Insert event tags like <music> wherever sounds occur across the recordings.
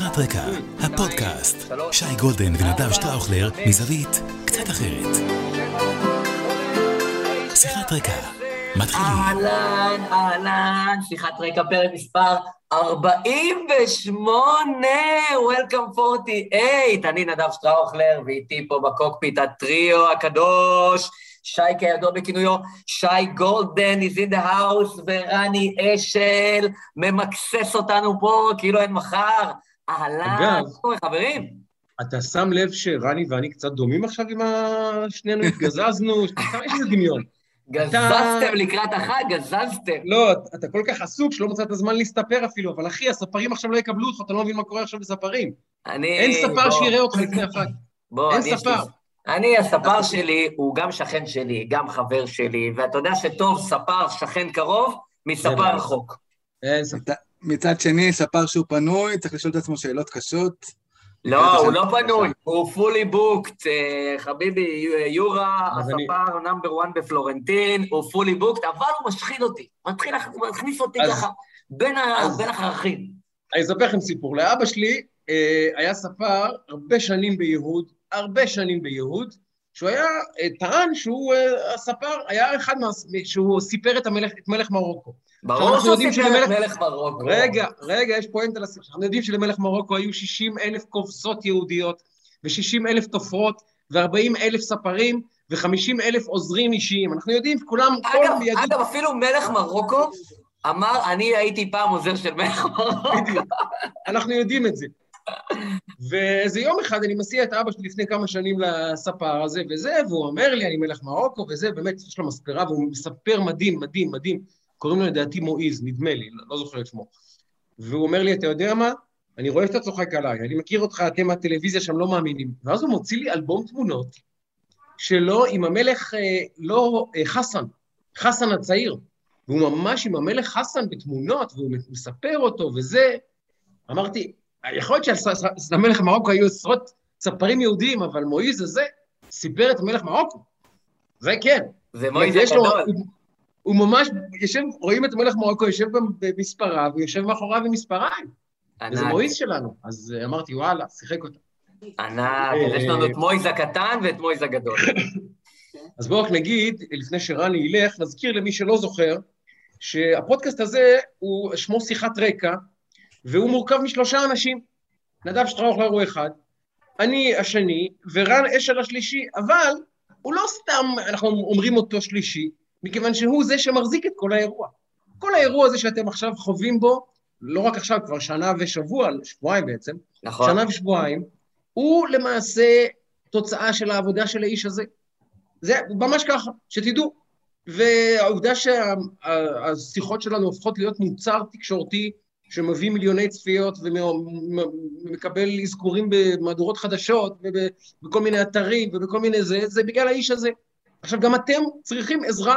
שיחת רקע, הפודקאסט, שי גולדן ונדב שטראוכלר מזווית קצת אחרת. שיחת רקע, מתחילים. אהלן, אהלן, שיחת רקע פרק מספר 48, Welcome 48, אני נדב שטראוכלר, ואיתי פה ב cockpit הטריו הקדוש, שי כידוע בכינויו, שי גולדן is in the house, ורני אשל ממקסס אותנו פה כאילו אין מחר. אהלן. מה קורה, חברים? אתה שם לב שרני ואני קצת דומים עכשיו עם ה... שנינו התגזזנו? <laughs> יש איזה דמיון. גזזתם לקראת החג, גזזתם. לא, אתה כל כך עסוק שלא מצאת זמן להסתפר אפילו, אבל אחי, הספרים עכשיו לא יקבלו אותך, אתה לא מבין מה קורה עכשיו בספרים. אני... אין ספר. שיראה אותך לפני החג. בוא, אין ספר. אני, הספר שלי הוא גם שכן שלי, גם חבר שלי, ואתה יודע שטוב ספר שכן קרוב מספר. רחוק. אין ספר. מצ- מצד שני, ספר שהוא פנוי, צריך לשאול את עצמו שאלות קשות. לא, הוא לא. פנוי, הוא fully booked, אה, חביבי, יורה, אז אני- הספר נאמבר 1 בפלורנטין, הוא fully booked, אבל הוא משחיל אותי, מתחיל להכ- מכניס אותי ככה בין החרכים. אני אספר לכם סיפור. לאבא שלי אה, היה ספר הרבה שנים ביהוד, הרבה שנים ביהוד, שהוא היה, אה, טען שהוא, אה, הספר היה אחד מה... שהוא סיפר את, המלך, את מלך מרוקו. ברור שהוא סיפר את שלמלך- מלך מרוקו. רגע, רגע, יש פואנטה לסיפור. אנחנו יודעים שלמלך מרוקו היו 60 אלף כובסות יהודיות, ו-60 אלף תופרות, ו-40 אלף ספרים, ו-50 אלף עוזרים אישיים. אנחנו יודעים, כולם, כל מיהדות... אגב, אפילו מלך מרוקו אמר, אני הייתי פעם עוזר של מלך מרוקו. בדיוק. אנחנו יודעים את זה. ואיזה יום אחד אני מסיע את אבא שלי לפני כמה שנים לספר הזה וזה, והוא אומר לי, אני מלך מרוקו וזה, באמת, יש לו מספרה, והוא מספר מדהים, מדהים, מדהים. קוראים לו לדעתי מועיז, נדמה לי, לא, לא זוכר את שמו. והוא אומר לי, אתה יודע מה? אני רואה שאתה צוחק עליי, אני מכיר אותך, אתם מהטלוויזיה שם לא מאמינים. ואז הוא מוציא לי אלבום תמונות שלו עם המלך, אה, לא, אה, חסן, חסן הצעיר. והוא ממש עם המלך חסן בתמונות, והוא מספר אותו וזה. אמרתי, יכול להיות שלמלך מרוקו היו עשרות ספרים יהודיים, אבל מועיז הזה סיפר את מלך מרוקו. זה כן. זה לו- הגדול. הוא, הוא ממש יושב, רואים את מלך מרוקו יושב במספרה, ויושב מאחוריו עם מספריים. ענק, מועיז שלנו. אז אה, אמרתי, וואלה, שיחק אותה. ענק, אז יש לנו את מויז הקטן ואת מויז הגדול. <laughs> אז בואו רק נגיד, לפני שרני ילך, נזכיר למי שלא זוכר, שהפודקאסט הזה הוא שמו שיחת רקע, והוא מורכב משלושה אנשים. נדב שטראוכלר הוא אחד, אני השני, ורן אשל השלישי, אבל הוא לא סתם, אנחנו אומרים אותו שלישי, מכיוון שהוא זה שמחזיק את כל האירוע. כל האירוע הזה שאתם עכשיו חווים בו, לא רק עכשיו, כבר שנה ושבוע, שבועיים בעצם, נכון. שנה ושבועיים, הוא למעשה תוצאה של העבודה של האיש הזה. זה ממש ככה, שתדעו. והעובדה שהשיחות שלנו הופכות להיות מוצר תקשורתי שמביא מיליוני צפיות ומקבל אזכורים במהדורות חדשות ובכל מיני אתרים ובכל מיני זה, זה בגלל האיש הזה. עכשיו, גם אתם צריכים עזרה.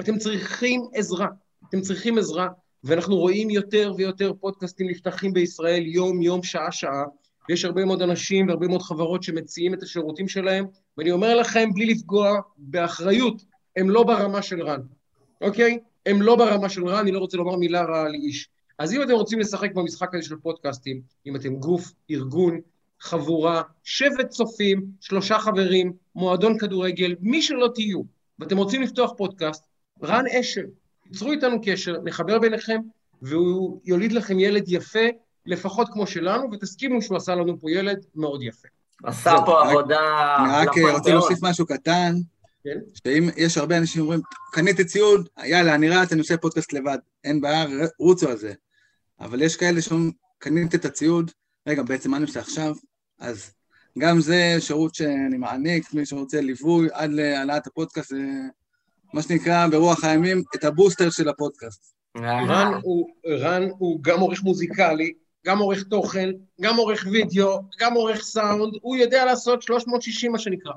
אתם צריכים עזרה. אתם צריכים עזרה, ואנחנו רואים יותר ויותר פודקאסטים נפתחים בישראל יום-יום, שעה-שעה, ויש הרבה מאוד אנשים והרבה מאוד חברות שמציעים את השירותים שלהם, ואני אומר לכם, בלי לפגוע באחריות, הם לא ברמה של רן, אוקיי? הם לא ברמה של רן, אני לא רוצה לומר מילה רעה על איש. אז אם אתם רוצים לשחק במשחק הזה של פודקאסטים, אם אתם גוף, ארגון, חבורה, שבט צופים, שלושה חברים, מועדון כדורגל, מי שלא תהיו, ואתם רוצים לפתוח פודקאסט, רן אשל, ייצרו איתנו קשר, נחבר ביניכם, והוא יוליד לכם ילד יפה, לפחות כמו שלנו, ותסכימו שהוא עשה לנו פה ילד מאוד יפה. עשה פה עבודה... אני רק לפנתיאון. רוצה להוסיף משהו קטן, כן? שאם יש הרבה אנשים שאומרים, קניתי ציוד, יאללה, אני רץ, אני עושה פודקאסט לבד, אין בעיה, רוצו על זה. אבל יש כאלה שאומרים, קניתי את הציוד, רגע, בעצם מה אני עושה עכשיו? אז גם זה שירות שאני מעניק, מי שרוצה ליווי עד להעלאת הפודקאסט, זה מה שנקרא ברוח הימים, את הבוסטר של הפודקאסט. אה, רן הוא, רן הוא גם עורך מוזיקלי, גם עורך תוכן, גם עורך וידאו, גם עורך סאונד, הוא יודע לעשות 360 מה שנקרא.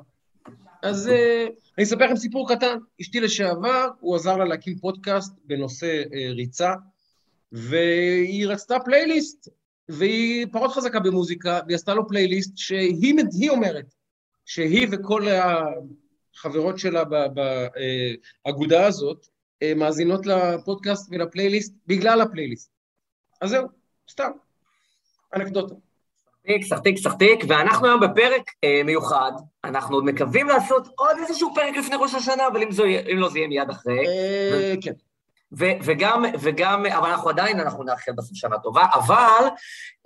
אז uh, אני אספר לכם סיפור קטן. אשתי לשעבר, הוא עזר לה להקים פודקאסט בנושא uh, ריצה, והיא רצתה פלייליסט, והיא פחות חזקה במוזיקה, והיא עשתה לו פלייליסט שהיא היא אומרת שהיא וכל החברות שלה באגודה הזאת אה, מאזינות לפודקאסט ולפלייליסט בגלל הפלייליסט. אז זהו, סתם, אנקדוטה. סחטיק, סחטיק, סחטיק, ואנחנו היום בפרק אה, מיוחד, אנחנו עוד מקווים לעשות עוד איזשהו פרק לפני ראש השנה, אבל אם, זו, אם לא זה יהיה מיד אחרי. אה, כן. ו- וגם, וגם, אבל אנחנו עדיין, אנחנו נאחל בסוף שנה טובה, אבל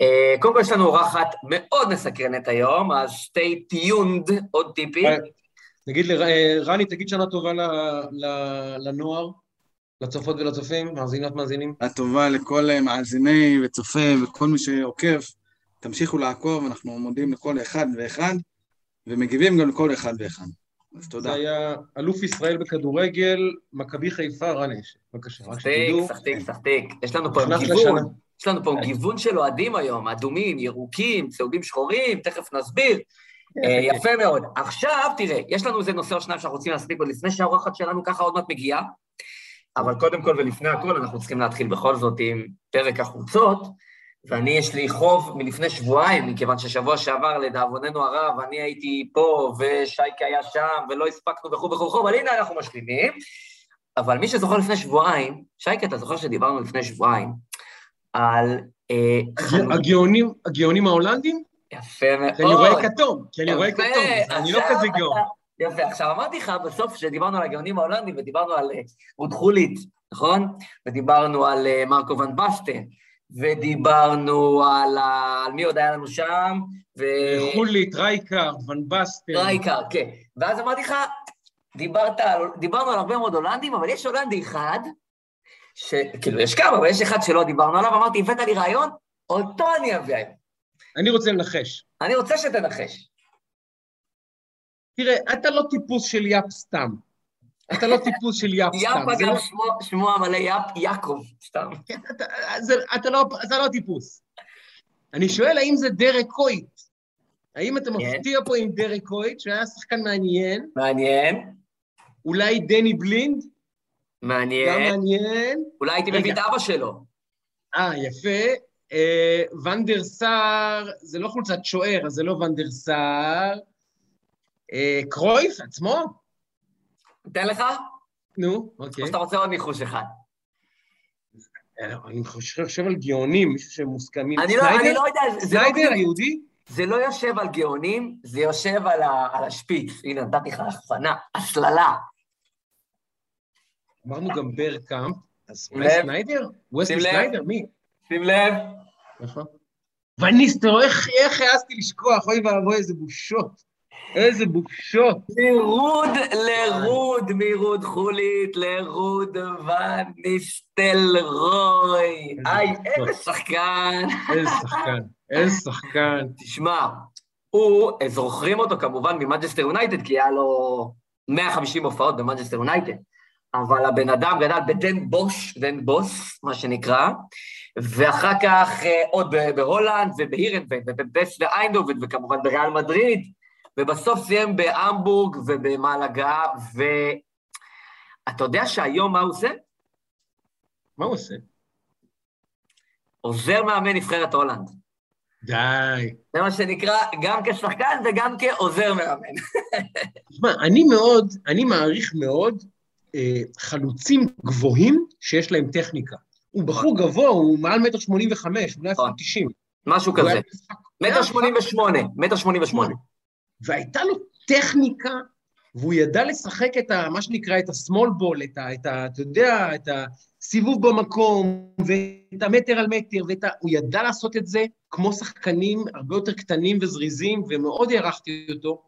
אה, קודם כל יש לנו אורחת מאוד מסקרנת היום, אז stay tuned, עוד טיפים. אה, נגיד לרני, תגיד שנה טובה ל- ל- לנוער, לצופות ולצופים, מאזינות, מאזינים. הטובה לכל אה, מאזיני וצופה וכל מי שעוקב. תמשיכו לעקוב, אנחנו מודים לכל אחד ואחד, ומגיבים גם לכל אחד ואחד. תודה. זה היה אלוף ישראל בכדורגל, מכבי חיפה, רני. בבקשה, רק סחטיק, שתדעו. סחטיק, סחטיק. יש לנו פה גיוון. יש לנו פה גיוון של אוהדים היום, אדומים, ירוקים, צהובים שחורים, תכף נסביר. אה, יפה מאוד. עכשיו, תראה, יש לנו איזה נושא או שניים שאנחנו רוצים להספיק עוד לפני שהאורחת שלנו ככה עוד מעט מגיעה, אבל קודם כל ולפני הכל, אנחנו צריכים להתחיל בכל זאת עם פרק החוצות, ואני, יש לי חוב מלפני שבועיים, מכיוון ששבוע שעבר, לדאבוננו הרב, אני הייתי פה, ושייקה היה שם, ולא הספקנו וכו' וכו' וכו', אבל הנה אנחנו משלימים. אבל מי שזוכר לפני שבועיים, שייקה, אתה זוכר שדיברנו לפני שבועיים על... אה, הגאונים, הגאונים ההולנדים? יפה מאוד. כי אני רואה כתום, כי אני רואה כתום, אני לא כזה גאון. יפה, עכשיו אמרתי לך בסוף, כשדיברנו על הגאונים ההולנדים ודיברנו על אה, רוד חוליט, נכון? ודיברנו על אה, מרקו ון בסטן, ודיברנו על, ה- על מי עוד היה לנו שם, ו... חוליט, רייקארד, ון באסטן. רייקארד, כן. ואז אמרתי לך, דיברת על, דיברנו על הרבה מאוד הולנדים, אבל יש הולנדי אחד, שכאילו, יש כמה, אבל יש אחד שלא דיברנו עליו, אמרתי, הבאת לי רעיון, אותו אני אביא היום. אני רוצה לנחש. אני רוצה שתנחש. תראה, אתה לא טיפוס של יאפ סתם. אתה לא טיפוס של יאפ סתם. יאפ אגב, לא- שמו, המלא יאפ יעקב, סתם. כן, אתה- לא- אתה לא טיפוס. אני שואל האם זה דרק קויט. האם אתה כן. מפתיע פה עם דרק קויט, שהיה שחקן מעניין, מעניין, אולי דני בלינד, גם מעניין. מעניין. אולי הייתי. מביא את אבא שלו. אה, יפה. אה, ונדר סאר, זה לא חולצת שוער, אז זה לא ונדר סאר. אה, קרויף עצמו? אתן לך? נו, או אוקיי. שאתה רוצה עוד ניחוש אחד? אה, אני חושב על גאונים, מישהו שמוסכמים. אני לא, אני? לא יודע, לא סניידר, יהודי? זה לא יושב על גאונים, זה יושב על ה- על השפיץ. הנה, נתתי לך הכוונה, הסללה. אמרנו גם ברקאמפ, אז אולי. סניידר? שים לב. סניידר, מי? שים לב. נכון. איך איך העזתי לשכוח? אוי ואבוי, איזה בושות. איזה בושות. מרוד לרוד, מרוד חוליט לרוד ון ניסטלרוי. היי, איזה שחקן. איזה שחקן, איזה שחקן. תשמע, הוא, אה, זוכרים אותו כמובן ממנג'סטר יונייטד, כי היה לו 150 הופעות במנג'סטר יונייטד, אבל הבן אדם גדל בדן בוש, דן בוס, מה שנקרא, ואחר כך אה, עוד בהולנד ובהירנביין ובפ.ס.וו איינדהובן, וכמובן בריאל מדריד, ובסוף סיים בהמבורג ובמלגה, ואתה יודע שהיום מה הוא עושה? מה הוא עושה? עוזר מאמן נבחרת הולנד. די. זה מה שנקרא גם כשחקן וגם כעוזר מאמן. <laughs> תשמע, אני מאוד, אני מעריך מאוד אה, חלוצים גבוהים שיש להם טכניקה. הוא בחור גבוה, הוא מעל מטר שמונים וחמש, אולי אפילו נכון. תשעים. משהו כזה. מטר שמונים ושמונה, מטר שמונים ושמונה. והייתה לו טכניקה, והוא ידע לשחק את ה, מה שנקרא, את ה-small ball, את ה, את ה... אתה יודע, את הסיבוב במקום, ואת המטר על מטר, ואת ה... הוא ידע לעשות את זה כמו שחקנים הרבה יותר קטנים וזריזים, ומאוד הערכתי אותו.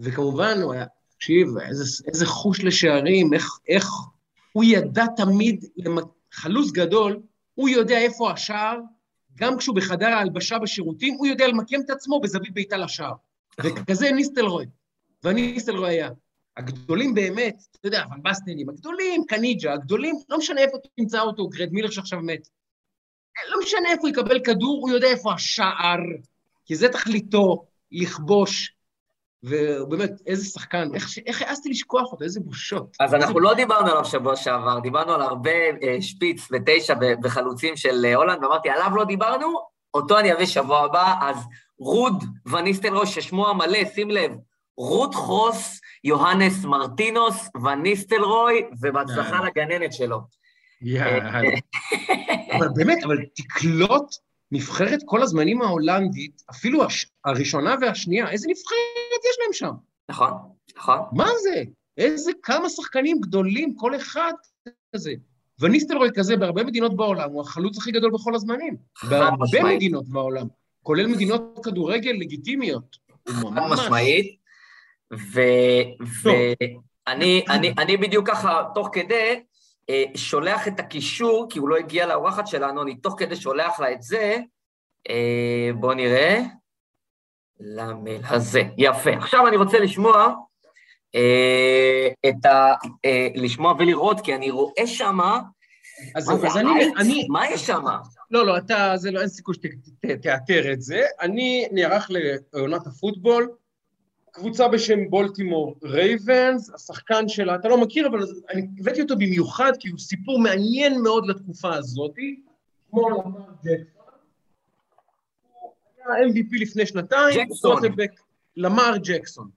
וכמובן, הוא היה, תקשיב, איזה, איזה חוש לשערים, איך, איך הוא ידע תמיד, חלוץ גדול, הוא יודע איפה השער, גם כשהוא בחדר ההלבשה בשירותים, הוא יודע למקם את עצמו בזווית בעיטה לשער. וכזה ניסטלרוי. וניסטלרוי היה. הגדולים באמת, אתה יודע, ון הגדולים, קניג'ה, הגדולים, לא משנה איפה תמצא אותו, גרד מילר שעכשיו מת. לא משנה איפה הוא יקבל כדור, הוא יודע איפה השער, כי זה תכליתו, לכבוש. ובאמת, איזה שחקן, איך, איך העזתי לשכוח אותו, איזה בושות. אז אנחנו לא דיברנו עליו שבוע שעבר, דיברנו על הרבה אה, שפיץ ותשע וחלוצים של אה, הולנד, ואמרתי, עליו לא דיברנו, אותו אני אביא שבוע הבא, אז רוד וניסטלרוי, ששמו המלא, שים לב, רות חרוס, יוהנס מרטינוס וניסטלרוי, ובהצלחה. לגננת שלו. יאללה. <laughs> אבל באמת, אבל תקלוט נבחרת כל הזמנים ההולנדית, אפילו הש... הראשונה והשנייה, איזה נבחרת יש להם שם? נכון, נכון. מה זה? איזה כמה שחקנים גדולים, כל אחד כזה. וניסטלרוי כזה בהרבה מדינות בעולם, הוא החלוץ הכי גדול בכל הזמנים. בהרבה משמעית. מדינות בעולם, כולל מדינות כדורגל לגיטימיות. חד. משמעית. ואני אני, אני בדיוק ככה, תוך כדי, אה, שולח את הקישור, כי הוא לא הגיע לאורחת שלנו, אני תוך כדי שולח לה את זה. אה, בואו נראה. למייל הזה. יפה. עכשיו אני רוצה לשמוע אה, את ה... אה, לשמוע ולראות, כי אני רואה שמה... אז, אז אני? אני... מה יש שמה? לא, לא, אתה, זה לא, אין סיכוי שתאתר את זה. אני נערך לעונת הפוטבול, קבוצה בשם בולטימור רייבנס, השחקן שלה, אתה לא מכיר, אבל אני הבאתי אותו במיוחד, כי הוא סיפור מעניין מאוד לתקופה הזאת, שמו למאר ג'קסון. הוא היה MVP לפני שנתיים, ג'קסון. למאר ג'קסון.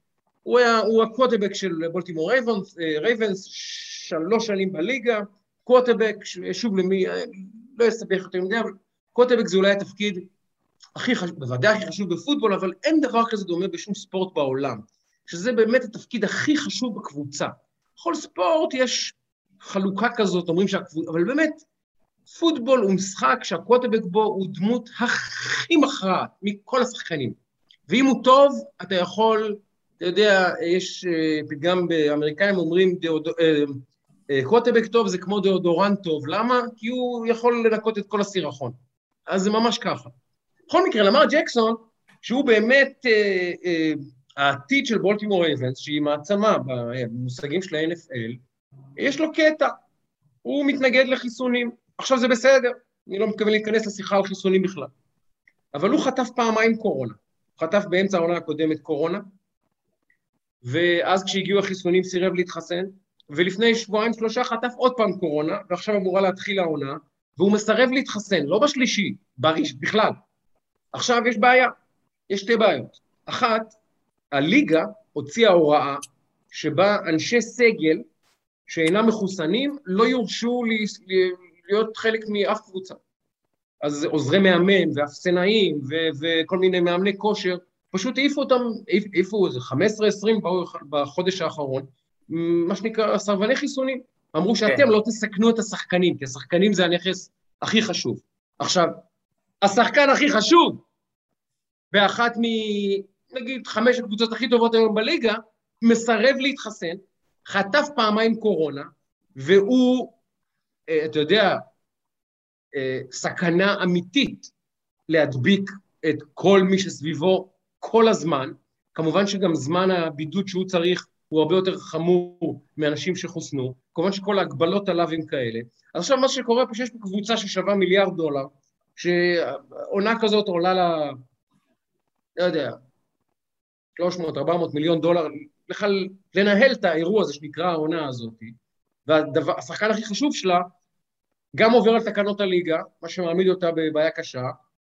הוא, היה, הוא הקווטרבק של בולטימור רייבנס, אה, רייבנס, שלוש שנים בליגה, קווטרבק, שוב למי, אה, לא אסבך יותר מדי, אבל קווטרבק זה אולי התפקיד הכי חשוב, בוודאי הכי חשוב בפוטבול, אבל אין דבר כזה דומה בשום ספורט בעולם, שזה באמת התפקיד הכי חשוב בקבוצה. בכל ספורט יש חלוקה כזאת, אומרים שהקבוצה, אבל באמת, פוטבול הוא משחק שהקווטרבק בו הוא דמות הכי מכרעת מכל השחקנים. ואם הוא טוב, אתה יכול, אתה יודע, יש אה, פתגם באמריקאים אומרים, אה, קווטרבק טוב זה כמו דאודורנט טוב, למה? כי הוא יכול לנקות את כל הסירחון. אז זה ממש ככה. בכל מקרה, למאר ג'קסון, שהוא באמת אה, אה, העתיד של בולטימור רייבנס, שהיא מעצמה במושגים של ה-NFL, יש לו קטע, הוא מתנגד לחיסונים. עכשיו זה בסדר, אני לא מתכוון להיכנס לשיחה על חיסונים בכלל. אבל הוא חטף פעמיים קורונה. הוא חטף באמצע העונה הקודמת קורונה, ואז כשהגיעו החיסונים סירב להתחסן, ולפני שבועיים שלושה חטף עוד פעם קורונה, ועכשיו אמורה להתחיל העונה, והוא מסרב להתחסן, לא בשלישי, בראש, בכלל. עכשיו יש בעיה, יש שתי בעיות. אחת, הליגה הוציאה הוראה שבה אנשי סגל שאינם מחוסנים לא יורשו להיות חלק מאף קבוצה. אז עוזרי מאמן ואפסנאים ו- וכל מיני מאמני כושר, פשוט העיפו אותם, העיפ- העיפו איזה 15-20 בחודש האחרון, מה שנקרא סרבני חיסונים. אמרו שאתם כן. לא תסכנו את השחקנים, כי השחקנים זה הנכס הכי חשוב. עכשיו, השחקן הכי חשוב באחת מ... נגיד חמש הקבוצות הכי טובות היום בליגה, מסרב להתחסן, חטף פעמיים קורונה, והוא, אה, אתה יודע, אה, סכנה אמיתית להדביק את כל מי שסביבו כל הזמן. כמובן שגם זמן הבידוד שהוא צריך הוא הרבה יותר חמור מאנשים שחוסנו, כמובן שכל ההגבלות עליו הם כאלה. אז עכשיו מה שקורה פה שיש פה קבוצה ששווה מיליארד דולר, שעונה כזאת עולה לה, לא יודע, 300, 400 מיליון דולר, בכלל לנהל את האירוע הזה שנקרא העונה הזאת, והשחקן הכי חשוב שלה גם עובר על תקנות הליגה, מה שמעמיד אותה בבעיה קשה,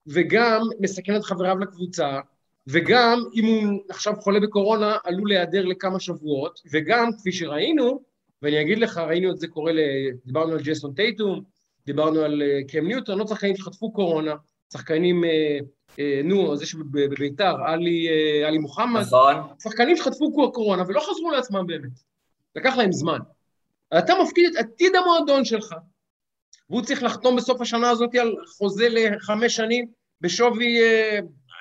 וגם מסכן את חבריו לקבוצה, וגם אם הוא עכשיו חולה בקורונה, עלול להיעדר לכמה שבועות, וגם, כפי שראינו, ואני אגיד לך, ראינו את זה קורה, ל... דיברנו על ג'ייסון טייטום, דיברנו על אה, קם ניוטון, עוד שחקנים שחטפו קורונה, שחקנים, אה, אה, נו, זה שבביתר, עלי, אה, עלי מוחמד, נכון. שחקנים שחטפו קורונה ולא חזרו לעצמם באמת. לקח להם זמן. אתה מפקיד את עתיד המועדון שלך, והוא צריך לחתום בסוף השנה הזאת על חוזה לחמש שנים בשווי,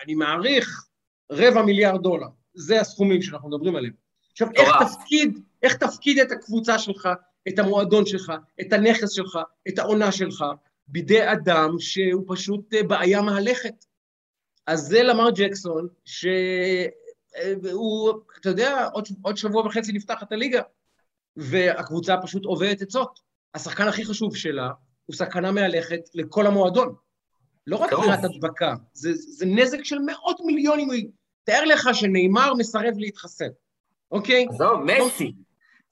אני מעריך, רבע מיליארד דולר. זה הסכומים שאנחנו מדברים עליהם. עכשיו, איך. תפקיד, איך תפקיד את הקבוצה שלך, את המועדון שלך, את הנכס שלך, את העונה שלך, בידי אדם שהוא פשוט אה, בעיה מהלכת. אז זה למר ג'קסון, שהוא, אתה יודע, עוד, עוד שבוע וחצי נפתחת הליגה, והקבוצה פשוט עובדת עצות. השחקן הכי חשוב שלה הוא סכנה מהלכת לכל המועדון. לא רק. קריאת הדבקה, זה, זה נזק של מאות מיליונים. תאר לך שנאמר מסרב להתחסן, אוקיי? עזוב, מסי.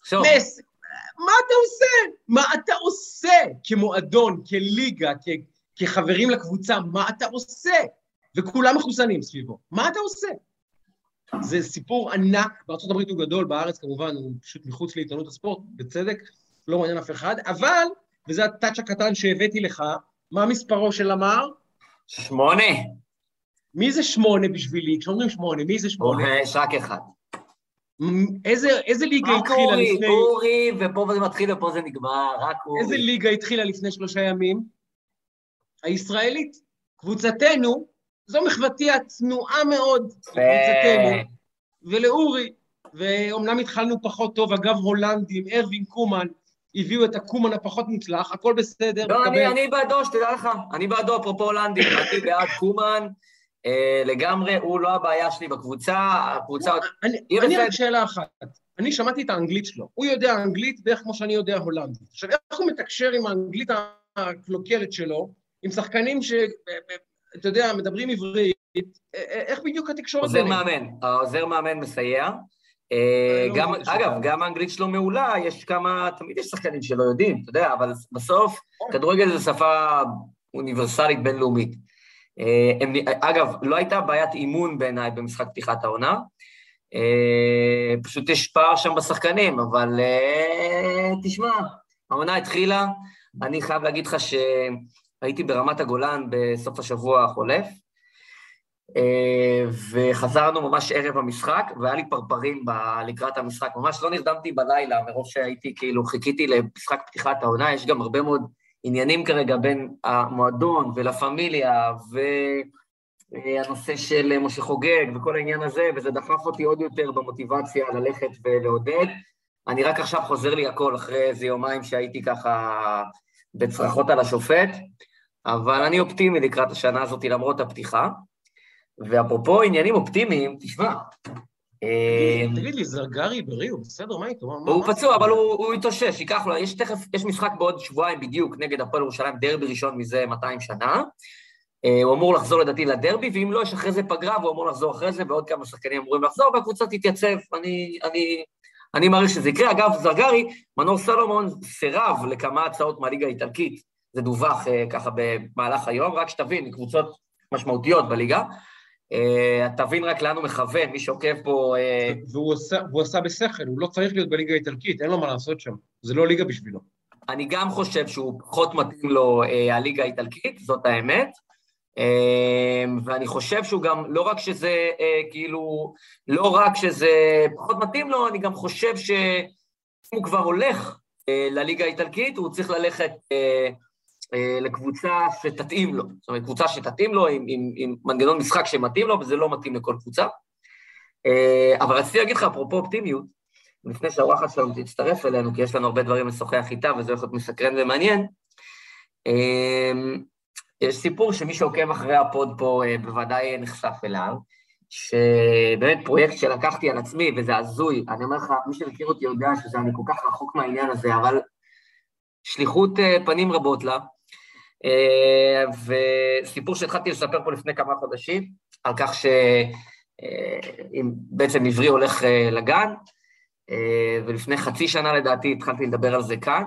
עכשיו, מס, מה אתה עושה? מה אתה עושה כמועדון, כליגה, כ, כחברים לקבוצה? מה אתה עושה? וכולם מחוסנים סביבו. מה אתה עושה? זה סיפור ענק, הברית הוא גדול, בארץ כמובן הוא פשוט מחוץ לעיתונות הספורט, בצדק, לא מעניין אף אחד, אבל, וזה הטאץ' הקטן שהבאתי לך, מה מספרו של אמר? שמונה. מי זה שמונה בשבילי? כשאומרים שמונה, מי זה שמונה? יש רק אחד. איזה, איזה ליגה רק התחילה אורי, לפני... אורי, ופה זה מתחיל ופה זה נגמר, רק אורי. איזה ליגה התחילה לפני שלושה ימים? הישראלית. קבוצתנו, זו מחוותי הצנועה מאוד לקבוצתנו, ולאורי, ואומנם התחלנו פחות טוב, אגב הולנדים, ארווין קומן, הביאו את הקומן הפחות מוצלח, הכל בסדר. לא, אני, מקבל. אני בעדו, שתדע לך, אני בעדו, אפרופו הולנדים, אני בעד קומן, לגמרי, הוא לא הבעיה שלי בקבוצה, הקבוצה... אני, רק. שאלה אחת. אני שמעתי את האנגלית שלו. הוא יודע אנגלית בערך כמו שאני יודע הולנדית. עכשיו, איך הוא מתקשר עם האנגלית הקלוקלת שלו, עם שחקנים ש... אתה יודע, מדברים עברית, א- א- איך בדיוק התקשורת עוזר? מאמן, העוזר מאמן מסייע. אה, לא גם, אגב. גם האנגלית שלו מעולה, יש כמה, תמיד יש שחקנים שלא יודעים, אתה יודע, אבל בסוף, כדורגל זה שפה אוניברסלית בינלאומית. אה, הם, אגב, לא הייתה בעיית אימון בעיניי במשחק פתיחת העונה, אה, פשוט יש פער שם בשחקנים, אבל אה, תשמע, העונה התחילה, אני חייב להגיד לך שהייתי ברמת הגולן בסוף השבוע החולף, אה, וחזרנו ממש ערב המשחק, והיה לי פרפרים לקראת המשחק. ממש לא נרדמתי בלילה, מרוב שהייתי, כאילו, חיכיתי למשחק פתיחת העונה, יש גם הרבה מאוד עניינים כרגע בין המועדון ולה פמיליה, והנושא של משה חוגג וכל העניין הזה, וזה דחף אותי עוד יותר במוטיבציה ללכת ולעודד. אני רק עכשיו חוזר לי הכל, אחרי איזה יומיים שהייתי ככה בצרחות על השופט, אבל אני אופטימי לקראת השנה הזאת למרות הפתיחה. ואפרופו עניינים אופטימיים, תשמע, אה, תגיד- תגיד לי, זרגרי בריא, הוא בסדר? מה איתו? הוא פצוע, אבל הוא יתאושש, ייקח לו, יש תכף, יש משחק בעוד שבועיים בדיוק נגד הפועל ירושלים, דרבי ראשון מזה 200 שנה. אה, הוא אמור לחזור לדעתי לדרבי, ואם לא, יש אחרי זה פגרה, והוא אמור לחזור אחרי זה, ועוד כמה שחקנים אמורים לחזור, והקבוצה תתייצב. אני, אני, אני מעריך שזה יקרה. אגב, זרגרי, מנור סלומון סירב לכמה הצעות מהליגה האיטלקית, זה דווח אה, ככה במהלך היום, רק שתבין, קבוצות משמעותיות בליגה. אה, תבין רק לאן הוא מכוון, מי שעוקב פה... אה, והוא עשה- והוא עשה בשכל, הוא לא צריך להיות בליגה האיטלקית, אין לו מה לעשות שם. זה לא ליגה בשבילו. אני גם חושב שהוא פחות מתאים לו אה, הליגה האיטלקית, זאת האמת. ואני חושב שהוא גם, לא רק שזה אה, כאילו, לא רק שזה פחות מתאים לו, אני גם חושב שאם הוא כבר הולך אה, לליגה האיטלקית, הוא צריך ללכת אה, לקבוצה שתתאים לו. זאת אומרת, קבוצה שתתאים לו עם, עם, עם מנגנון משחק שמתאים לו, וזה לא מתאים לכל קבוצה. אה, אבל רציתי להגיד לך, אפרופו אופטימיות, לפני שהאורחת שלנו תצטרף אלינו, כי יש לנו הרבה דברים לשוחח איתה, וזה הולך להיות מסקרן ומעניין. אמ, יש סיפור שמי שעוקב אחרי הפוד פה אה, בוודאי נחשף אליו, שבאמת פרויקט שלקחתי על עצמי, וזה הזוי, אני אומר לך, מי שמכיר אותי יודע שזה, אני כל כך רחוק מהעניין הזה, אבל שליחות אה, פנים רבות לה. אה, וסיפור שהתחלתי לספר פה לפני כמה חודשים, על כך שבעצם עברי הולך אה, לגן, אה, ולפני חצי שנה לדעתי התחלתי לדבר על זה כאן,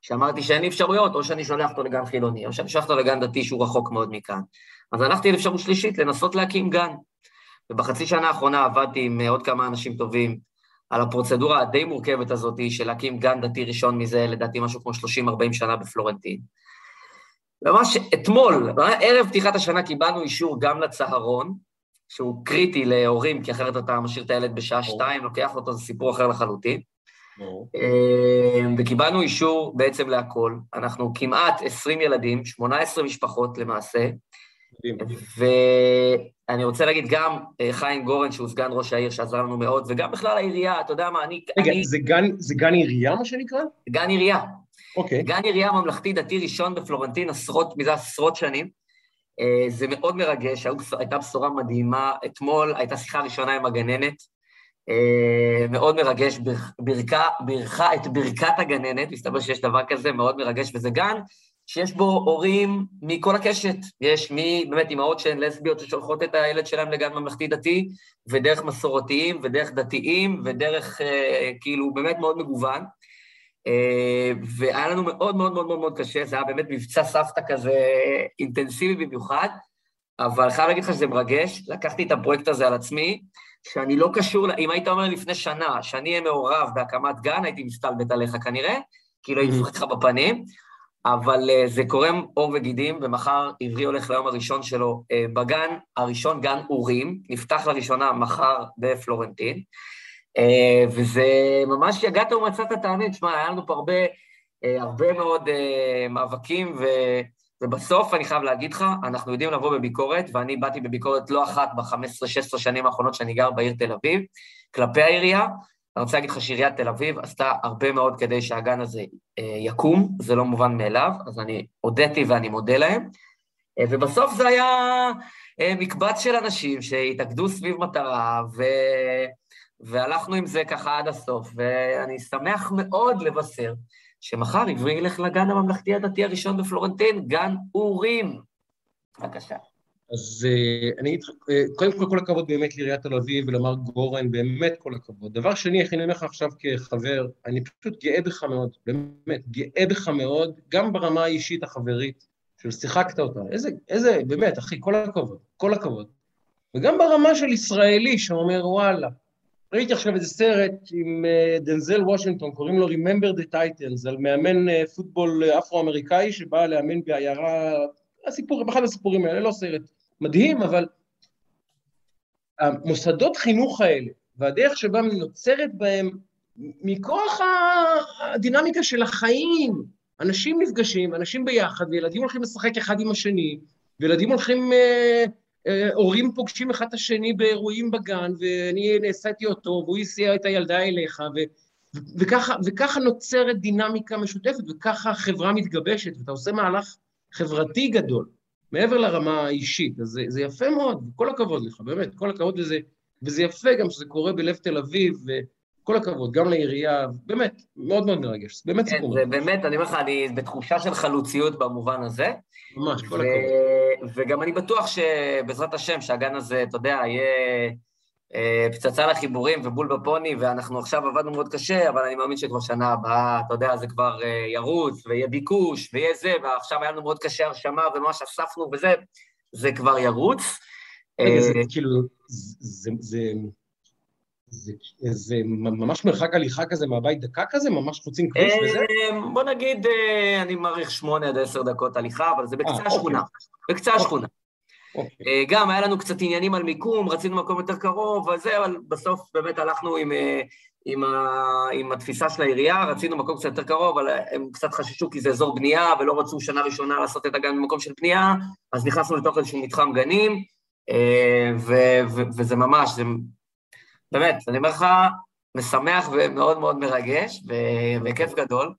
שאמרתי שאין לי אפשרויות, או שאני שולח אותו לגן חילוני, או שאני שולח אותו לגן דתי שהוא רחוק מאוד מכאן. אז הלכתי לאפשרות שלישית, לנסות להקים גן. ובחצי שנה האחרונה עבדתי עם אה, עוד כמה אנשים טובים על הפרוצדורה הדי מורכבת הזאת של להקים גן דתי ראשון מזה, לדעתי משהו כמו 30-40 שנה בפלורנטין. ממש אתמול, ערב פתיחת השנה קיבלנו אישור גם לצהרון, שהוא קריטי להורים, כי אחרת אתה משאיר את הילד בשעה שתיים, לוקח אותו, זה סיפור אחר לחלוטין. אה, וקיבלנו אישור בעצם להכל. אנחנו כמעט 20 ילדים, 18 משפחות למעשה. ואני רוצה להגיד גם אה, חיים גורן, שהוא סגן ראש העיר, שעזר לנו מאוד, וגם בכלל העירייה, אתה יודע מה, אני... רגע, אני זה גן- זה גן עירייה, מה שנקרא? גן עירייה. אוקיי. גן עירייה ממלכתי-דתי ראשון בפלורנטין עשרות, מזה עשרות שנים. אה, זה מאוד מרגש, הייתה בשורה מדהימה. אתמול הייתה שיחה ראשונה עם הגננת, אה, מאוד מרגש, ברכ- ברכה, ברכה את ברכת הגננת, מסתבר שיש דבר כזה, מאוד מרגש, וזה גן שיש בו הורים מכל הקשת. יש מי, באמת, אימהות שהן לסביות ששולחות את הילד שלהם לגן ממלכתי-דתי, ודרך מסורתיים, ודרך דתיים, ודרך, אה, כאילו, באמת מאוד מגוון. אה, והיה לנו מאוד מאוד מאוד מאוד מאוד קשה, זה היה באמת מבצע סבתא כזה אינטנסיבי במיוחד, אבל חייב להגיד לך שזה מרגש, לקחתי את הפרויקט הזה על עצמי, שאני לא קשור, אם היית אומר לפני שנה שאני אהיה מעורב בהקמת גן, הייתי מסתלבט עליך כנראה, כאילו הייתי צוחק לך בפנים, אבל uh, זה קורם עור וגידים, ומחר עברי הולך ליום הראשון שלו uh, בגן, הראשון גן אורים, נפתח לראשונה מחר בפלורנטין, uh, וזה ממש יגעת ומצאת את האמת, שמע, היה לנו פה הרבה, uh, הרבה מאוד uh, מאבקים, ו... ובסוף, אני חייב להגיד לך, אנחנו יודעים לבוא בביקורת, ואני באתי בביקורת לא אחת ב-15-16 שנים האחרונות שאני גר בעיר תל אביב, כלפי העירייה, אני רוצה להגיד לך שעיריית תל אביב עשתה הרבה מאוד כדי שהגן הזה אה, יקום, זה לא מובן מאליו, אז אני הודיתי ואני מודה להם. אה, ובסוף זה היה אה, מקבץ של אנשים שהתאגדו סביב מטרה, ו... והלכנו עם זה ככה עד הסוף, ואני שמח מאוד לבשר שמחר עברי ילך לגן הממלכתי הדתי הראשון בפלורנטין, גן אורים. בבקשה. אז uh, אני לך, uh, קודם כל כל הכבוד באמת לעיריית תל אביב ולמר גורן, באמת כל הכבוד. דבר שני, איך אני אומר לך עכשיו כחבר, אני פשוט גאה בך מאוד, באמת, גאה בך מאוד, גם ברמה האישית החברית, של שיחקת אותה. איזה, איזה, באמת, אחי, כל הכבוד, כל הכבוד. וגם ברמה של ישראלי שאומר, וואלה, ראיתי עכשיו איזה סרט עם uh, דנזל וושינגטון, קוראים לו Remember the Titans, על מאמן פוטבול אפרו-אמריקאי שבא לאמן בעיירה, הסיפור, באחד הסיפורים האלה, לא סרט מדהים, אבל המוסדות חינוך האלה, והדרך שבה נוצרת בהם, מכוח הדינמיקה של החיים, אנשים נפגשים, אנשים ביחד, וילדים הולכים לשחק אחד עם השני, וילדים הולכים, אה, אה, הורים פוגשים אחד את השני באירועים בגן, ואני נעשיתי אותו, והוא הסיע את הילדה אליך, ו, וככה, וככה נוצרת דינמיקה משותפת, וככה החברה מתגבשת, ואתה עושה מהלך חברתי גדול. מעבר לרמה האישית. אז זה, זה יפה מאוד, כל הכבוד לך, באמת, כל הכבוד לזה. וזה יפה גם שזה קורה בלב תל אביב, וכל הכבוד, גם לעירייה, באמת, מאוד מאוד מרגש, באמת כן, סיפור. זה באמת, אני אומר לך, אני בתחושה של חלוציות במובן הזה. ממש, כל ו... הכבוד. וגם אני בטוח שבעזרת השם, שהגן הזה, אתה יודע, יהיה... אה, פצצה לחיבורים ובול בפוני, ואנחנו עכשיו עבדנו מאוד קשה, אבל אני מאמין שכבר שנה הבאה, אתה יודע, זה כבר אה, ירוץ, ויהיה ביקוש, ויהיה זה, ועכשיו היה לנו מאוד קשה הרשמה, וממש אספנו וזה, זה כבר ירוץ. זה אה, כאילו, זה, ממש מרחק הליכה כזה מהבית דקה כזה? ממש חוצים כביש וזה? בוא נגיד, אני מעריך שמונה עד עשר דקות הליכה, אבל זה בקצה. השכונה. בקצה אוקיי. השכונה. אוקיי. אה, גם היה לנו קצת עניינים על מיקום, רצינו מקום יותר קרוב וזה, אבל בסוף באמת הלכנו עם, אה, עם, ה, עם התפיסה של העירייה, רצינו מקום קצת יותר קרוב, אבל הם קצת חששו כי זה אזור בנייה, ולא רצו שנה ראשונה לעשות את הגן במקום של בנייה, אז נכנסנו לתוך איזשהו מתחם גנים, אה, ו, ו, וזה ממש, זה באמת, אני אומר לך, משמח ומאוד מאוד מרגש, וכיף גדול.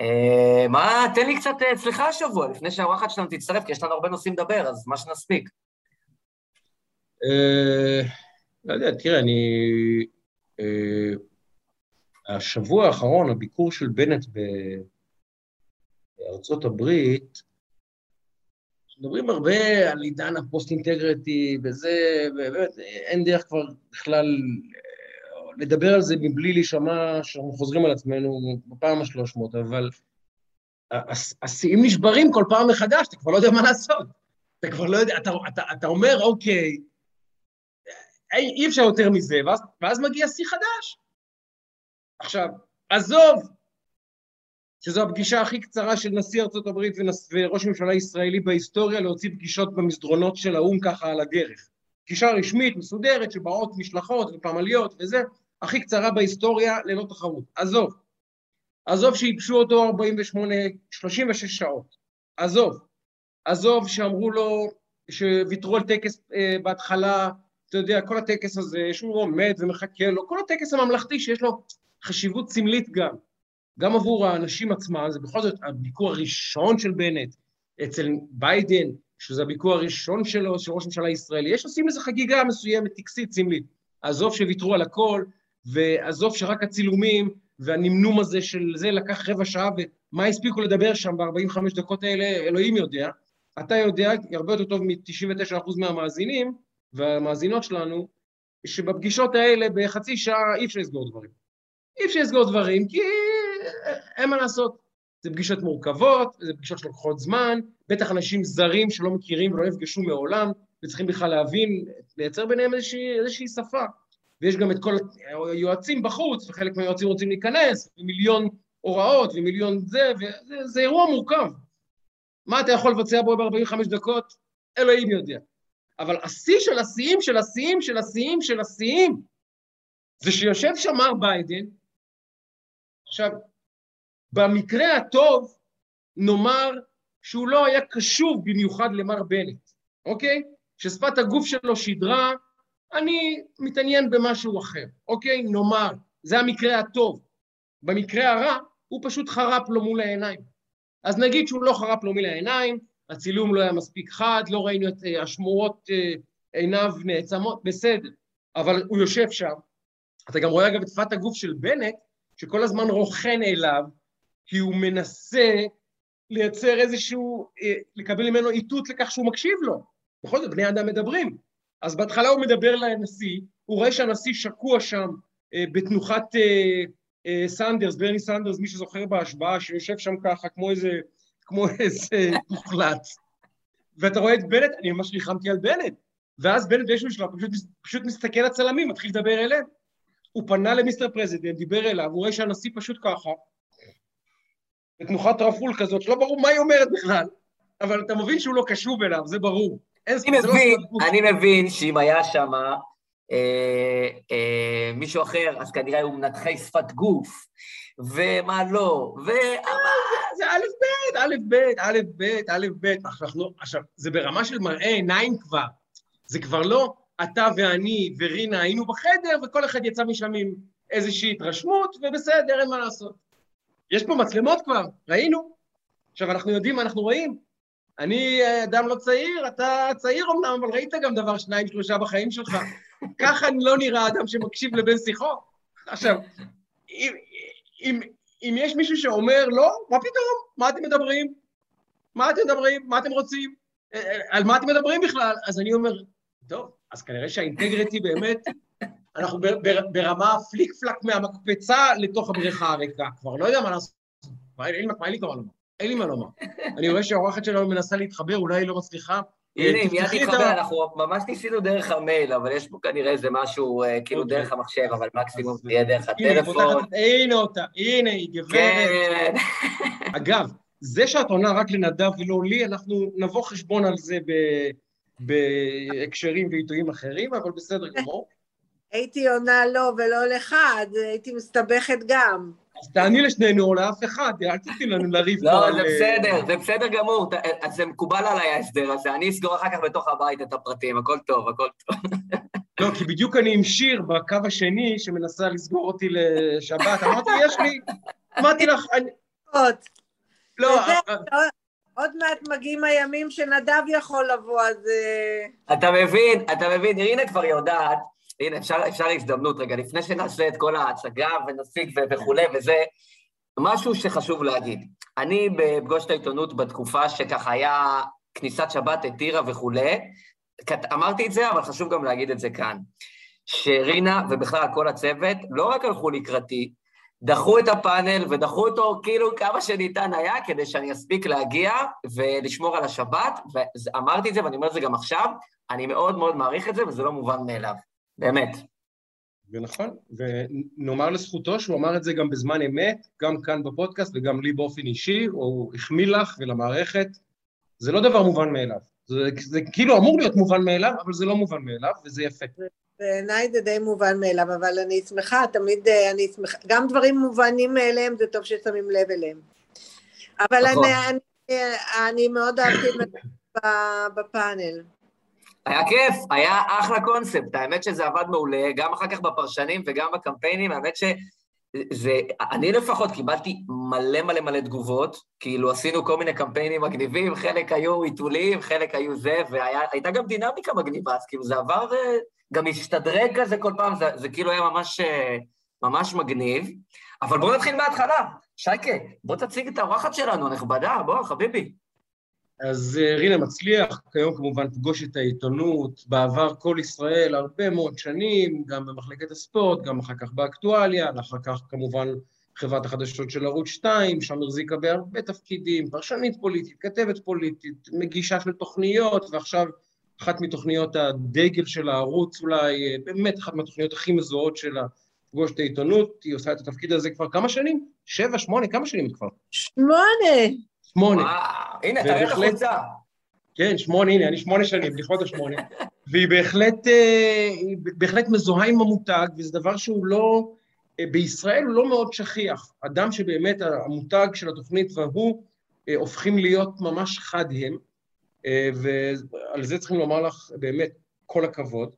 אה, מה, תן לי קצת אצלך השבוע, לפני שהאורחת שלנו תצטרף, כי יש לנו הרבה נושאים לדבר, אז מה שנספיק. אה, לא יודע, תראה, אני... אה, השבוע האחרון, הביקור של בנט בארצות הברית, מדברים הרבה על עידן ה post-integrity וזה, ובאמת, אין דרך כבר בכלל אה, לדבר על זה מבלי להישמע שאנחנו חוזרים על עצמנו בפעם השלוש מאות, אבל הש- השיאים נשברים כל פעם מחדש, אתה כבר לא יודע מה לעשות. אתה כבר לא יודע, אתה, אתה, אתה אומר, אוקיי, אי, אי אפשר יותר מזה, ואז, ואז מגיע שיא חדש. עכשיו, עזוב, שזו הפגישה הכי קצרה של נשיא ארצות הברית. וראש ממשלה ישראלי בהיסטוריה להוציא פגישות במסדרונות של האו"ם ככה על הדרך. פגישה רשמית, מסודרת, שבאות משלחות ופמליות וזה, הכי קצרה בהיסטוריה ללא תחרות. עזוב. עזוב שייבשו אותו 48, 36 שעות. עזוב. עזוב שאמרו לו, שוויתרו על טקס אה, בהתחלה, אתה יודע, כל הטקס הזה, שהוא עומד ומחכה לו, כל הטקס הממלכתי שיש לו חשיבות סמלית גם. גם עבור האנשים עצמם, זה בכל זאת הביקור הראשון של בנט אצל ביידן, שזה הביקור הראשון שלו, של ראש ממשלה ישראלי, יש עושים איזו חגיגה מסוימת, טקסית, סמלית. עזוב שוויתרו על הכל, ועזוב שרק הצילומים והנמנום הזה של זה לקח רבע שעה, ומה הספיקו לדבר שם ב-45 דקות האלה, אלוהים יודע. אתה יודע, הרבה יותר טוב מ-99% מהמאזינים והמאזינות שלנו, שבפגישות האלה בחצי שעה אי אפשר לסגור דברים. אי אפשר לסגור דברים, כי אין מה לעשות. זה פגישות מורכבות, זה פגישות שלוקחות זמן, בטח אנשים זרים שלא מכירים ולא נפגשו מעולם, וצריכים בכלל להבין, לייצר ביניהם איזושהי, איזושהי שפה. ויש גם את כל היועצים בחוץ, וחלק מהיועצים רוצים להיכנס, ומיליון הוראות ומיליון זה, וזה אירוע מורכב. מה אתה יכול לבצע בו ב-45 דקות? אלוהים יודע. אבל השיא של השיאים של השיאים של השיאים של השיאים זה שיושב שם מר ביידן, עכשיו, במקרה הטוב, נאמר שהוא לא היה קשוב במיוחד למר בנט, אוקיי? ששפת הגוף שלו שידרה, אני מתעניין במשהו אחר, אוקיי? נאמר, זה המקרה הטוב. במקרה הרע, הוא פשוט חרפ לו מול העיניים. אז נגיד שהוא לא חרפ לו מול העיניים, הצילום לא היה מספיק חד, לא ראינו את אה, השמורות אה, עיניו נעצמות, בסדר, אבל הוא יושב שם. אתה גם רואה אגב את שפת הגוף של בנט, שכל הזמן רוכן אליו, כי הוא מנסה לייצר איזשהו, אה, לקבל ממנו איתות לכך שהוא מקשיב לו. בכל זאת, בני אדם מדברים. אז בהתחלה הוא מדבר לנשיא, הוא רואה שהנשיא שקוע שם אה, בתנוחת אה, סנדרס, ברני סנדרס, מי שזוכר בהשבעה, שיושב שם ככה כמו איזה, כמו איזה <laughs> מוחלט. ואתה רואה את בנט, אני ממש ריחמתי על בנט. ואז בנט באיזשהו שלב פשוט, פשוט מסתכל לצלמים, מתחיל לדבר אליהם. הוא פנה ל Mister President, דיבר אליו, הוא רואה שהנשיא פשוט ככה, בתנוחת רפול כזאת, שלא ברור מה היא אומרת בכלל, אבל אתה מבין שהוא לא קשוב אליו, זה ברור. אני לא מבין, אני מבין שאם היה שם אה, אה, מישהו אחר, אז כנראה הוא מנתחי שפת גוף, ומה לא, ו... זה א' ב', א' ב', א' ב', א' ב', עכשיו, זה ברמה של מראה עיניים כבר, זה כבר לא אתה ואני ורינה היינו בחדר, וכל אחד יצא משם עם איזושהי התרשמות, ובסדר, אין מה לעשות. יש פה מצלמות כבר, ראינו. עכשיו, אנחנו יודעים מה אנחנו רואים. אני אדם לא צעיר, אתה צעיר אמנם, אבל ראית גם דבר שניים, שלושה בחיים שלך. <laughs> ככה לא נראה אדם שמקשיב לבן שיחו. עכשיו, אם, אם, אם יש מישהו שאומר, לא, מה פתאום? מה אתם מדברים? מה אתם מדברים? מה אתם רוצים? אה, אה, על מה אתם מדברים בכלל? אז אני אומר, טוב, אז כנראה שהאינטגריטי באמת, אנחנו ברמה פליק פלק מהמקפצה לתוך הבריכה הריקה. כבר לא יודע מה לעשות. אין לי כבר לומר. אין לי מה לומר. אני רואה שהאורחת שלנו מנסה להתחבר, אולי היא לא מצליחה. הנה, אם מיד נתחבר, אנחנו ממש ניסינו דרך המייל, אבל יש פה כנראה איזה משהו, אה, כאילו אוקיי. דרך המחשב, אבל מקסימום תהיה דרך הטלפון. הנה אותה, הנה היא גברת. כן. אגב, זה שאת עונה רק לנדב ולא לי, אנחנו נבוא חשבון על זה בהקשרים ועיתויים אחרים, אבל בסדר גמור. הייתי עונה לו ולא לך, אז הייתי מסתבכת גם. אז תעני לשנינו או לאף אחד, אל תתני לנו לריב לא, זה בסדר, זה בסדר גמור, אז זה מקובל עליי ההסדר הזה, אני אסגור אחר כך בתוך הבית את הפרטים, הכל טוב, הכל טוב. לא, כי בדיוק אני עם שיר בקו השני שמנסה לסגור אותי לשבת, אמרתי, יש לי, אמרתי לך, אני... לא, עוד מעט מגיעים הימים שנדב יכול לבוא, אז... אה, אתה מבין, אתה מבין, הנה כבר יודעת, הנה, אפשר, אפשר הזדמנות רגע, לפני שנעשה את כל ההצגה ונסיק וכולי וזה, משהו שחשוב להגיד. אני בפגוש את העיתונות בתקופה שככה היה כניסת שבת, התירה וכולי, אמרתי את זה, אבל חשוב גם להגיד את זה כאן. שרינה ובכלל כל הצוות לא רק הלכו לקראתי, דחו את הפאנל ודחו אותו כאילו כמה שניתן היה כדי שאני אספיק להגיע ולשמור על השבת, ואמרתי את זה ואני אומר את זה גם עכשיו, אני מאוד מאוד מעריך את זה וזה לא מובן מאליו, באמת. ונכון, ונאמר לזכותו שהוא אמר את זה גם בזמן אמת, גם כאן בפודקאסט וגם לי באופן אישי, הוא החמיא לך ולמערכת, זה לא דבר מובן מאליו. זה, זה כאילו אמור להיות מובן מאליו, אבל זה לא מובן מאליו, וזה יפה. בעיניי זה די מובן מאליו, אבל אני שמחה, תמיד אה, אני שמחה, גם דברים מובנים מאליהם, זה טוב ששמים לב אליהם. אבל נכון. אני, אני, אני מאוד אהבתי את זה בפאנל. היה כיף, היה אחלה קונספט, האמת שזה עבד מעולה, גם אחר כך בפרשנים וגם בקמפיינים, האמת ש... זה, אני לפחות קיבלתי מלא מלא מלא תגובות, כאילו עשינו כל מיני קמפיינים מגניבים, חלק היו עיתולים, חלק היו זה, והייתה גם דינמיקה מגניבה, אז כאילו זה עבר אה, גם השתדרג כזה כל פעם, זה, זה כאילו היה ממש, אה, ממש מגניב. אבל בואו נתחיל מההתחלה. שייקה, בוא תציג את האורחת שלנו, הנכבדה, בוא, חביבי. אז אה, רינה מצליח, כיום כמובן פגוש את העיתונות, בעבר כל ישראל הרבה מאוד שנים, גם במחלקת הספורט, גם אחר כך באקטואליה, ואחר כך כמובן חברת החדשות של ערוץ 2, שם החזיקה בהרבה תפקידים, פרשנית פוליטית, כתבת פוליטית, מגישה של תוכניות, ועכשיו אחת מתוכניות הדגל של הערוץ אולי, באמת אחת מהתוכניות הכי מזוהות שלה, פגוש את העיתונות, היא עושה את התפקיד הזה כבר כמה שנים? שבע, שמונה, כמה שנים כבר? שמונה. שמונה. הנה, תראה את החולצה. כן, שמונה, הנה, אני שמונה שנים, לכבוד השמונה. והיא בהחלט, אה, בהחלט מזוהה עם המותג, וזה דבר שהוא לא, אה, בישראל הוא לא מאוד שכיח. אדם שבאמת המותג של התוכנית והוא אה, הופכים להיות ממש חד הם, ועל זה צריכים לומר לך באמת כל הכבוד.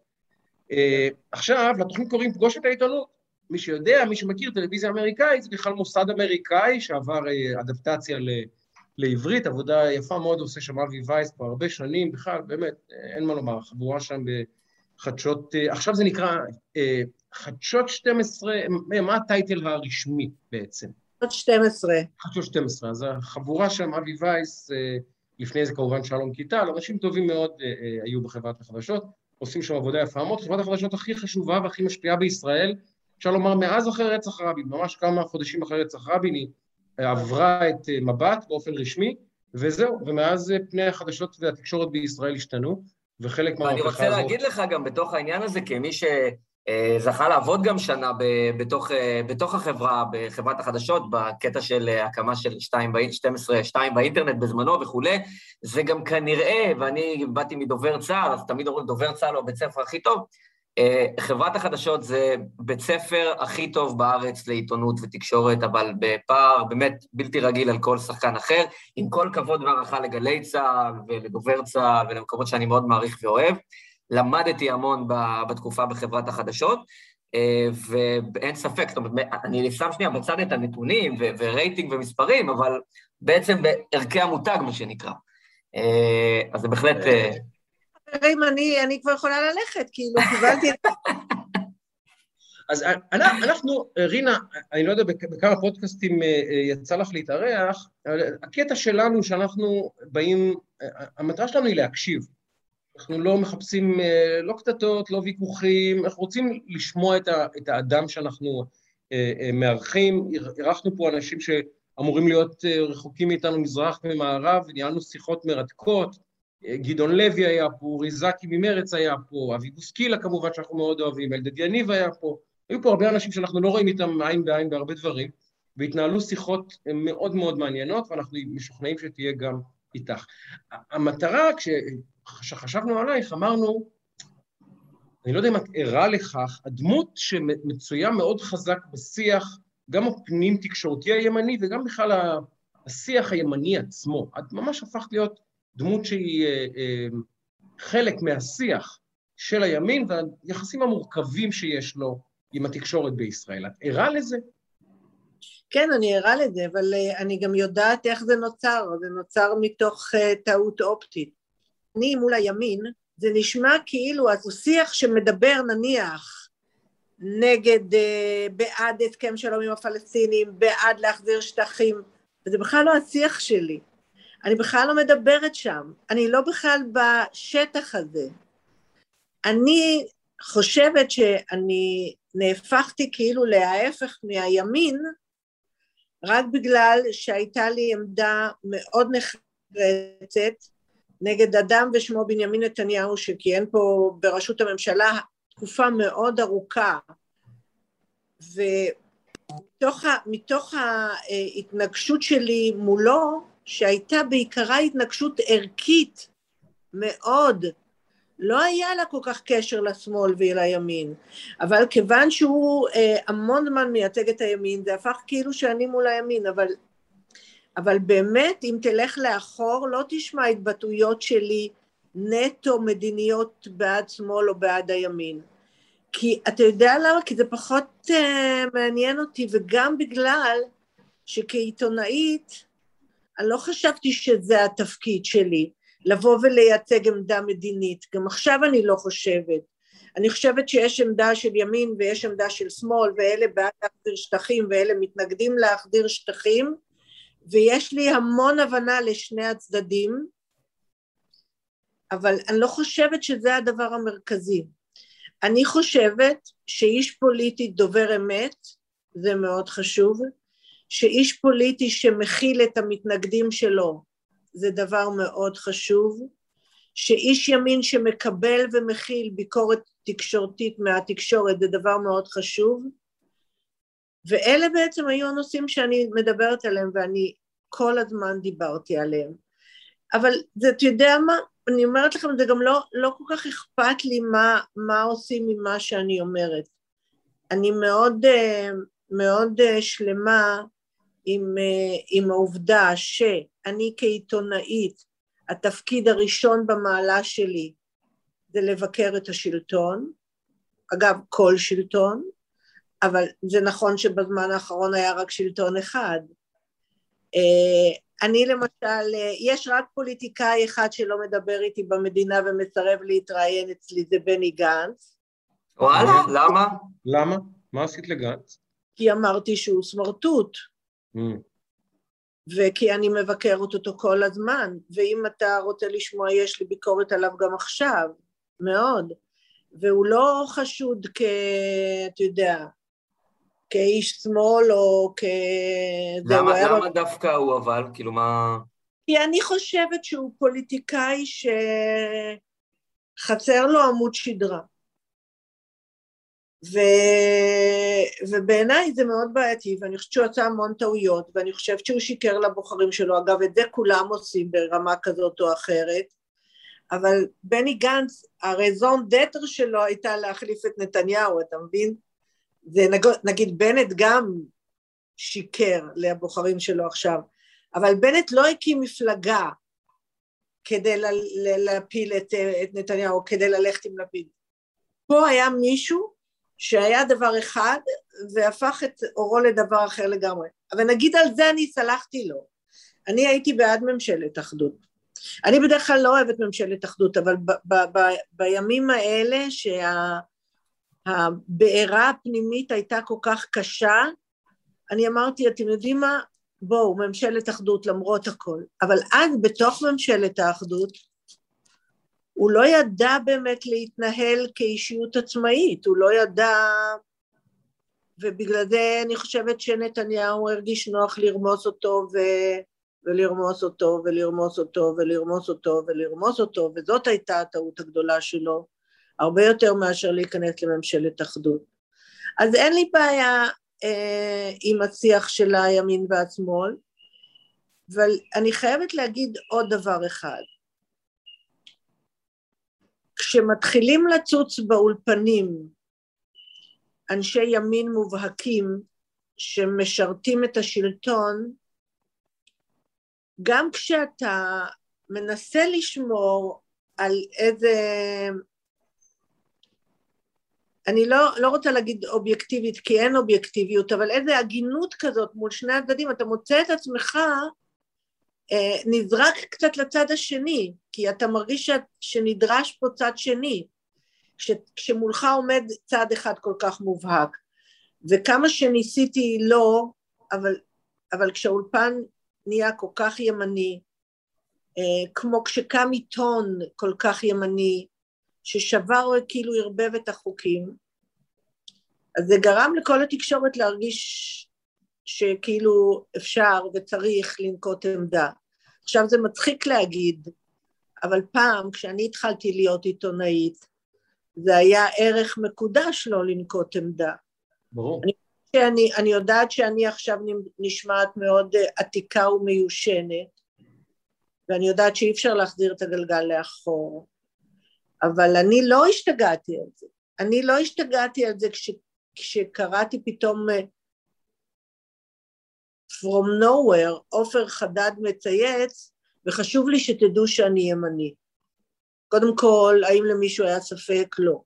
עכשיו, לתוכנית קוראים פגוש את העיתונות. מי שיודע, מי שמכיר טלוויזיה אמריקאית, זה בכלל מוסד אמריקאי שעבר אדפטציה ל... לעברית, עבודה יפה מאוד עושה שם אבי וייס כבר הרבה שנים, בכלל, באמת, אין מה לומר, חבורה שם בחדשות, אה, עכשיו זה נקרא אה, חדשות 12, מה הטייטל הרשמי בעצם? חדשות 12. חדשות 12, אז החבורה שם, אבי וייס, אה, לפני זה כמובן שלום קיטל, אנשים טובים מאוד היו בחברת החדשות, עושים שם עבודה יפה מאוד, חברת החדשות הכי חשובה והכי משפיעה בישראל, אפשר לומר מאז אחרי רצח רבין, ממש כמה חודשים אחרי רצח רבין, היא עברה את אה, מבט באופן רשמי, וזהו, ומאז אה, פני החדשות והתקשורת בישראל השתנו, וחלק מהמהפכה הזאת... ואני רוצה להגיד לך גם בתוך העניין הזה, כמי שזכה לעבוד גם שנה בתוך, אה, בתוך החברה, בחברת החדשות, בקטע של הקמה של 12, 2 באינטרנט בזמנו וכולי, זה גם כנראה, ואני באתי מדובר צה"ל, אז תמיד אומרים דובר צה"ל הוא הבית ספר הכי טוב, אה, חברת החדשות זה בית ספר הכי טוב בארץ לעיתונות ותקשורת, אבל בפער באמת בלתי רגיל על כל שחקן אחר, עם כל כבוד והערכה לגלי צה"ל ולדובר צה"ל ולמקומות שאני מאוד מעריך ואוהב. למדתי המון בתקופה בחברת החדשות, אה, ואין ספק, זאת אומרת, אני שם שנייה בצד את הנתונים ורייטינג ומספרים, אבל בעצם בערכי המותג, מה שנקרא. אה, אז זה בהחלט... חברים, אני, אני כבר יכולה ללכת, כאילו, <laughs> קיבלתי את... אז אנחנו, רינה, אני לא יודע בכמה פודקאסטים אה, אה, יצא לך להתארח, אבל הקטע שלנו שאנחנו באים, המטרה שלנו היא להקשיב. אנחנו לא מחפשים אה, לא קטטות, לא ויכוחים, אנחנו רוצים לשמוע את, ה, את האדם שאנחנו מארחים. אירחנו פה אנשים שאמורים להיות רחוקים מאיתנו מזרח ומערב, וניהלנו שיחות מרתקות. גדעון לוי היה פה, אורי זקי ממרץ היה פה, אבי בוסקילה כמובן שאנחנו מאוד אוהבים, אלדד יניב היה פה, היו פה הרבה אנשים שאנחנו לא רואים איתם עין בעין בהרבה דברים, והתנהלו שיחות מאוד מאוד מעניינות, ואנחנו משוכנעים שתהיה גם איתך. המטרה, כשחשבנו עלייך, אמרנו, אני לא יודע אם את ערה לכך, הדמות שמצויה מאוד חזק בשיח, גם הפנים תקשורתי הימני וגם בכלל השיח הימני עצמו. את ממש הפכת להיות דמות שהיא אה, אה, חלק מהשיח של הימין והיחסים המורכבים שיש לו עם התקשורת בישראל. את ערה לזה? כן, אני ערה לזה, אבל אה, אני גם יודעת איך זה נוצר, זה נוצר מתוך טעות אופטית. אני מול הימין, זה נשמע כאילו שיח שמדבר נניח נגד, בעד הסכם שלום עם הפלסטינים, בעד להחזיר שטחים, וזה בכלל לא השיח שלי. אני בכלל לא מדברת שם, אני לא בכלל בשטח הזה. אני חושבת שאני נהפכתי כאילו להפך מהימין, רק בגלל שהייתה לי עמדה מאוד נחרצת נגד אדם ושמו בנימין נתניהו שכיהן פה בראשות הממשלה תקופה מאוד ארוכה ומתוך ההתנגשות שלי מולו שהייתה בעיקרה התנגשות ערכית מאוד, לא היה לה כל כך קשר לשמאל ולימין, אבל כיוון שהוא אה, המון זמן מייצג את הימין, זה הפך כאילו שאני מול הימין, אבל, אבל באמת, אם תלך לאחור, לא תשמע התבטאויות שלי נטו מדיניות בעד שמאל או בעד הימין. כי אתה יודע למה? כי זה פחות uh, מעניין אותי, וגם בגלל שכעיתונאית, אני לא חשבתי שזה התפקיד שלי, לבוא ולייצג עמדה מדינית, גם עכשיו אני לא חושבת. אני חושבת שיש עמדה של ימין ויש עמדה של שמאל, ואלה בעד להחזיר שטחים ואלה מתנגדים להחזיר שטחים, ויש לי המון הבנה לשני הצדדים, אבל אני לא חושבת שזה הדבר המרכזי. אני חושבת שאיש פוליטי דובר אמת, זה מאוד חשוב, שאיש פוליטי שמכיל את המתנגדים שלו זה דבר מאוד חשוב, שאיש ימין שמקבל ומכיל ביקורת תקשורתית מהתקשורת זה דבר מאוד חשוב, ואלה בעצם היו הנושאים שאני מדברת עליהם ואני כל הזמן דיברתי עליהם. אבל אתה יודע מה, אני אומרת לכם, זה גם לא, לא כל כך אכפת לי מה, מה עושים עם מה שאני אומרת. אני מאוד, אה, מאוד אה, שלמה עם, אה, עם העובדה שאני כעיתונאית, התפקיד הראשון במעלה שלי זה לבקר את השלטון, אגב, כל שלטון, אבל זה נכון שבזמן האחרון היה רק שלטון אחד. אני למשל, יש רק פוליטיקאי אחד שלא מדבר איתי במדינה ומסרב להתראיין אצלי, זה בני גנץ. וואלה, למה? למה? מה עשית לגנץ? כי אמרתי שהוא סמרטוט. Mm. וכי אני מבקרת אותו כל הזמן, ואם אתה רוצה לשמוע, יש לי ביקורת עליו גם עכשיו, מאוד. והוא לא חשוד כ... אתה יודע, כאיש שמאל או כ... למה, למה ב... דווקא הוא אבל? כאילו מה... כי אני חושבת שהוא פוליטיקאי שחסר לו עמוד שדרה. ו... ובעיניי זה מאוד בעייתי, ואני חושבת שהוא עשה המון טעויות, ואני חושבת שהוא שיקר לבוחרים שלו, אגב, את זה כולם עושים ברמה כזאת או אחרת, אבל בני גנץ, הרזון דטר שלו הייתה להחליף את נתניהו, אתה מבין? זה נג... נגיד בנט גם שיקר לבוחרים שלו עכשיו, אבל בנט לא הקים מפלגה כדי ל... להפיל את, את נתניהו, כדי ללכת עם לפיד. פה היה מישהו שהיה דבר אחד והפך את אורו לדבר אחר לגמרי. אבל נגיד על זה אני סלחתי לו. אני הייתי בעד ממשלת אחדות. אני בדרך כלל לא אוהבת ממשלת אחדות, אבל ב- ב- ב- בימים האלה שהבעירה הפנימית הייתה כל כך קשה, אני אמרתי, אתם יודעים מה? בואו, ממשלת אחדות למרות הכל. אבל אז בתוך ממשלת האחדות, הוא לא ידע באמת להתנהל כאישיות עצמאית, הוא לא ידע, ובגלל זה אני חושבת שנתניהו הרגיש נוח לרמוס אותו ו... ולרמוס אותו ולרמוס אותו ולרמוס אותו ולרמוס אותו, וזאת הייתה הטעות הגדולה שלו, הרבה יותר מאשר להיכנס לממשלת אחדות. אז אין לי בעיה אה, עם השיח של הימין והשמאל, אבל אני חייבת להגיד עוד דבר אחד. כשמתחילים לצוץ באולפנים אנשי ימין מובהקים שמשרתים את השלטון, גם כשאתה מנסה לשמור על איזה, אני לא, לא רוצה להגיד אובייקטיבית כי אין אובייקטיביות, אבל איזה הגינות כזאת מול שני הצדדים, אתה מוצא את עצמך נזרק קצת לצד השני, כי אתה מרגיש שנדרש פה צד שני, כש, כשמולך עומד צד אחד כל כך מובהק. וכמה שניסיתי לא, אבל, אבל כשהאולפן נהיה כל כך ימני, אה, כמו כשקם עיתון כל כך ימני, ששבר כאילו ערבב את החוקים, אז זה גרם לכל התקשורת להרגיש שכאילו אפשר וצריך לנקוט עמדה. עכשיו זה מצחיק להגיד, אבל פעם כשאני התחלתי להיות עיתונאית, זה היה ערך מקודש לא לנקוט עמדה. ברור. אני, שאני, אני יודעת שאני עכשיו נשמעת מאוד עתיקה ומיושנת, ואני יודעת שאי אפשר להחזיר את הגלגל לאחור, אבל אני לא השתגעתי על זה. אני לא השתגעתי על זה כש, כשקראתי פתאום אה, From nowhere, עופר חדד מצייץ, וחשוב לי שתדעו שאני ימני. קודם כל, האם למישהו היה ספק? לא.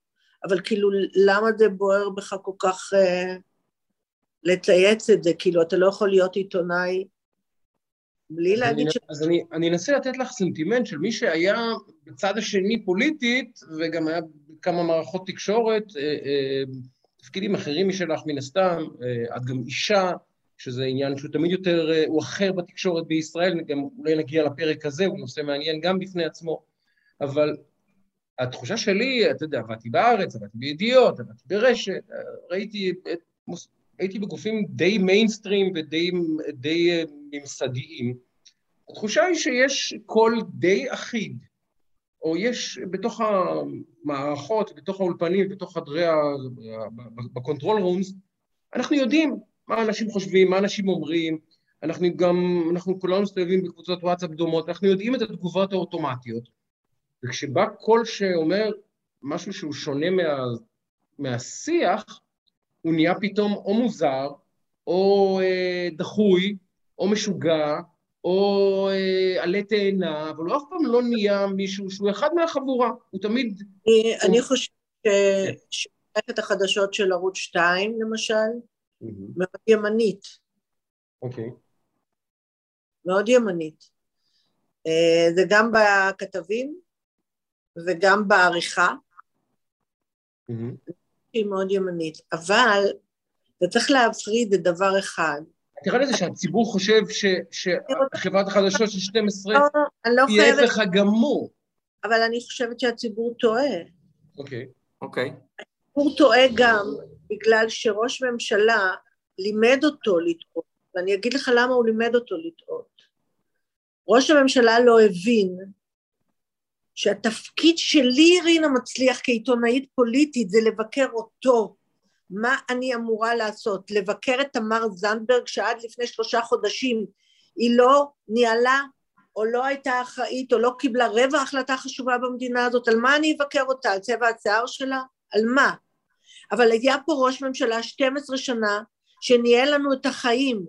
אבל כאילו, למה זה בוער בך כל כך uh, לצייץ את זה? כאילו, אתה לא יכול להיות עיתונאי בלי להגיד אני, ש... אז אני, אני אנסה לתת לך סנטימנט של מי שהיה בצד השני פוליטית, וגם היה בכמה מערכות תקשורת, אה, אה, תפקידים אחרים משלך מן הסתם, אה, את גם אישה, שזה עניין שהוא תמיד יותר, אה, הוא אחר בתקשורת בישראל, גם אולי נגיע לפרק הזה, הוא נושא מעניין גם בפני עצמו, אבל התחושה שלי, אתה יודע, עבדתי בארץ, עבדתי בידיעות, עבדתי ברשת, ראיתי, הייתי בגופים די מיינסטרים ודי די אה, ממסדיים. התחושה היא שיש קול די אחיד, או יש בתוך המערכות, בתוך האולפנים, בתוך חדרי ה... ב control rooms, אנחנו יודעים מה אנשים חושבים, מה אנשים אומרים, אנחנו גם, אנחנו כולנו מסתובבים בקבוצות וואטסאפ דומות, אנחנו יודעים את התגובות האוטומטיות. וכשבא קול שאומר משהו שהוא שונה מה, מהשיח, הוא נהיה פתאום או מוזר, או אה, דחוי, או משוגע, או אה, עלה תאנה, אבל הוא אף פעם לא נהיה מישהו שהוא אחד מהחבורה, הוא תמיד... אני, הוא... אני חושבת שמערכת החדשות של ערוץ 2, למשל, mm-hmm. מאוד ימנית. אוקיי. Okay. מאוד ימנית. אה, זה גם בכתבים וגם בעריכה. Mm-hmm. היא מאוד ימנית, אבל אתה צריך להפריד את דבר אחד. תראה לזה שהציבור חושב שחברת החדשות של 12 לא, לא היא ההפך הגמור. אבל אני חושבת שהציבור טועה. אוקיי. אוקיי. הציבור טועה גם בגלל שראש ממשלה לימד אותו לטעות, ואני אגיד לך למה הוא לימד אותו לטעות. ראש הממשלה לא הבין שהתפקיד שלי, רינה מצליח, כעיתונאית פוליטית, זה לבקר אותו. מה אני אמורה לעשות? לבקר את תמר זנדברג שעד לפני שלושה חודשים היא לא ניהלה או לא הייתה אחראית או לא קיבלה רבע החלטה חשובה במדינה הזאת, על מה אני אבקר אותה? על צבע השיער שלה? על מה? אבל היה פה ראש ממשלה 12 שנה שניהל לנו את החיים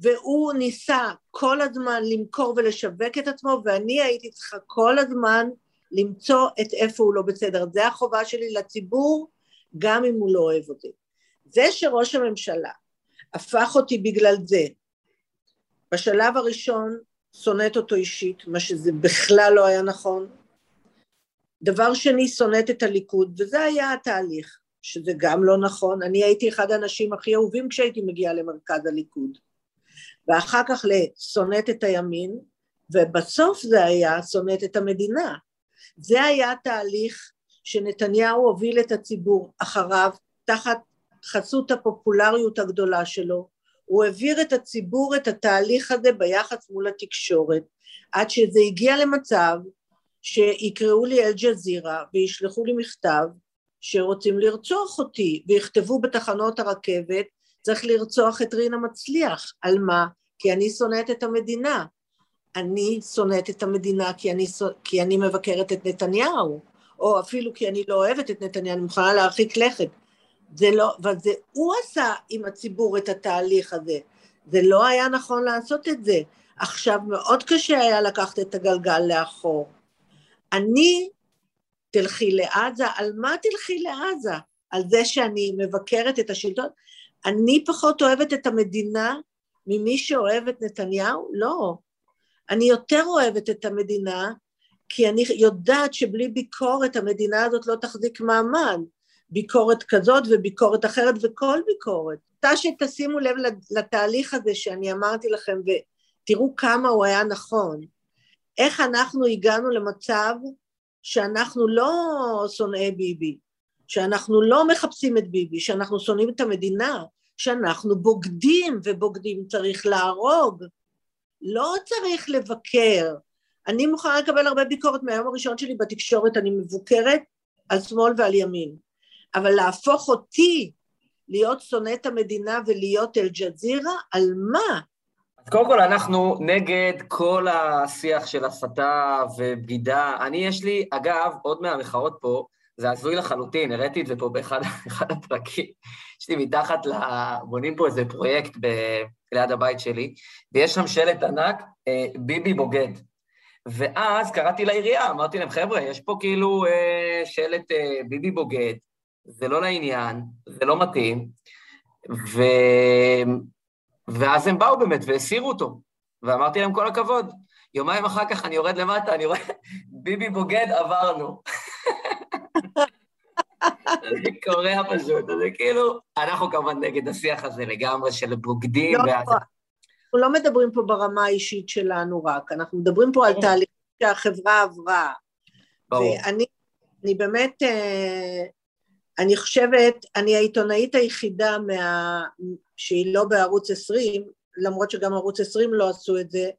והוא ניסה כל הזמן למכור ולשווק את עצמו ואני הייתי צריכה כל הזמן למצוא את איפה הוא לא בסדר. זה החובה שלי לציבור, גם אם הוא לא אוהב אותי. זה שראש הממשלה הפך אותי בגלל זה, בשלב הראשון שונאת אותו אישית, מה שזה בכלל לא היה נכון. דבר שני, שונאת את הליכוד, וזה היה התהליך, שזה גם לא נכון. אני הייתי אחד האנשים הכי אהובים כשהייתי מגיעה למרכז הליכוד. ואחר כך לשונאת את הימין, ובסוף זה היה שונאת את המדינה. זה היה תהליך שנתניהו הוביל את הציבור אחריו, תחת חסות הפופולריות הגדולה שלו, הוא העביר את הציבור את התהליך הזה ביחס מול התקשורת, עד שזה הגיע למצב שיקראו לי אל-ג'זירה וישלחו לי מכתב שרוצים לרצוח אותי, ויכתבו בתחנות הרכבת, צריך לרצוח את רינה מצליח. על מה? כי אני שונאת את המדינה. אני שונאת את המדינה כי אני, כי אני מבקרת את נתניהו, או אפילו כי אני לא אוהבת את נתניהו, אני מוכנה להרחיק לכת. זה לא, וזה הוא עשה עם הציבור את התהליך הזה. זה לא היה נכון לעשות את זה. עכשיו מאוד קשה היה לקחת את הגלגל לאחור. אני, תלכי לעזה, על מה תלכי לעזה? על זה שאני מבקרת את השלטון? אני פחות אוהבת את המדינה ממי שאוהב את נתניהו? לא. אני יותר אוהבת את המדינה כי אני יודעת שבלי ביקורת המדינה הזאת לא תחזיק מעמד. ביקורת כזאת וביקורת אחרת וכל ביקורת. אתה שתשימו לב לתהליך הזה שאני אמרתי לכם ותראו כמה הוא היה נכון. איך אנחנו הגענו למצב שאנחנו לא שונאי ביבי, שאנחנו לא מחפשים את ביבי, שאנחנו שונאים את המדינה, שאנחנו בוגדים, ובוגדים צריך להרוג. לא צריך לבקר. אני מוכנה לקבל הרבה ביקורת מהיום הראשון שלי בתקשורת, אני מבוקרת על שמאל ועל ימין. אבל להפוך אותי להיות שונאת המדינה ולהיות אל-ג'זירה, על מה? אז קודם כל, אנחנו נגד כל השיח של הסתה ובגידה. אני, יש לי, אגב, עוד מהמחאות פה, זה הזוי לחלוטין, הראיתי את זה פה באחד <laughs> הפרקים. יש לי מתחת ל... בונים פה איזה פרויקט ב... ליד הבית שלי, ויש שם שלט ענק, אה, ביבי בוגד. ואז קראתי לעירייה, אמרתי להם, חבר'ה, יש פה כאילו אה, שלט אה, ביבי בוגד, זה לא לעניין, זה לא מתאים, ו... ואז הם באו באמת והסירו אותו, ואמרתי להם כל הכבוד. יומיים אחר כך אני יורד למטה, אני רואה, ביבי בוגד, עברנו. <laughs> זה קורע פשוט, זה כאילו, אנחנו כמובן נגד השיח הזה לגמרי של בוגדים. לא, ואז... אנחנו לא מדברים פה ברמה האישית שלנו רק, אנחנו מדברים פה על תהליך שהחברה עברה. ברור. ואני באמת, אה, אני חושבת, אני העיתונאית היחידה מה... שהיא לא בערוץ 20, למרות שגם ערוץ 20 לא עשו את זה,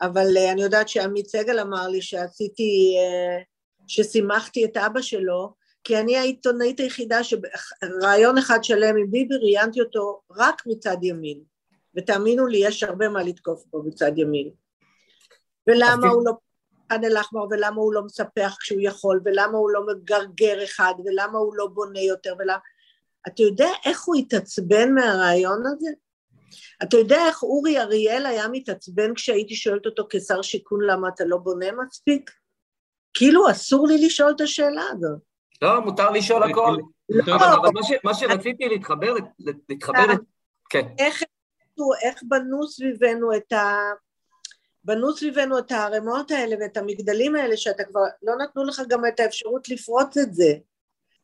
אבל אה, אני יודעת שעמית סגל אמר לי שעשיתי, אה, ששימחתי את אבא שלו, כי אני העיתונאית היחידה שרעיון אחד שלם עם ביבי, ראיינתי אותו רק מצד ימין. ותאמינו לי, יש הרבה מה לתקוף פה בצד ימין. ולמה הוא לא ח'אן אל-אחמר, ולמה הוא לא מספח כשהוא יכול, ולמה הוא לא מגרגר אחד, ולמה הוא לא בונה יותר, ולמה... אתה יודע איך הוא התעצבן מהרעיון הזה? אתה יודע איך אורי אריאל היה מתעצבן כשהייתי שואלת אותו כשר שיכון למה אתה לא בונה מספיק? כאילו אסור לי לשאול את השאלה הזאת. לא, מותר לשאול הכל. לא, אבל מה שרציתי להתחבר, להתחבר, כן. איך בנו סביבנו את ה... בנו סביבנו את הערימות האלה ואת המגדלים האלה, שאתה כבר, לא נתנו לך גם את האפשרות לפרוץ את זה.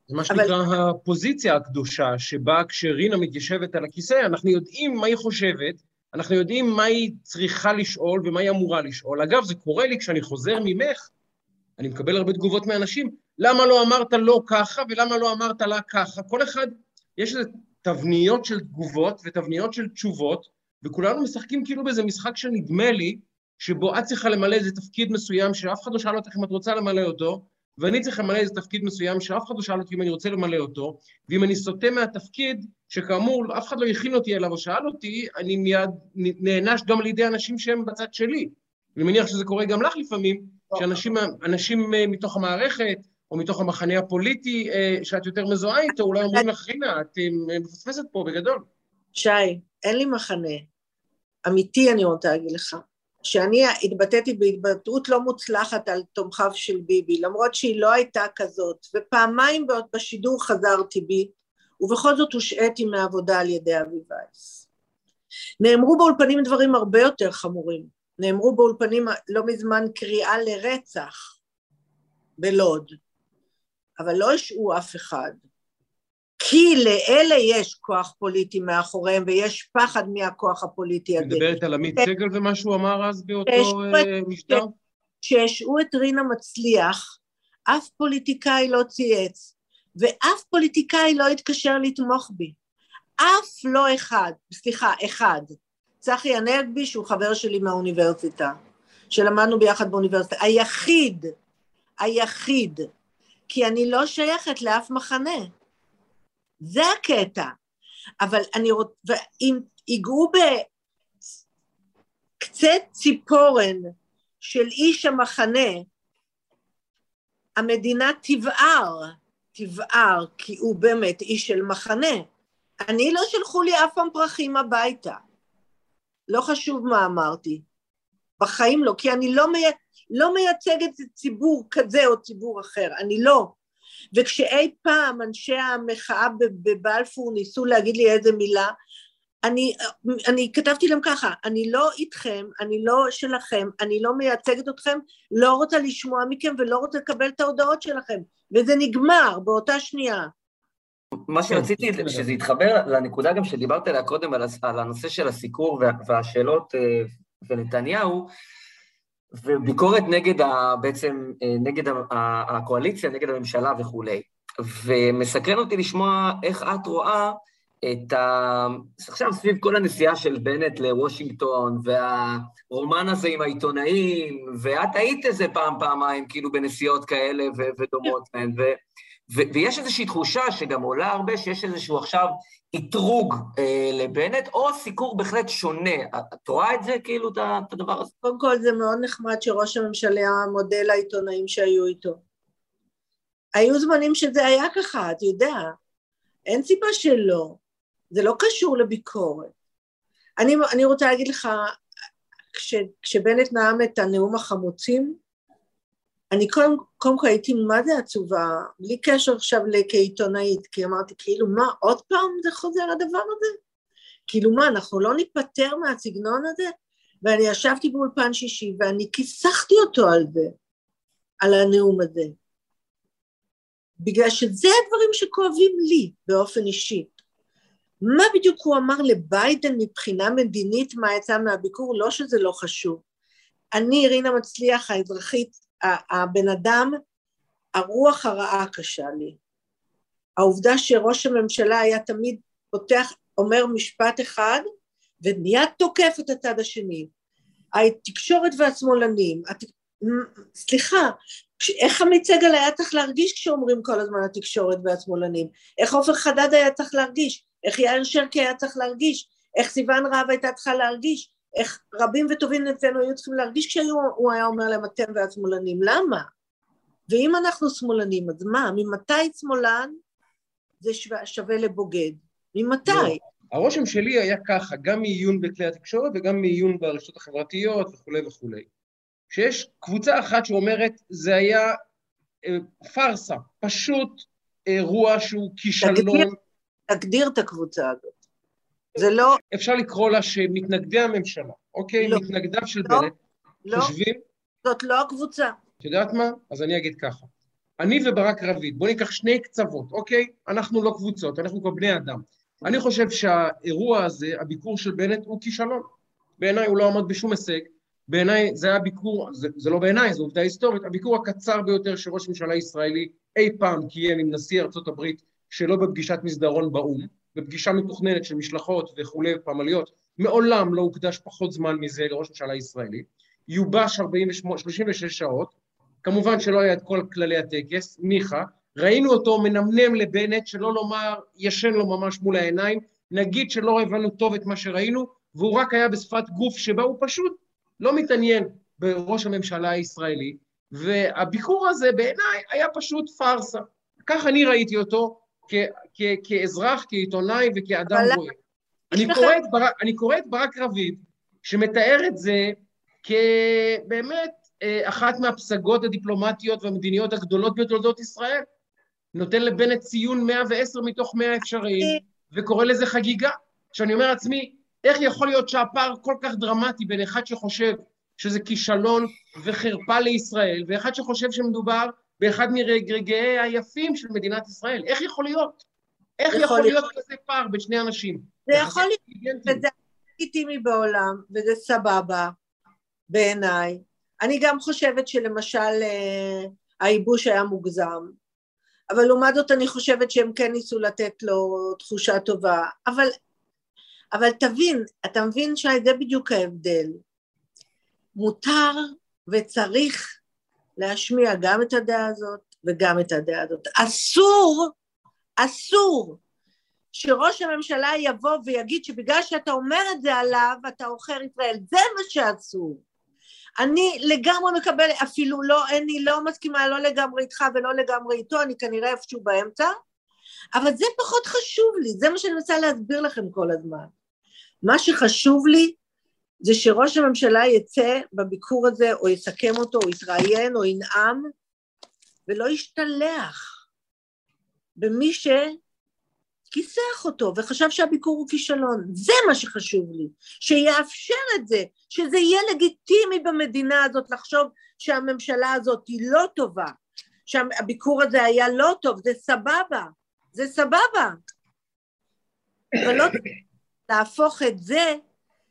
זה מה שנקרא אבל... הפוזיציה הקדושה, שבה כשרינה מתיישבת על הכיסא, אנחנו יודעים מה היא חושבת, אנחנו יודעים מה היא צריכה לשאול ומה היא אמורה לשאול. אגב, זה קורה לי כשאני חוזר ממך, אני מקבל הרבה תגובות מאנשים, למה לא אמרת לא ככה ולמה לא אמרת לה ככה? כל אחד, יש איזה תבניות של תגובות ותבניות של תשובות, וכולנו משחקים כאילו באיזה משחק שנדמה לי, שבו את צריכה למלא איזה תפקיד מסוים שאף אחד לא שאל אותך אם את רוצה למלא אותו, ואני צריך למלא איזה תפקיד מסוים שאף אחד לא שאל אותי אם אני רוצה למלא אותו, ואם אני סוטה מהתפקיד, שכאמור אף אחד לא הכין אותי אליו או שאל אותי, אני מיד נענש גם על ידי אנשים שהם בצד שלי. אני מניח שזה קורה גם לך לפעמים, שאנשים אה, מתוך המערכת, או מתוך המחנה הפוליטי אה, שאת יותר מזוהה איתו, אולי אומרים לך, רינה, את אה, מפספסת פה בגדול. שי, אין לי מחנה. אמיתי אני רוצה להגיד לך. שאני התבטאתי בהתבטאות לא מוצלחת על תומכיו של ביבי, למרות שהיא לא הייתה כזאת, ופעמיים בשידור חזרתי בי, ובכל זאת הושעיתי מעבודה על ידי אבי וייס. נאמרו באולפנים דברים הרבה יותר חמורים. נאמרו באולפנים לא מזמן קריאה לרצח בלוד, אבל לא השעו אף אחד. כי לאלה יש כוח פוליטי מאחוריהם ויש פחד מהכוח הפוליטי הזה. מדברת על עמית סגל ומה שהוא אמר אז באותו אה, משטר? כשהשעו את רינה מצליח, אף פוליטיקאי לא צייץ, ואף פוליטיקאי לא התקשר לתמוך בי. אף לא אחד, סליחה, אחד. צחי הנגבי, שהוא חבר שלי מהאוניברסיטה, שלמדנו ביחד באוניברסיטה, היחיד, היחיד, כי אני לא שייכת לאף מחנה. זה הקטע. אבל אני רוצה, ואם ייגעו בקצה ציפורן של איש המחנה, המדינה תבער, תבער, כי הוא באמת איש של מחנה. אני לא שלחו לי אף פעם פרחים הביתה. לא חשוב מה אמרתי. בחיים לא, כי אני לא, מי... לא מייצגת ציבור כזה או ציבור אחר, אני לא. וכשאי פעם אנשי המחאה בבלפור ניסו להגיד לי איזה מילה, אני, אני כתבתי להם ככה, אני לא איתכם, אני לא שלכם, אני לא מייצגת אתכם, לא רוצה לשמוע מכם ולא רוצה לקבל את ההודעות שלכם, וזה נגמר באותה שנייה. מה שרציתי, שזה יתחבר לנקודה גם שדיברת עליה קודם, על הנושא של הסיקור והשאלות אה, ונתניהו, וביקורת נגד ה, בעצם, אה, נגד הקואליציה, נגד הממשלה וכולי. ומסקרן אותי לשמוע איך את רואה את ה... עכשיו סביב כל הנסיעה של בנט לוושינגטון, והרומן הזה עם העיתונאים, ואת היית איזה פעם, פעמיים, כאילו בנסיעות כאלה ודומות להן, ו... ויש איזושהי תחושה שגם עולה הרבה, שיש איזשהו עכשיו אתרוג אה, לבנט, או סיקור בהחלט שונה. את רואה את זה, כאילו, את הדבר הזה? קודם כל, זה מאוד נחמד שראש הממשלה מודה לעיתונאים שהיו איתו. היו זמנים שזה היה ככה, אתה יודע. אין סיבה שלא. זה לא קשור לביקורת. אני, אני רוצה להגיד לך, כש, כשבנט נאם את הנאום החמוצים, אני קודם, קודם כל הייתי מה זה עצובה, בלי קשר עכשיו כעיתונאית, כי אמרתי, כאילו, מה, עוד פעם זה חוזר הדבר הזה? כאילו, מה, אנחנו לא ניפטר מהסגנון הזה? ואני ישבתי באולפן שישי ואני כיסחתי אותו על זה, על הנאום הזה. בגלל שזה הדברים שכואבים לי באופן אישי. מה בדיוק הוא אמר לביידן מבחינה מדינית, מה יצא מהביקור? לא שזה לא חשוב. אני, רינה מצליח, האזרחית, הבן אדם, הרוח הרעה קשה לי. העובדה שראש הממשלה היה תמיד פותח, אומר משפט אחד, ומיד תוקף את הצד השני. התקשורת והשמאלנים, סליחה, איך עמית סגל היה צריך להרגיש כשאומרים כל הזמן התקשורת והשמאלנים? איך עופר חדד היה צריך להרגיש? איך יאיר שרקי היה צריך להרגיש? איך סיוון רהב הייתה צריכה להרגיש? איך רבים וטובים אצלנו היו צריכים להרגיש כשהוא היה אומר להם אתם והשמאלנים? למה? ואם אנחנו שמאלנים, אז מה? ממתי שמאלן זה שווה, שווה לבוגד? ממתי? לא. הרושם שלי היה ככה, גם מעיון בכלי התקשורת וגם מעיון ברשתות החברתיות וכולי וכולי. שיש קבוצה אחת שאומרת, זה היה אה, פארסה, פשוט אירוע שהוא כישלון. תגדיר, תגדיר את הקבוצה הזאת. זה לא... אפשר לקרוא לה שמתנגדי הממשלה, אוקיי? לא. מתנגדיו של לא, בנט, לא. חושבים... זאת לא הקבוצה. את יודעת מה? אז אני אגיד ככה. אני וברק רביד, בואו ניקח שני קצוות, אוקיי? אנחנו לא קבוצות, אנחנו כבר בני אדם. אני חושב שהאירוע הזה, הביקור של בנט, הוא כישלון. בעיניי הוא לא עמד בשום הישג. בעיניי זה היה ביקור, זה, זה לא בעיניי, זו עובדה היסטורית, הביקור הקצר ביותר שראש ממשלה ישראלי אי פעם קיים עם נשיא ארצות הברית שלא בפגישת מסדרון באו"ם, בפגישה מתוכננת של משלחות וכולי פמליות, מעולם לא הוקדש פחות זמן מזה לראש ממשלה ישראלי, יובש 48, 36 שעות, כמובן שלא היה את כל כללי הטקס, ניחא, ראינו אותו מנמנם לבנט, שלא לומר ישן לו ממש מול העיניים, נגיד שלא הבנו טוב את מה שראינו, והוא רק היה בשפת גוף שבה הוא פשוט לא מתעניין בראש הממשלה הישראלי, והביקור הזה בעיניי היה פשוט פארסה. כך אני ראיתי אותו כאזרח, כעיתונאי וכאדם רואה. אני, אני קורא את ברק רביד, שמתאר את זה כבאמת אה, אחת מהפסגות הדיפלומטיות והמדיניות הגדולות בתולדות ישראל. נותן לבנט ציון 110 מתוך 100 אפשריים, וקורא לזה חגיגה. שאני אומר לעצמי, איך יכול להיות שהפער כל כך דרמטי בין אחד שחושב שזה כישלון וחרפה לישראל, ואחד שחושב שמדובר באחד מרגעי היפים של מדינת ישראל? איך יכול להיות? איך יכול, יכול להיות כזה פער בין שני אנשים? זה יכול להיות, וזה לגיטימי בעולם, וזה סבבה בעיניי. אני גם חושבת שלמשל אה, הייבוש היה מוגזם, אבל לעומת זאת אני חושבת שהם כן ניסו לתת לו תחושה טובה, אבל, אבל תבין, אתה מבין שי, זה בדיוק ההבדל. מותר וצריך להשמיע גם את הדעה הזאת וגם את הדעה הזאת. אסור, אסור שראש הממשלה יבוא ויגיד שבגלל שאתה אומר את זה עליו אתה עוכר ישראל, זה מה שאסור. אני לגמרי מקבל, אפילו לא, אני לא מסכימה לא לגמרי איתך ולא לגמרי איתו, אני כנראה איפשהו באמצע, אבל זה פחות חשוב לי, זה מה שאני מנסה להסביר לכם כל הזמן. מה שחשוב לי זה שראש הממשלה יצא בביקור הזה, או יסכם אותו, או יתראיין, או ינאם, ולא ישתלח במי ש... כיסח אותו וחשב שהביקור הוא כישלון. זה מה שחשוב לי, שיאפשר את זה, שזה יהיה לגיטימי במדינה הזאת לחשוב שהממשלה הזאת היא לא טובה, שהביקור הזה היה לא טוב, זה סבבה, זה סבבה. אבל לא <coughs> להפוך את זה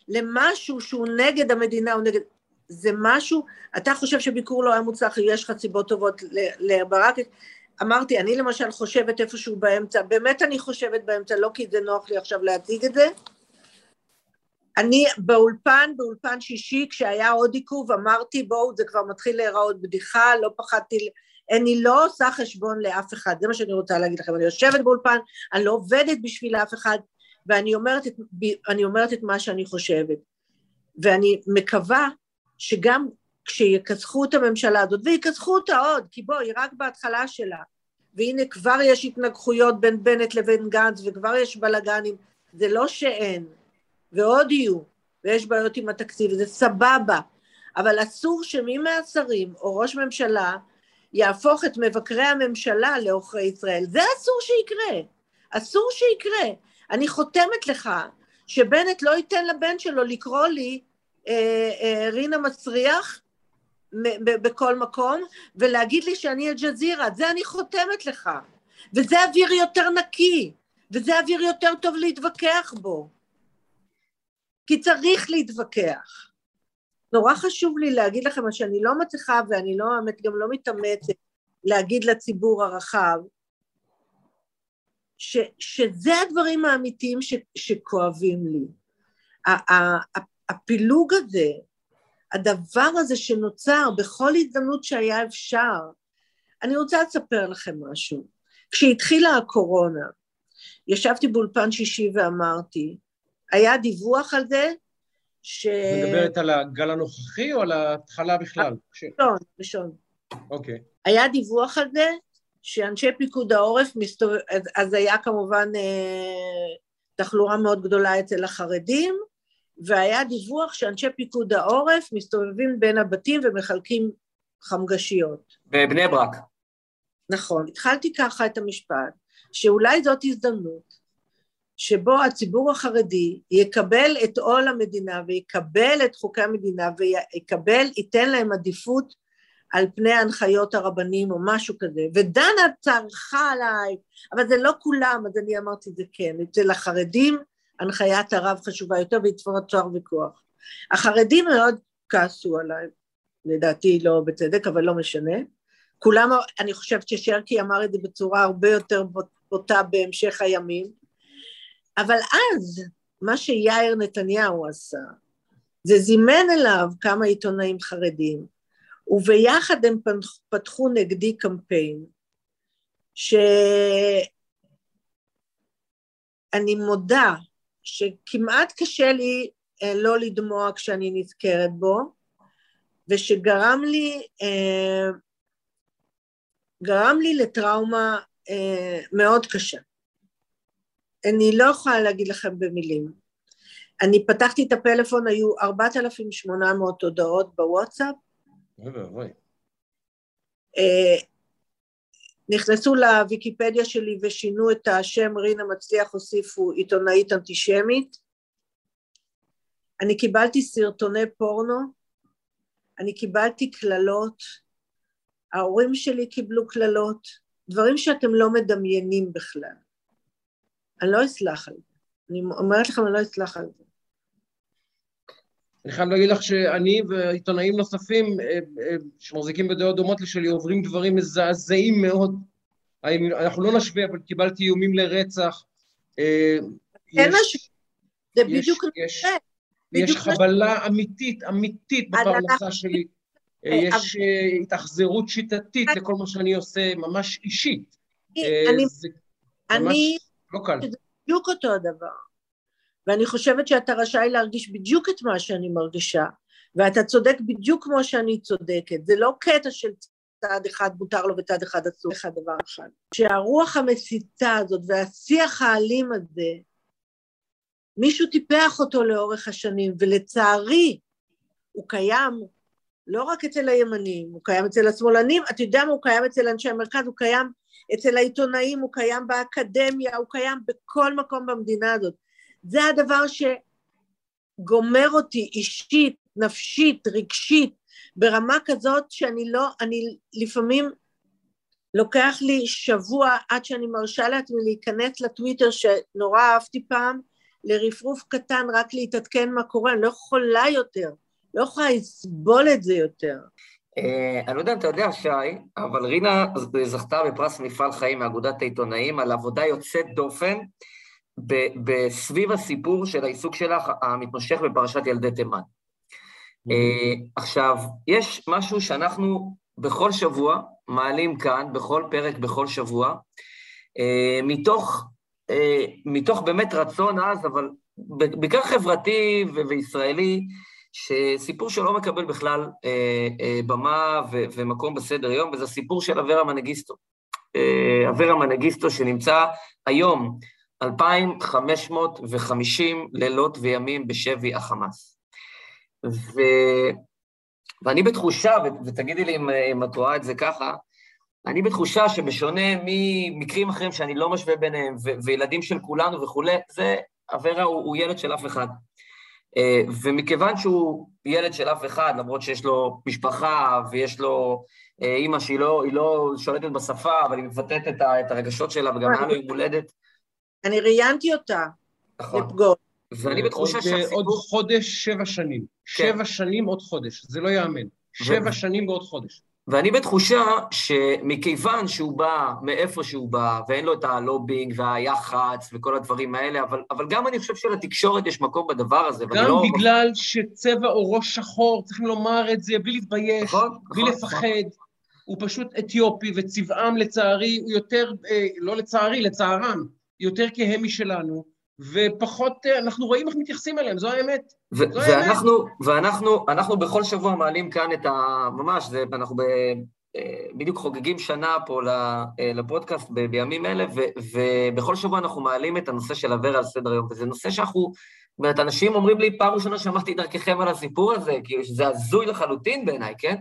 למשהו שהוא נגד המדינה, הוא נגד... זה משהו, אתה חושב שביקור לא היה מוצלח, יש לך סיבות טובות לברק, אמרתי, אני למשל חושבת איפשהו באמצע, באמת אני חושבת באמצע, לא כי זה נוח לי עכשיו להציג את זה. אני באולפן, באולפן שישי, כשהיה עוד עיכוב, אמרתי, בואו, זה כבר מתחיל להיראות בדיחה, לא פחדתי, אני לא עושה חשבון לאף אחד, זה מה שאני רוצה להגיד לכם, אני יושבת באולפן, אני לא עובדת בשביל אף אחד, ואני אומרת את, אומרת את מה שאני חושבת. ואני מקווה שגם כשיכסחו את הממשלה הזאת, ויכסחו אותה עוד, כי בואי, היא רק בהתחלה שלה, והנה כבר יש התנגחויות בין בנט לבין גנץ, וכבר יש בלאגנים, זה לא שאין, ועוד יהיו, ויש בעיות עם התקציב, זה סבבה, אבל אסור שמי מהשרים או ראש ממשלה יהפוך את מבקרי הממשלה לעוכרי ישראל. זה אסור שיקרה, אסור שיקרה. אני חותמת לך שבנט לא ייתן לבן שלו לקרוא לי אה, אה, רינה מסריח בכל מקום, ולהגיד לי שאני אל-ג'זירה, זה אני חותמת לך. וזה אוויר יותר נקי, וזה אוויר יותר טוב להתווכח בו. כי צריך להתווכח. נורא חשוב לי להגיד לכם מה שאני לא מצליחה, ואני לא, האמת, גם לא מתאמצת להגיד לציבור הרחב, ש, שזה הדברים האמיתיים ש, שכואבים לי. הפילוג הזה, הדבר הזה שנוצר בכל הזדמנות שהיה אפשר, אני רוצה לספר לכם משהו. כשהתחילה הקורונה, ישבתי באולפן שישי ואמרתי, היה דיווח על זה ש... מדברת על הגל הנוכחי או על ההתחלה בכלל? ראשון, ראשון. אוקיי. היה דיווח על זה שאנשי פיקוד העורף מסתובב... אז, אז היה כמובן אה, תחלואה מאוד גדולה אצל החרדים, והיה דיווח שאנשי פיקוד העורף מסתובבים בין הבתים ומחלקים חמגשיות. בבני ברק. נכון. התחלתי ככה את המשפט, שאולי זאת הזדמנות שבו הציבור החרדי יקבל את עול המדינה ויקבל את חוקי המדינה ויקבל, ייתן להם עדיפות על פני הנחיות הרבנים או משהו כזה, ודנה צרחה עליי, אבל זה לא כולם, אז אני אמרתי זה כן, אצל החרדים הנחיית הרב חשובה יותר והתפרצר ויכוח. החרדים מאוד כעסו עליי, לדעתי לא בצדק, אבל לא משנה. כולם, אני חושבת ששרקי אמר את זה בצורה הרבה יותר בוטה בהמשך הימים, אבל אז, מה שיאיר נתניהו עשה, זה זימן אליו כמה עיתונאים חרדים, וביחד הם פתחו נגדי קמפיין, שאני מודה שכמעט קשה לי אה, לא לדמוע כשאני נזכרת בו, ושגרם לי, אה, גרם לי לטראומה אה, מאוד קשה. אני לא יכולה להגיד לכם במילים. אני פתחתי את הפלאפון, היו 4,800 הודעות בוואטסאפ. אוי ואבוי. נכנסו לוויקיפדיה שלי ושינו את השם רינה מצליח, הוסיפו עיתונאית אנטישמית. אני קיבלתי סרטוני פורנו, אני קיבלתי קללות, ההורים שלי קיבלו קללות, דברים שאתם לא מדמיינים בכלל. אני לא אסלח על זה. אני אומרת לכם, אני לא אסלח על זה. אני חייב להגיד לך שאני ועיתונאים נוספים אה, אה, שמחזיקים בדעות דומות לשלי עוברים דברים מזעזעים מאוד. אנחנו לא נשווה, אבל קיבלתי איומים לרצח. אה, אין משהו, זה בדיוק... יש, יש חבלה אמיתית, אמיתית בפרנסה שלי. יש התאכזרות שיטתית לכל מה שאני עושה, ממש אישית. אני... ממש לא קל. זה בדיוק אותו הדבר. ואני חושבת שאתה רשאי להרגיש בדיוק את מה שאני מרגישה, ואתה צודק בדיוק כמו שאני צודקת. זה לא קטע של צד אחד מותר לו וצד אחד אסור לך דבר אחד. שהרוח המסיתה הזאת והשיח האלים הזה, מישהו טיפח אותו לאורך השנים, ולצערי הוא קיים לא רק אצל הימנים, הוא קיים אצל השמאלנים, אתה יודע מה, הוא קיים אצל אנשי המרכז, הוא קיים אצל העיתונאים, הוא קיים באקדמיה, הוא קיים בכל מקום במדינה הזאת. זה הדבר שגומר אותי אישית, נפשית, רגשית, ברמה כזאת שאני לא, אני לפעמים לוקח לי שבוע עד שאני מרשה לעצמי להיכנס לטוויטר שנורא אהבתי פעם, לרפרוף קטן רק להתעדכן מה קורה, אני לא יכולה יותר, לא יכולה לסבול את זה יותר. אה, אני לא יודע אם אתה יודע, שי, אבל רינה זכתה בפרס מפעל חיים מאגודת העיתונאים על עבודה יוצאת דופן בסביב הסיפור של העיסוק שלך המתמשך בפרשת ילדי תימן. Mm-hmm. עכשיו, יש משהו שאנחנו בכל שבוע מעלים כאן, בכל פרק, בכל שבוע, אה, מתוך, אה, מתוך באמת רצון עז, אבל בעיקר חברתי וישראלי, שסיפור שלא מקבל בכלל במה ומקום בסדר יום, וזה הסיפור של אברה מנגיסטו. אברה מנגיסטו שנמצא היום 2,550 לילות וימים בשבי החמאס. ו... ואני בתחושה, ו... ותגידי לי אם, אם את רואה את זה ככה, אני בתחושה שבשונה ממקרים אחרים שאני לא משווה ביניהם, ו... וילדים של כולנו וכולי, זה, אברה הוא, הוא ילד של אף אחד. אה, ומכיוון שהוא ילד של אף אחד, למרות שיש לו משפחה ויש לו אה, אימא שהיא לא, לא שולטת בשפה, אבל היא מבטאת את, את הרגשות שלה, וגם היה לו יום הולדת, אני ראיינתי אותה נכון. לפגוש. ואני בתחושה שהסיפור... עוד חודש, שבע שנים. כן. שבע שנים, עוד חודש. זה לא ייאמן. שבע. שנים ועוד חודש. ואני בתחושה שמכיוון שהוא בא מאיפה שהוא בא, ואין לו את הלובינג והיח"צ וכל הדברים האלה, אבל, אבל גם אני חושב שלתקשורת יש מקום בדבר הזה. גם לא... בגלל שצבע עורו שחור, צריכים לומר את זה בלי להתבייש, נכון, בלי נכון, לפחד. נכון. הוא פשוט אתיופי, וצבעם לצערי הוא יותר, אה, לא לצערי, לצערם, יותר כהה משלנו, ופחות, אה, אנחנו רואים איך מתייחסים אליהם, זו האמת. ו- זו ואנחנו, האמת. ואנחנו אנחנו בכל שבוע מעלים כאן את ה... ממש, זה, אנחנו ב, אה, בדיוק חוגגים שנה פה לפודקאסט ב, בימים אלה, ו, ובכל שבוע אנחנו מעלים את הנושא של אברה על סדר היום, וזה נושא שאנחנו... זאת אומרת, אנשים אומרים לי, פעם ראשונה שמעתי דרככם על הסיפור הזה, כאילו, שזה הזוי לחלוטין בעיניי, כן?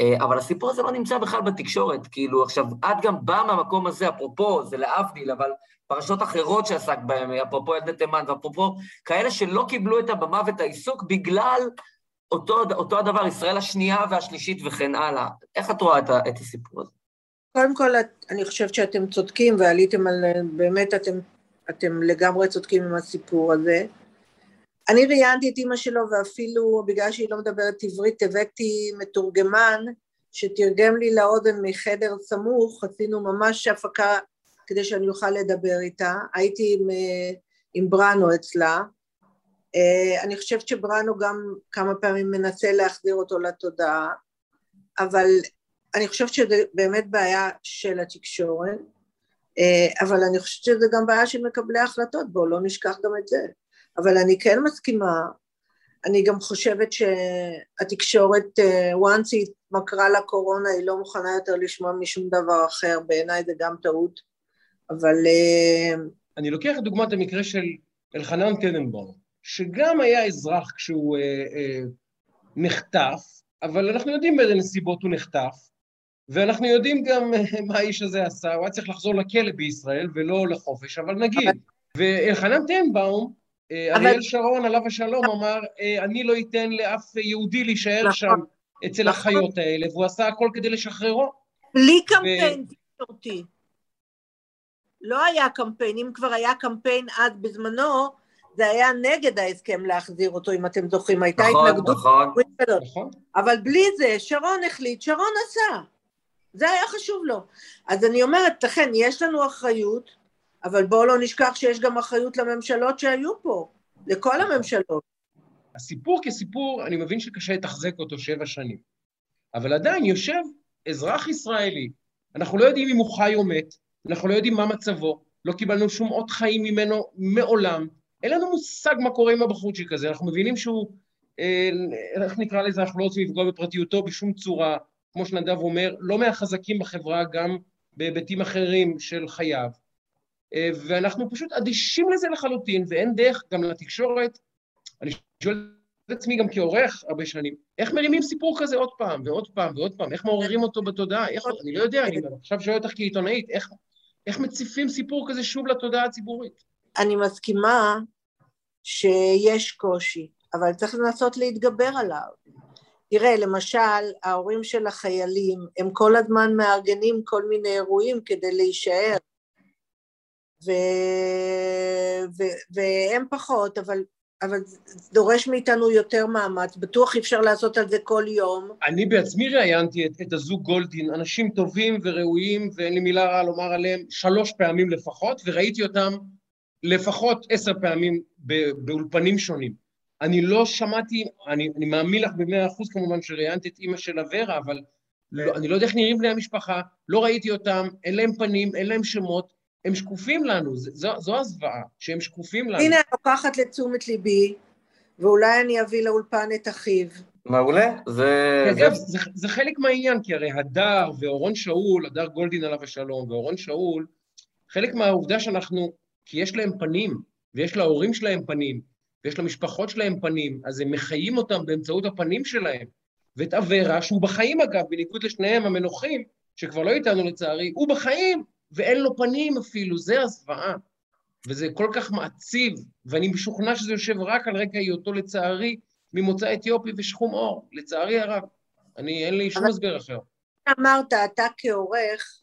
אה, אבל הסיפור הזה לא נמצא בכלל בתקשורת, כאילו, עכשיו, את גם באה מהמקום הזה, אפרופו, זה להבדיל, אבל פרשות אחרות שעסק בהן, אפרופו ילדי תימן, ואפרופו כאלה שלא קיבלו את הבמה ואת העיסוק בגלל אותו, אותו הדבר, ישראל השנייה והשלישית וכן הלאה. איך את רואה את, את הסיפור הזה? קודם כל, אני חושבת שאתם צודקים ועליתם על... באמת, אתם, אתם לגמרי צודקים עם הסיפור הזה. אני ראיינתי את אימא שלו ואפילו בגלל שהיא לא מדברת עברית הבאתי מתורגמן שתרגם לי לאוזן מחדר סמוך, עשינו ממש הפקה כדי שאני אוכל לדבר איתה, הייתי עם, עם בראנו אצלה, אני חושבת שבראנו גם כמה פעמים מנסה להחזיר אותו לתודעה, אבל אני חושבת שזה באמת בעיה של התקשורת, אבל אני חושבת שזה גם בעיה של מקבלי ההחלטות, בואו לא נשכח גם את זה. אבל אני כן מסכימה, אני גם חושבת שהתקשורת, אה, once היא התמכרה לקורונה, היא לא מוכנה יותר לשמוע משום דבר אחר, בעיניי זה גם טעות, אבל... אה, אני לוקח לדוגמת המקרה של אלחנן טננבאום, שגם היה אזרח כשהוא אה, אה, נחטף, אבל אנחנו יודעים באיזה נסיבות הוא נחטף, ואנחנו יודעים גם אה, <laughs> מה האיש הזה עשה, הוא היה צריך לחזור לכלא בישראל ולא לחופש, אבל נגיד. ואלחנן טננבאום, אה, אריאל שרון, עליו השלום, אמר, אני לא אתן לאף יהודי להישאר נכון. שם אצל נכון. החיות האלה, והוא עשה הכל כדי לשחררו. בלי קמפיין תקשורתי. לא היה קמפיין, אם כבר היה קמפיין אז בזמנו, זה היה נגד ההסכם להחזיר אותו, אם אתם זוכרים, הייתה נכון, התנגדות. נכון, נכון. אבל בלי זה, שרון החליט, שרון עשה. זה היה חשוב לו. אז אני אומרת, לכן, יש לנו אחריות, אבל בואו לא נשכח שיש גם אחריות לממשלות שהיו פה, לכל הממשלות. הסיפור כסיפור, אני מבין שקשה לתחזק אותו שבע שנים, אבל עדיין יושב אזרח ישראלי, אנחנו לא יודעים אם הוא חי או מת, אנחנו לא יודעים מה מצבו, לא קיבלנו שום אות חיים ממנו מעולם, אין לנו מושג מה קורה עם הבחורצ'יק הזה, אנחנו מבינים שהוא, אה, איך נקרא לזה, אנחנו לא רוצים לפגוע בפרטיותו בשום צורה, כמו שנדב אומר, לא מהחזקים בחברה, גם בהיבטים אחרים של חייו. אה, ואנחנו פשוט אדישים לזה לחלוטין, ואין דרך גם לתקשורת. אני שואל את עצמי גם כעורך הרבה שנים, איך מרימים סיפור כזה עוד פעם ועוד פעם ועוד פעם? איך מעוררים אותו בתודעה? איך, אני לא יודע, אני עכשיו שואל אותך כעיתונאית, איך, איך מציפים סיפור כזה שוב לתודעה הציבורית? אני מסכימה שיש קושי, אבל צריך לנסות להתגבר עליו. תראה, למשל, ההורים של החיילים, הם כל הזמן מארגנים כל מיני אירועים כדי להישאר. ו... ו... והם פחות, אבל, אבל דורש מאיתנו יותר מאמץ, בטוח אי אפשר לעשות על זה כל יום. אני בעצמי ראיינתי את, את הזוג גולדין, אנשים טובים וראויים, ואין לי מילה רעה לומר עליהם, שלוש פעמים לפחות, וראיתי אותם לפחות עשר פעמים באולפנים שונים. אני לא שמעתי, אני, אני מאמין לך במאה אחוז כמובן שראיינתי את אימא של אברה, אבל לא, אני לא יודע איך נראים בני המשפחה, לא ראיתי אותם, אין להם פנים, אין להם שמות, הם שקופים לנו, זו, זו הזוועה, שהם שקופים לנו. הנה, אני לוקחת לתשומת ליבי, ואולי אני אביא לאולפן את אחיו. מעולה, זה... אגב, זה... זה, זה חלק מהעניין, כי הרי הדר ואורון שאול, הדר גולדין עליו השלום, ואורון שאול, חלק מהעובדה שאנחנו, כי יש להם פנים, ויש להורים שלהם פנים, ויש למשפחות שלהם פנים, אז הם מחיים אותם באמצעות הפנים שלהם. ואת אברה, שהוא בחיים אגב, בניגוד לשניהם המנוחים, שכבר לא איתנו לצערי, הוא בחיים, ואין לו פנים אפילו, זה הזוועה. וזה כל כך מעציב, ואני משוכנע שזה יושב רק על רקע היותו, לצערי, ממוצא אתיופי ושחום עור, לצערי הרב. אני, אין לי שום הסבר אחר. אמרת, אתה כעורך,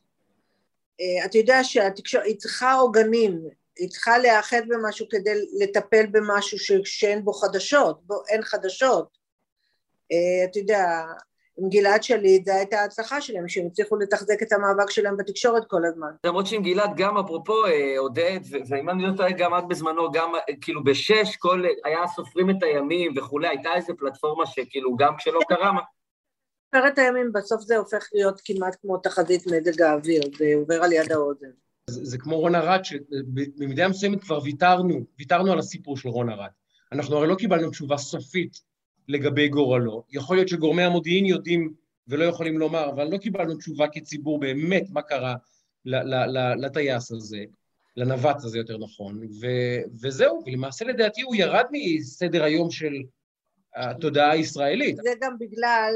אה, אתה יודע שהתקשורת, היא צריכה עוגנים, היא צריכה להיאחד במשהו כדי לטפל במשהו שאין בו חדשות, בו אין חדשות. אה, אתה יודע, עם גלעד שליט, זו הייתה ההצלחה שלהם, שהם הצליחו לתחזק את המאבק שלהם בתקשורת כל הזמן. למרות שעם גלעד גם, אפרופו אה, עודד, ואם אני לא טועה, גם את בזמנו, גם כאילו בשש, כל, היה סופרים את הימים וכולי, הייתה איזו פלטפורמה שכאילו גם כשלא כן. קרה... סופר את הימים, בסוף זה הופך להיות כמעט כמו תחזית מזג האוויר, זה עובר על יד האוזן. זה, זה כמו רון ארד, שבמידה מסוימת כבר ויתרנו, ויתרנו על הסיפור של רון ארד. אנחנו הרי לא קיבלנו תשובה סופית לגבי גורלו. יכול להיות שגורמי המודיעין יודעים ולא יכולים לומר, אבל לא קיבלנו תשובה כציבור באמת מה קרה לטייס הזה, לנווט הזה יותר נכון, ו- וזהו, ולמעשה לדעתי הוא ירד מסדר היום של התודעה הישראלית. זה גם בגלל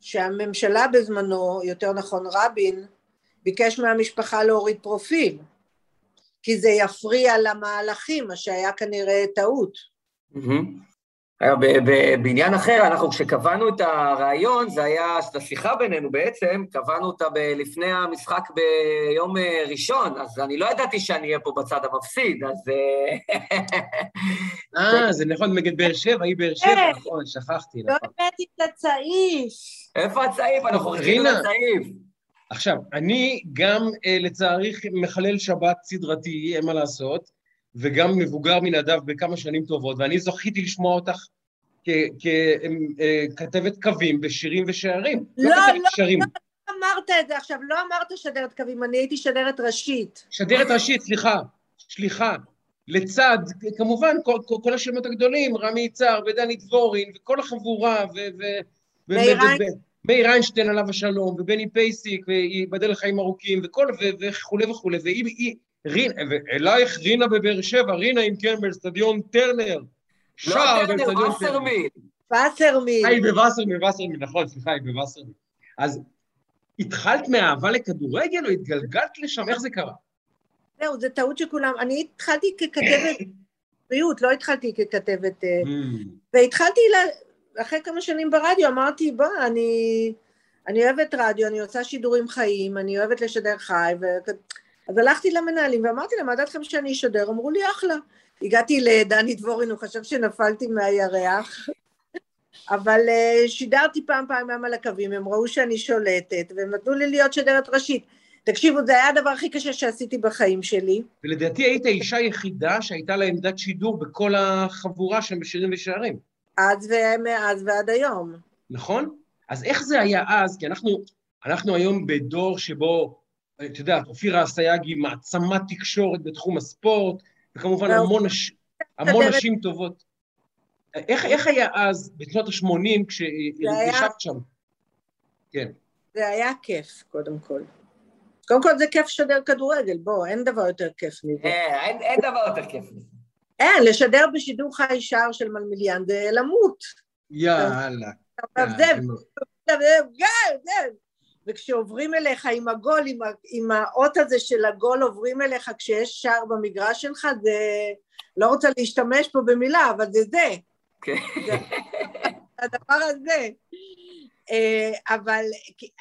שהממשלה בזמנו, יותר נכון רבין, ביקש מהמשפחה להוריד פרופיל, כי זה יפריע למהלכים, מה שהיה כנראה טעות. בעניין אחר, אנחנו כשקבענו את הרעיון, זה היה, את השיחה בינינו בעצם, קבענו אותה לפני המשחק ביום אה, ראשון, אז אני לא ידעתי שאני אהיה פה בצד המפסיד, אז... אה, אה <laughs> זה נכון, נגד באר שבע, היא באר שבע, כן. נכון, שכחתי, לא נכון. הבאתי את הצעיף. איפה הצעיף? אנחנו חיכינו לצעיף. עכשיו, אני גם, אה, לצערי, מחלל שבת סדרתי, אין מה לעשות, וגם מבוגר מנדב בכמה שנים טובות, ואני זכיתי לשמוע אותך ככתבת אה, קווים בשירים ושערים. לא, לא, לא. לא אמרת את זה עכשיו, לא אמרת שדרת קווים, אני הייתי שדרת ראשית. שדרת ראשית, סליחה, סליחה. לצד, כמובן, כל, כל, כל השמות הגדולים, רמי יצהר ודני דבורין, וכל החבורה, ו... ו מאיר איינשטיין עליו השלום, ובני פייסיק, וייבדל לחיים ארוכים, וכל, וכולי וכולי, והיא, רינה, ואלייך רינה בבאר שבע, רינה אם כן באצטדיון טרנר. לא טרנר, וסרמיל. וסרמיל. היא בווסרמיל, וסרמיל, נכון, סליחה, היא בווסרמיל. אז התחלת מאהבה לכדורגל או התגלגלת לשם? איך זה קרה? זהו, זו טעות שכולם... אני התחלתי ככתבת בריאות, לא התחלתי ככתבת... אה, hmm. והתחלתי, אחרי כמה שנים ברדיו, אמרתי, בוא, אני... אני אוהבת רדיו, אני עושה שידורים חיים, אני אוהבת לשדר חי, ו... אז הלכתי למנהלים ואמרתי להם, מה דעתכם שאני אשדר? אמרו לי, אחלה. הגעתי לדני דבורין, הוא חשב שנפלתי מהירח, אבל uh, שידרתי פעם פעם על הקווים, הם ראו שאני שולטת, והם נתנו לי להיות שדרת ראשית. תקשיבו, זה היה הדבר הכי קשה שעשיתי בחיים שלי. ולדעתי היית האישה היחידה שהייתה לה עמדת שידור בכל החבורה שם בשירים ושערים. אז ומאז ועד היום. נכון? אז איך זה היה אז? כי אנחנו, אנחנו היום בדור שבו את יודעת, אופירה אסייגי, מעצמת תקשורת בתחום הספורט, וכמובן המון, המון נשים טובות. איך, איך היה אז, בשנות ה-80, כשישבת שם? כן. זה היה כיף, קודם כל. קודם כל זה כיף לשדר כדורגל, בוא, אין דבר יותר כיף מזה. אה, אין, אין דבר יותר כיף מזה. אין, לשדר בשידור חי שער של מלמיליאן זה למות. יאללה. זה, זה, זה, וכשעוברים אליך עם הגול, עם, עם האות הזה של הגול עוברים אליך כשיש שער במגרש שלך, זה... לא רוצה להשתמש פה במילה, אבל זה זה. כן. זה הדבר הזה. אה, אבל,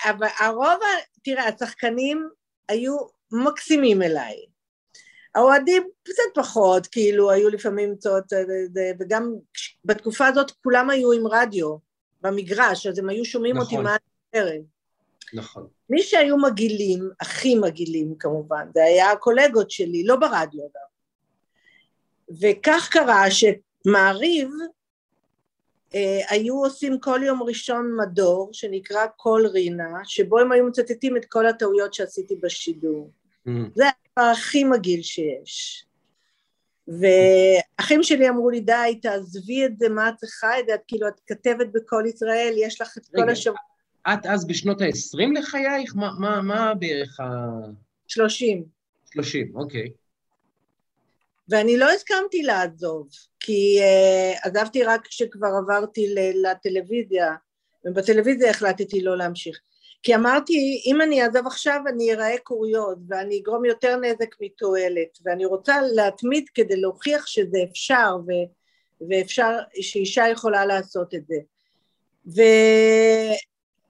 אבל הרוב, תראה, השחקנים היו מקסימים אליי. האוהדים קצת פחות, כאילו, היו לפעמים צעות, וגם בתקופה הזאת כולם היו עם רדיו במגרש, אז הם היו שומעים נכון. אותי מה אני נכון. מי שהיו מגעילים, הכי מגעילים כמובן, זה היה הקולגות שלי, לא ברדיו אגב. וכך קרה שמעריב אה, היו עושים כל יום ראשון מדור שנקרא קול רינה, שבו הם היו מצטטים את כל הטעויות שעשיתי בשידור. Mm. זה הדבר הכי מגעיל שיש. ואחים שלי אמרו לי, די, תעזבי את זה, מה את צריכה את זה? את כאילו, את כתבת בקול ישראל, יש לך את כל השבוע. את אז בשנות ה-20 לחייך? מה, מה, מה בערך ה... 30. 30, אוקיי. ואני לא הסכמתי לעזוב, כי uh, עזבתי רק כשכבר עברתי לטלוויזיה, ובטלוויזיה החלטתי לא להמשיך. כי אמרתי, אם אני אעזוב עכשיו אני אראה קוריוז, ואני אגרום יותר נזק מתועלת, ואני רוצה להתמיד כדי להוכיח שזה אפשר, ו, ואפשר, שאישה יכולה לעשות את זה. ו,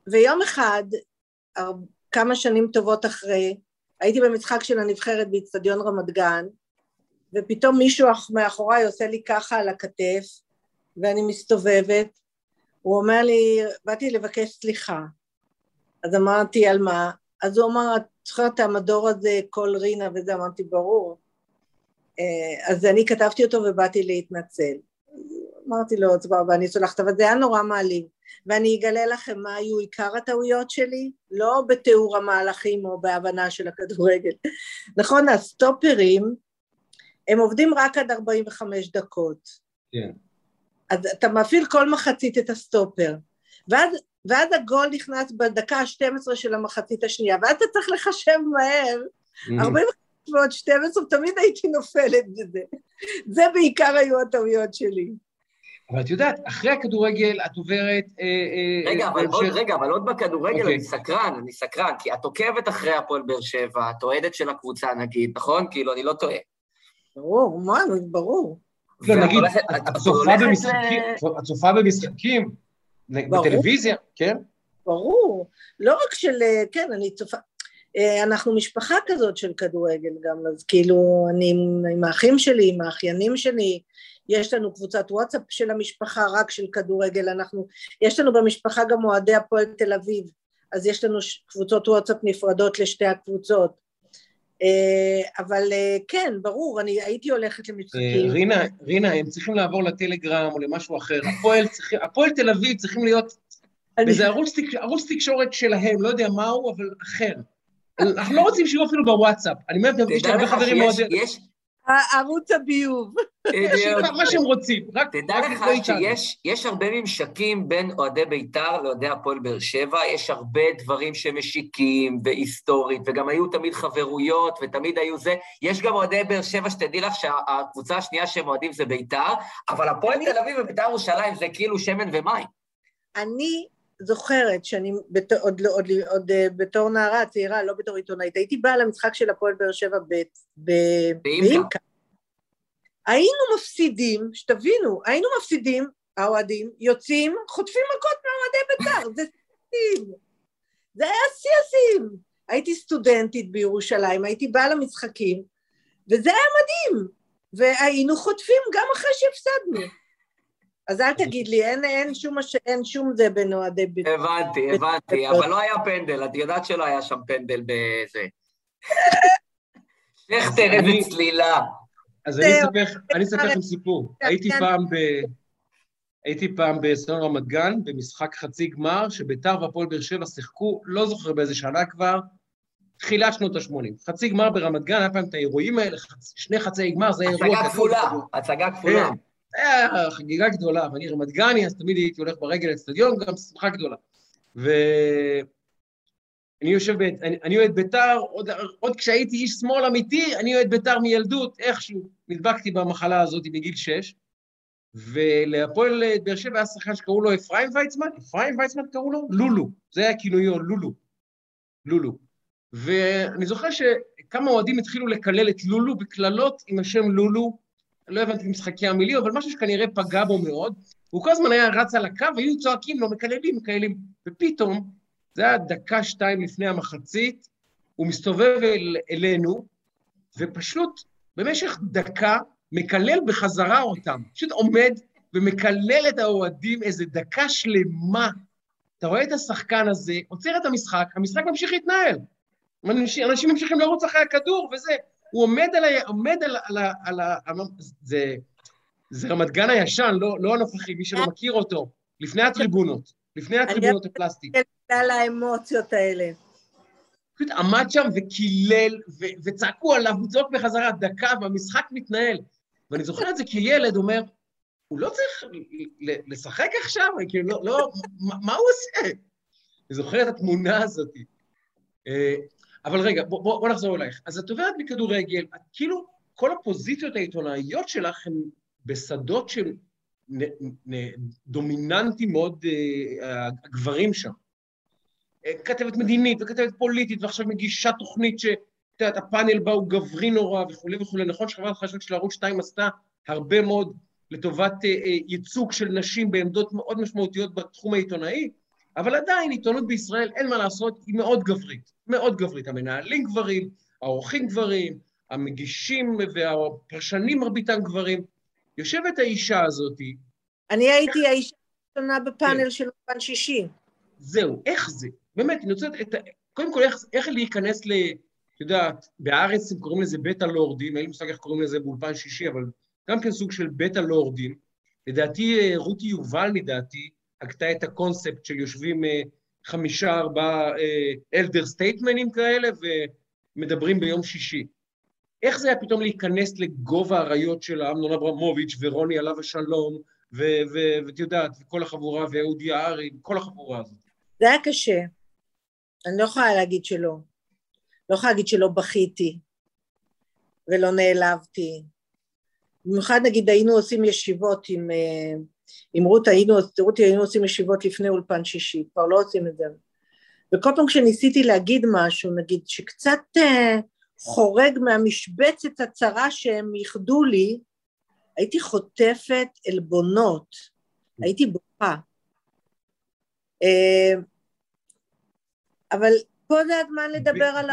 ויום אחד, כמה שנים טובות אחרי, הייתי במשחק של הנבחרת באיצטדיון רמת גן, ופתאום מישהו מאחוריי עושה לי ככה על הכתף, ואני מסתובבת, הוא אומר לי, באתי לבקש סליחה. אז אמרתי, על מה? אז הוא אמר, את זוכרת את המדור הזה, קול רינה וזה? אמרתי, ברור. אה, אז אני כתבתי אותו ובאתי להתנצל. אמרתי לו, סבבה, אני סולחת, אבל זה היה נורא מעליב. ואני אגלה לכם מה היו עיקר הטעויות שלי, לא בתיאור המהלכים או בהבנה של הכדורגל. <laughs> נכון, הסטופרים, הם עובדים רק עד 45 דקות. כן. אז אתה מפעיל כל מחצית את הסטופר, ואז, ואז הגול נכנס בדקה ה-12 של המחצית השנייה, ואז אתה צריך לחשב מהר, mm-hmm. 45 ועוד 12, תמיד הייתי נופלת בזה. זה בעיקר היו הטעויות שלי. אבל את יודעת, אחרי הכדורגל את עוברת... אה, אה, רגע, אבל עוד, רגע, אבל עוד בכדורגל אוקיי. אני סקרן, אני סקרן, כי את עוקבת אחרי הפועל באר שבע, את אוהדת של הקבוצה נגיד, נכון? כאילו, אני לא טועה. ברור, מה, ברור. לא, נגיד, את צופה במשחקים בטלוויזיה, כן? ברור. לא רק של, אה, כן, אני צופה... אנחנו משפחה כזאת של כדורגל גם, אז כאילו, אני עם האחים שלי, עם האחיינים שלי, יש לנו קבוצת וואטסאפ של המשפחה רק של כדורגל, אנחנו, יש לנו במשפחה גם אוהדי הפועל תל אביב, אז יש לנו קבוצות וואטסאפ נפרדות לשתי הקבוצות. אה, אבל אה, כן, ברור, אני הייתי הולכת למשחקים. אה, רינה, רינה, הם צריכים לעבור לטלגרם או למשהו אחר. הפועל, צריכים, הפועל תל אביב צריכים להיות באיזה ערוץ, ערוץ תקשורת שלהם, לא יודע מהו, אבל אחר. אנחנו לא רוצים שיהיו אפילו בוואטסאפ. אני אומר, יש לי הרבה חברים מאוד... ערוץ הביוב. מה שהם רוצים, רק... תדע לך שיש הרבה ממשקים בין אוהדי בית"ר לאוהדי הפועל באר שבע, יש הרבה דברים שמשיקים והיסטורית, וגם היו תמיד חברויות, ותמיד היו זה. יש גם אוהדי באר שבע, שתדעי לך שהקבוצה השנייה שהם אוהדים זה בית"ר, אבל הפועל תל אביב ובית"ר ירושלים זה כאילו שמן ומים. אני זוכרת שאני בת, עוד, עוד, עוד, עוד אה, בתור נערה צעירה, לא בתור עיתונאית, הייתי באה למשחק של הפועל באר שבע באימקה. היינו מפסידים, שתבינו, היינו מפסידים, האוהדים יוצאים, חוטפים מכות מאוהדי בית"ר, זה שיאים. זה היה שיא השיאים. הייתי סטודנטית בירושלים, הייתי באה למשחקים, וזה היה מדהים. והיינו חוטפים גם אחרי שהפסדנו. אז אל תגיד לי, אין, אין, שום, אין שום זה בין אוהדי... הבנתי, הבנתי, אבל לא היה פנדל, את יודעת שלא היה שם פנדל בזה. שכטר, איזה צלילה. אז אני אספר לכם סיפור. הייתי פעם ב... הייתי פעם באסטון רמת גן, במשחק חצי גמר, שביתר והפועל באר שבע שיחקו, לא זוכר באיזה שנה כבר, תחילת שנות ה-80. חצי גמר ברמת גן, היה פעם את האירועים האלה, שני חצי גמר, זה אירוע... הצגה כפולה, הצגה כפולה. היה חגיגה גדולה, ואני רמת גני, אז תמיד הייתי הולך ברגל לאצטדיון, גם שמחה גדולה. ואני יושב, ב... אני, אני אוהד בית"ר, עוד, עוד כשהייתי איש שמאל אמיתי, אני אוהד בית"ר מילדות, איכשהו נדבקתי במחלה הזאת בגיל שש, ולהפועל באר שבע היה שחקן שקראו לו אפרים ויצמן, אפרים ויצמן קראו לו? לולו, זה היה כינויו, לולו, לולו. ואני זוכר שכמה אוהדים התחילו לקלל את לולו בקללות עם השם לולו, לא הבנתי משחקי המילים, אבל משהו שכנראה פגע בו מאוד. הוא כל הזמן היה רץ על הקו, והיו צועקים לו, מקללים, מקללים. ופתאום, זה היה דקה, שתיים לפני המחצית, הוא מסתובב אל, אלינו, ופשוט במשך דקה מקלל בחזרה אותם. פשוט עומד ומקלל את האוהדים איזה דקה שלמה. אתה רואה את השחקן הזה, עוצר את המשחק, המשחק ממשיך להתנהל. אנשים ממשיכים לרוץ אחרי הכדור וזה. הוא עומד על ה... עומד על, על, על, על זה, זה רמת גן הישן, לא, לא הנוכחי, מי שלא מכיר אותו, לפני הטריבונות, לפני הטריבונות הפלסטיק. אני בגלל האמוציות האלה. פשוט עמד שם וקילל, וצעקו עליו, הוא צועק בחזרה דקה, והמשחק מתנהל. ואני זוכר את זה כילד, אומר, הוא לא צריך לשחק עכשיו? כאילו, לא, לא, מה, מה הוא עושה? אני זוכר את התמונה הזאת. אבל רגע, בוא, בוא, בוא נחזור אלייך. אז את עוברת מכדורגל, את כאילו, כל הפוזיציות העיתונאיות שלך הן בשדות של נ, נ, דומיננטי מאוד אה, הגברים שם. אה, כתבת מדינית וכתבת פוליטית, ועכשיו מגישה תוכנית ש... את יודעת, הפאנל בה הוא גברי נורא וכולי וכולי. נכון שחברת החדשות של ערוץ 2 עשתה הרבה מאוד לטובת אה, אה, ייצוג של נשים בעמדות מאוד משמעותיות בתחום העיתונאי, אבל עדיין עיתונות בישראל, אין מה לעשות, היא מאוד גברית. מאוד גברית. המנהלים גברים, העורכים גברים, המגישים והפרשנים מרביתם גברים. יושבת האישה הזאתי... אני הייתי האישה ראשונה בפאנל כן. של אולפן שישי. זהו, איך זה? באמת, אני רוצה... את, קודם כל, איך, איך להיכנס ל... את יודעת, בארץ הם קוראים לזה בית הלורדים, אין לי מושג איך קוראים לזה באולפן שישי, אבל גם כן סוג של בית הלורדים. לדעתי, אה, רותי יובל, לדעתי, הגתה את הקונספט של יושבים אה, חמישה, ארבעה אלדר סטייטמנים כאלה ומדברים ביום שישי. איך זה היה פתאום להיכנס לגובה האריות של אמנון אברמוביץ' ורוני עליו השלום, ואת יודעת, וכל החבורה, ואהוד יערי, כל החבורה הזאת? זה היה קשה. אני לא יכולה להגיד שלא. לא יכולה להגיד שלא בכיתי ולא נעלבתי. במיוחד נגיד היינו עושים ישיבות עם, אה, עם רות, היינו, רותי היינו עושים ישיבות לפני אולפן שישי, כבר לא עושים את זה. וכל פעם כשניסיתי להגיד משהו, נגיד שקצת uh, חורג מהמשבצת הצרה שהם ייחדו לי, הייתי חוטפת עלבונות, הייתי בוכה. Uh, אבל פה זה הזמן לדבר על...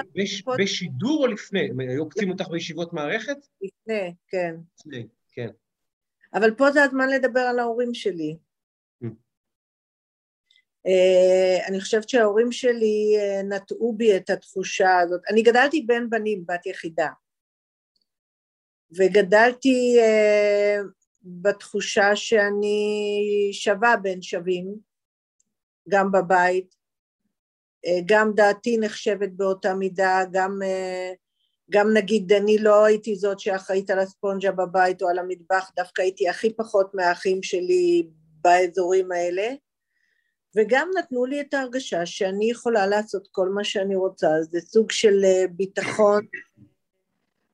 בשידור או לפני? היו עוקצים אותך בישיבות מערכת? לפני, כן. לפני, כן. אבל פה זה הזמן לדבר על ההורים שלי. Mm. Uh, אני חושבת שההורים שלי uh, נטעו בי את התחושה הזאת. אני גדלתי בין בנים, בת יחידה. וגדלתי uh, בתחושה שאני שווה בין שווים, גם בבית, uh, גם דעתי נחשבת באותה מידה, גם uh, גם נגיד אני לא הייתי זאת שאחראית על הספונג'ה בבית או על המטבח, דווקא הייתי הכי פחות מהאחים שלי באזורים האלה, וגם נתנו לי את ההרגשה שאני יכולה לעשות כל מה שאני רוצה, זה סוג של אה, ביטחון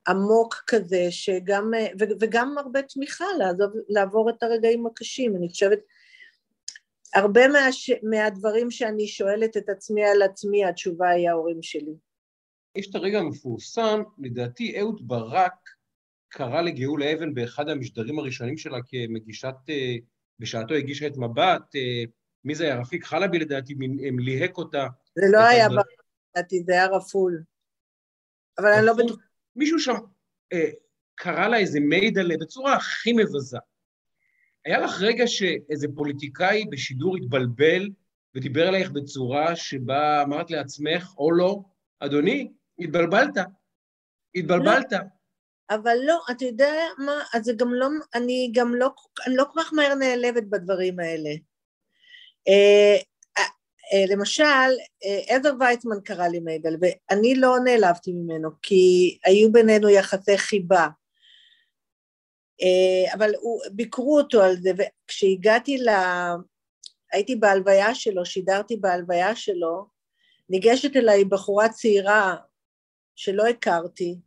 עמוק כזה, שגם, אה, וגם הרבה תמיכה לעזוב, לעבור את הרגעים הקשים, אני חושבת הרבה מה, מהדברים שאני שואלת את עצמי על עצמי, התשובה היא ההורים שלי. יש את הרגע המפורסם, לדעתי אהוד ברק קרא לגאולה אבן באחד המשדרים הראשונים שלה כמגישת, אה, בשעתו הגישה את מבט, אה, מי זה היה? רפיק חלבי לדעתי, ליהק אותה. זה לא היה ברק, לדעתי, זה היה רפול. אבל אני לא בטוח. מישהו שם אה, קרא לה איזה מיידלה בצורה הכי מבזה. היה לך רגע שאיזה פוליטיקאי בשידור התבלבל ודיבר עלייך בצורה שבה אמרת לעצמך, או לא, אדוני, התבלבלת, התבלבלת. לא, אבל לא, אתה יודע מה, אז זה גם לא, אני גם לא, אני לא כל כך מהר נעלבת בדברים האלה. אה, אה, אה, למשל, עזר ויצמן קרא לי מיידל, ואני לא נעלבתי ממנו, כי היו בינינו יחסי חיבה. אבל הוא, ביקרו אותו על זה, וכשהגעתי ל... הייתי בהלוויה שלו, שידרתי בהלוויה שלו, ניגשת אליי בחורה צעירה שלא הכרתי,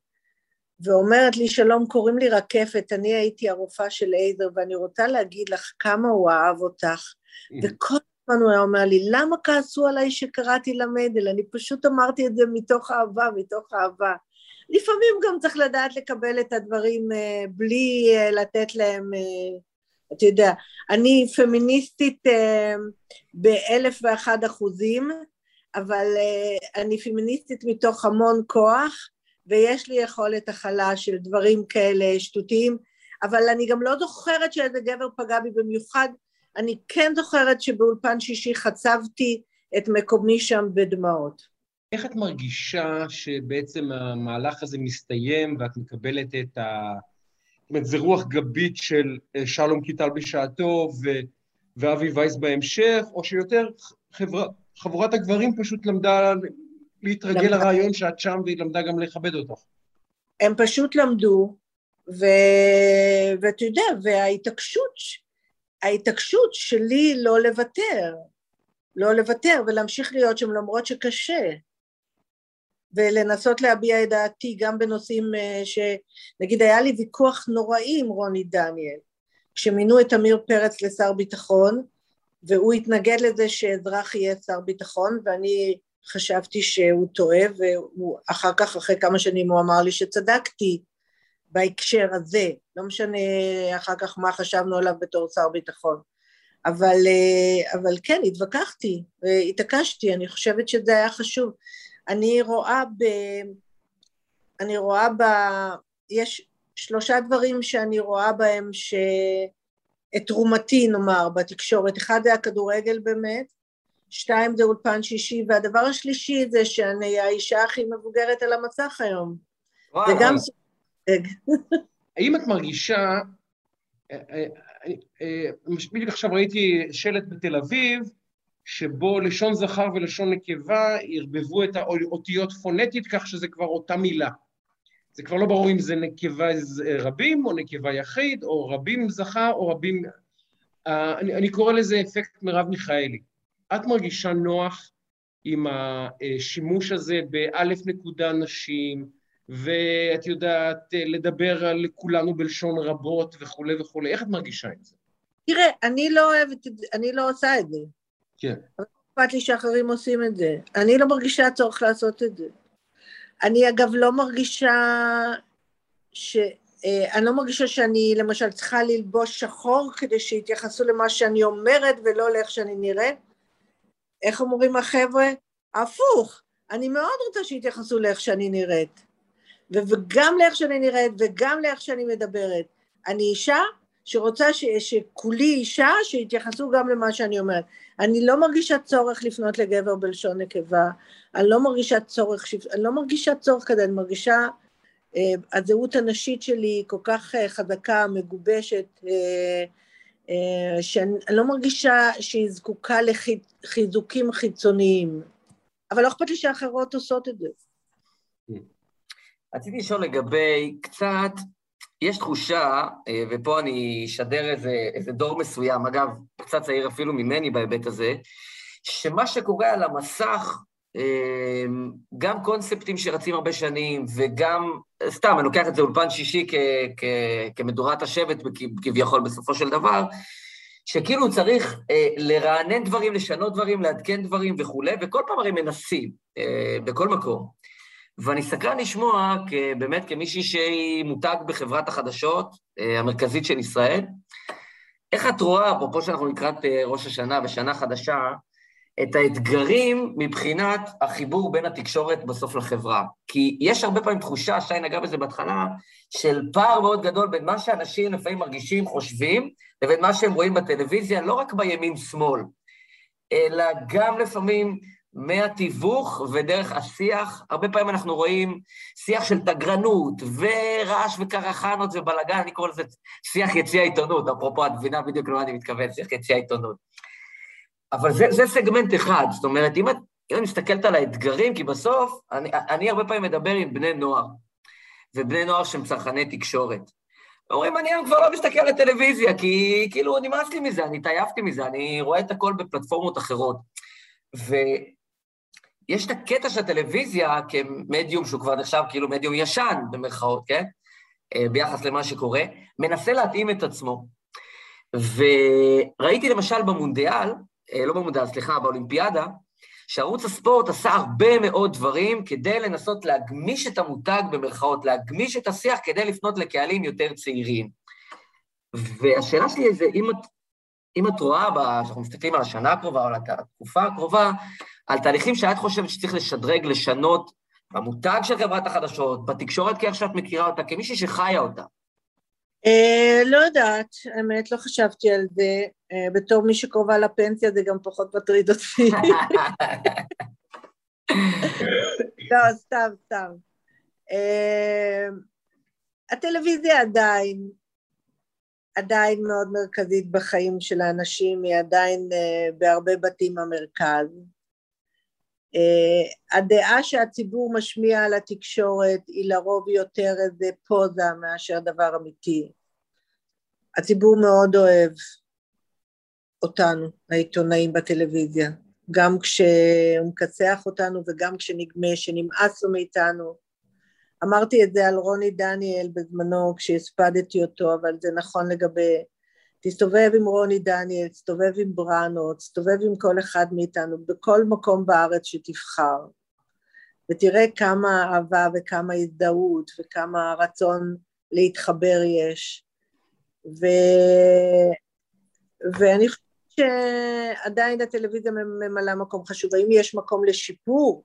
ואומרת לי, שלום, קוראים לי רקפת, אני הייתי הרופאה של אייזר, ואני רוצה להגיד לך כמה הוא אהב אותך. Mm. וכל הזמן הוא היה אומר לי, למה כעסו עליי שקראתי למדל? אני פשוט אמרתי את זה מתוך אהבה, מתוך אהבה. לפעמים גם צריך לדעת לקבל את הדברים uh, בלי uh, לתת להם, uh, אתה יודע, אני פמיניסטית uh, באלף ואחד אחוזים, אבל uh, אני פמיניסטית מתוך המון כוח, ויש לי יכולת הכלה של דברים כאלה שטותיים, אבל אני גם לא זוכרת שאיזה גבר פגע בי במיוחד, אני כן זוכרת שבאולפן שישי חצבתי את מקומי שם בדמעות. איך את מרגישה שבעצם המהלך הזה מסתיים ואת מקבלת את ה... זאת אומרת, זה רוח גבית של אה, שלום קיטל בשעתו ו... ואבי וייס בהמשך, או שיותר חברה, חבורת הגברים פשוט למדה להתרגל לרעיון שאת שם, והיא למדה גם לכבד אותך. הם פשוט למדו, ו... ואתה יודע, וההתעקשות, ההתעקשות שלי לא לוותר, לא לוותר ולהמשיך להיות שם למרות שקשה, ולנסות להביע את דעתי גם בנושאים אה, ש... נגיד היה לי ויכוח נוראי עם רוני דניאל, כשמינו את עמיר פרץ לשר ביטחון, והוא התנגד לזה שאזרח יהיה שר ביטחון, ואני חשבתי שהוא טועה, ואחר כך, אחרי כמה שנים הוא אמר לי שצדקתי בהקשר הזה, לא משנה אחר כך מה חשבנו עליו בתור שר ביטחון. אבל, אבל כן, התווכחתי והתעקשתי, אני חושבת שזה היה חשוב. אני רואה ב... אני רואה ב... יש שלושה דברים שאני רואה בהם ש... את תרומתי, נאמר, בתקשורת. אחד זה הכדורגל באמת, שתיים זה אולפן שישי, והדבר השלישי זה שאני האישה הכי מבוגרת על המסך היום. וואו. וגם... <laughs> האם את מרגישה... אה, אה, אה, בדיוק עכשיו ראיתי שלט בתל אביב, שבו לשון זכר ולשון נקבה ערבבו את האותיות פונטית כך שזה כבר אותה מילה. זה כבר לא ברור אם זה נקבה רבים או נקבה יחיד, או רבים זכר או רבים... אני, אני קורא לזה אפקט מרב מיכאלי. את מרגישה נוח עם השימוש הזה באלף נקודה נשים, ואת יודעת, לדבר על כולנו בלשון רבות וכולי וכולי, איך את מרגישה עם זה? תראה, אני לא אוהבת אני לא עושה את זה. כן. אבל אכפת לי שאחרים עושים את זה. אני לא מרגישה צורך לעשות את זה. אני אגב לא מרגישה ש... אה, אני לא מרגישה שאני למשל צריכה ללבוש שחור כדי שיתייחסו למה שאני אומרת ולא לאיך שאני נראית. איך אומרים החבר'ה? הפוך, אני מאוד רוצה שיתייחסו לאיך שאני נראית. וגם לאיך שאני נראית וגם לאיך שאני מדברת. אני אישה שרוצה ש, שכולי אישה, שיתייחסו גם למה שאני אומרת. אני לא מרגישה צורך לפנות לגבר בלשון נקבה, אני לא מרגישה צורך, אני לא מרגישה צורך כזה, אני מרגישה, אה, הזהות הנשית שלי כל כך אה, חזקה, מגובשת, אה, אה, שאני לא מרגישה שהיא זקוקה לחיזוקים חיצוניים, אבל לא אכפת לי שאחרות עושות את זה. רציתי לשאול לגבי קצת, יש תחושה, אה, ופה אני אשדר איזה, איזה דור מסוים, אגב, קצת צעיר אפילו ממני בהיבט הזה, שמה שקורה על המסך, אה, גם קונספטים שרצים הרבה שנים, וגם, סתם, אני לוקח את זה אולפן שישי כ, כ, כמדורת השבט כביכול בסופו של דבר, שכאילו צריך אה, לרענן דברים, לשנות דברים, לעדכן דברים וכולי, וכל פעם הרי מנסים, אה, בכל מקום. ואני סקרן לשמוע, באמת כמישהי שהיא מותג בחברת החדשות אה, המרכזית של ישראל, איך את רואה, אפרופו שאנחנו לקראת אה, ראש השנה ושנה חדשה, את האתגרים מבחינת החיבור בין התקשורת בסוף לחברה. כי יש הרבה פעמים תחושה, שי נגע בזה בהתחלה, של פער מאוד גדול בין מה שאנשים לפעמים מרגישים, חושבים, לבין מה שהם רואים בטלוויזיה, לא רק בימין-שמאל, אלא גם לפעמים מהתיווך ודרך השיח. הרבה פעמים אנחנו רואים שיח של תגרנות ורעש וקרחנות ובלאגן, אני קורא לזה שיח יציע עיתונות, אפרופו את מבינה בדיוק למה אני מתכוון, שיח יציע עיתונות. אבל זה, זה סגמנט אחד, זאת אומרת, אם את, אם את מסתכלת על האתגרים, כי בסוף, אני, אני הרבה פעמים מדבר עם בני נוער, ובני נוער שהם צרכני תקשורת. אומרים, אני היום כבר לא מסתכל על הטלוויזיה, כי כאילו נמאס לי מזה, אני התעייפתי מזה, אני רואה את הכל בפלטפורמות אחרות. ויש את הקטע של הטלוויזיה כמדיום שהוא כבר נחשב כאילו מדיום ישן, במרכאות, כן? אה, ביחס למה שקורה, מנסה להתאים את עצמו. וראיתי למשל במונדיאל, אה, לא במונדיאל, סליחה, באולימפיאדה, שערוץ הספורט עשה הרבה מאוד דברים כדי לנסות להגמיש את המותג במרכאות, להגמיש את השיח כדי לפנות לקהלים יותר צעירים. והשאלה שלי זה, אם את, אם את רואה, כשאנחנו מסתכלים על השנה הקרובה או על התקופה הקרובה, על תהליכים שאת חושבת שצריך לשדרג, לשנות במותג של חברת החדשות, בתקשורת כאיך שאת מכירה אותה, כמישהי שחיה אותה. אה, לא יודעת, האמת, לא חשבתי על זה. אה, בתור מי שקרובה לפנסיה זה גם פחות מטריד אותי. <laughs> לא, סתם, סתם. אה, הטלוויזיה עדיין, עדיין מאוד מרכזית בחיים של האנשים, היא עדיין בהרבה בתים המרכז. הדעה שהציבור משמיע על התקשורת היא לרוב יותר איזה פוזה מאשר דבר אמיתי. הציבור מאוד אוהב אותנו, העיתונאים בטלוויזיה, גם כשהוא מכסח אותנו וגם כשנגמה, שנמאס לו מאיתנו. אמרתי את זה על רוני דניאל בזמנו כשהספדתי אותו, אבל זה נכון לגבי... תסתובב עם רוני דניאל, תסתובב עם בראנו, תסתובב עם כל אחד מאיתנו, בכל מקום בארץ שתבחר, ותראה כמה אהבה וכמה הזדהות וכמה רצון להתחבר יש. ו... ואני חושבת שעדיין הטלוויזיה ממלאה מקום חשוב. האם יש מקום לשיפור?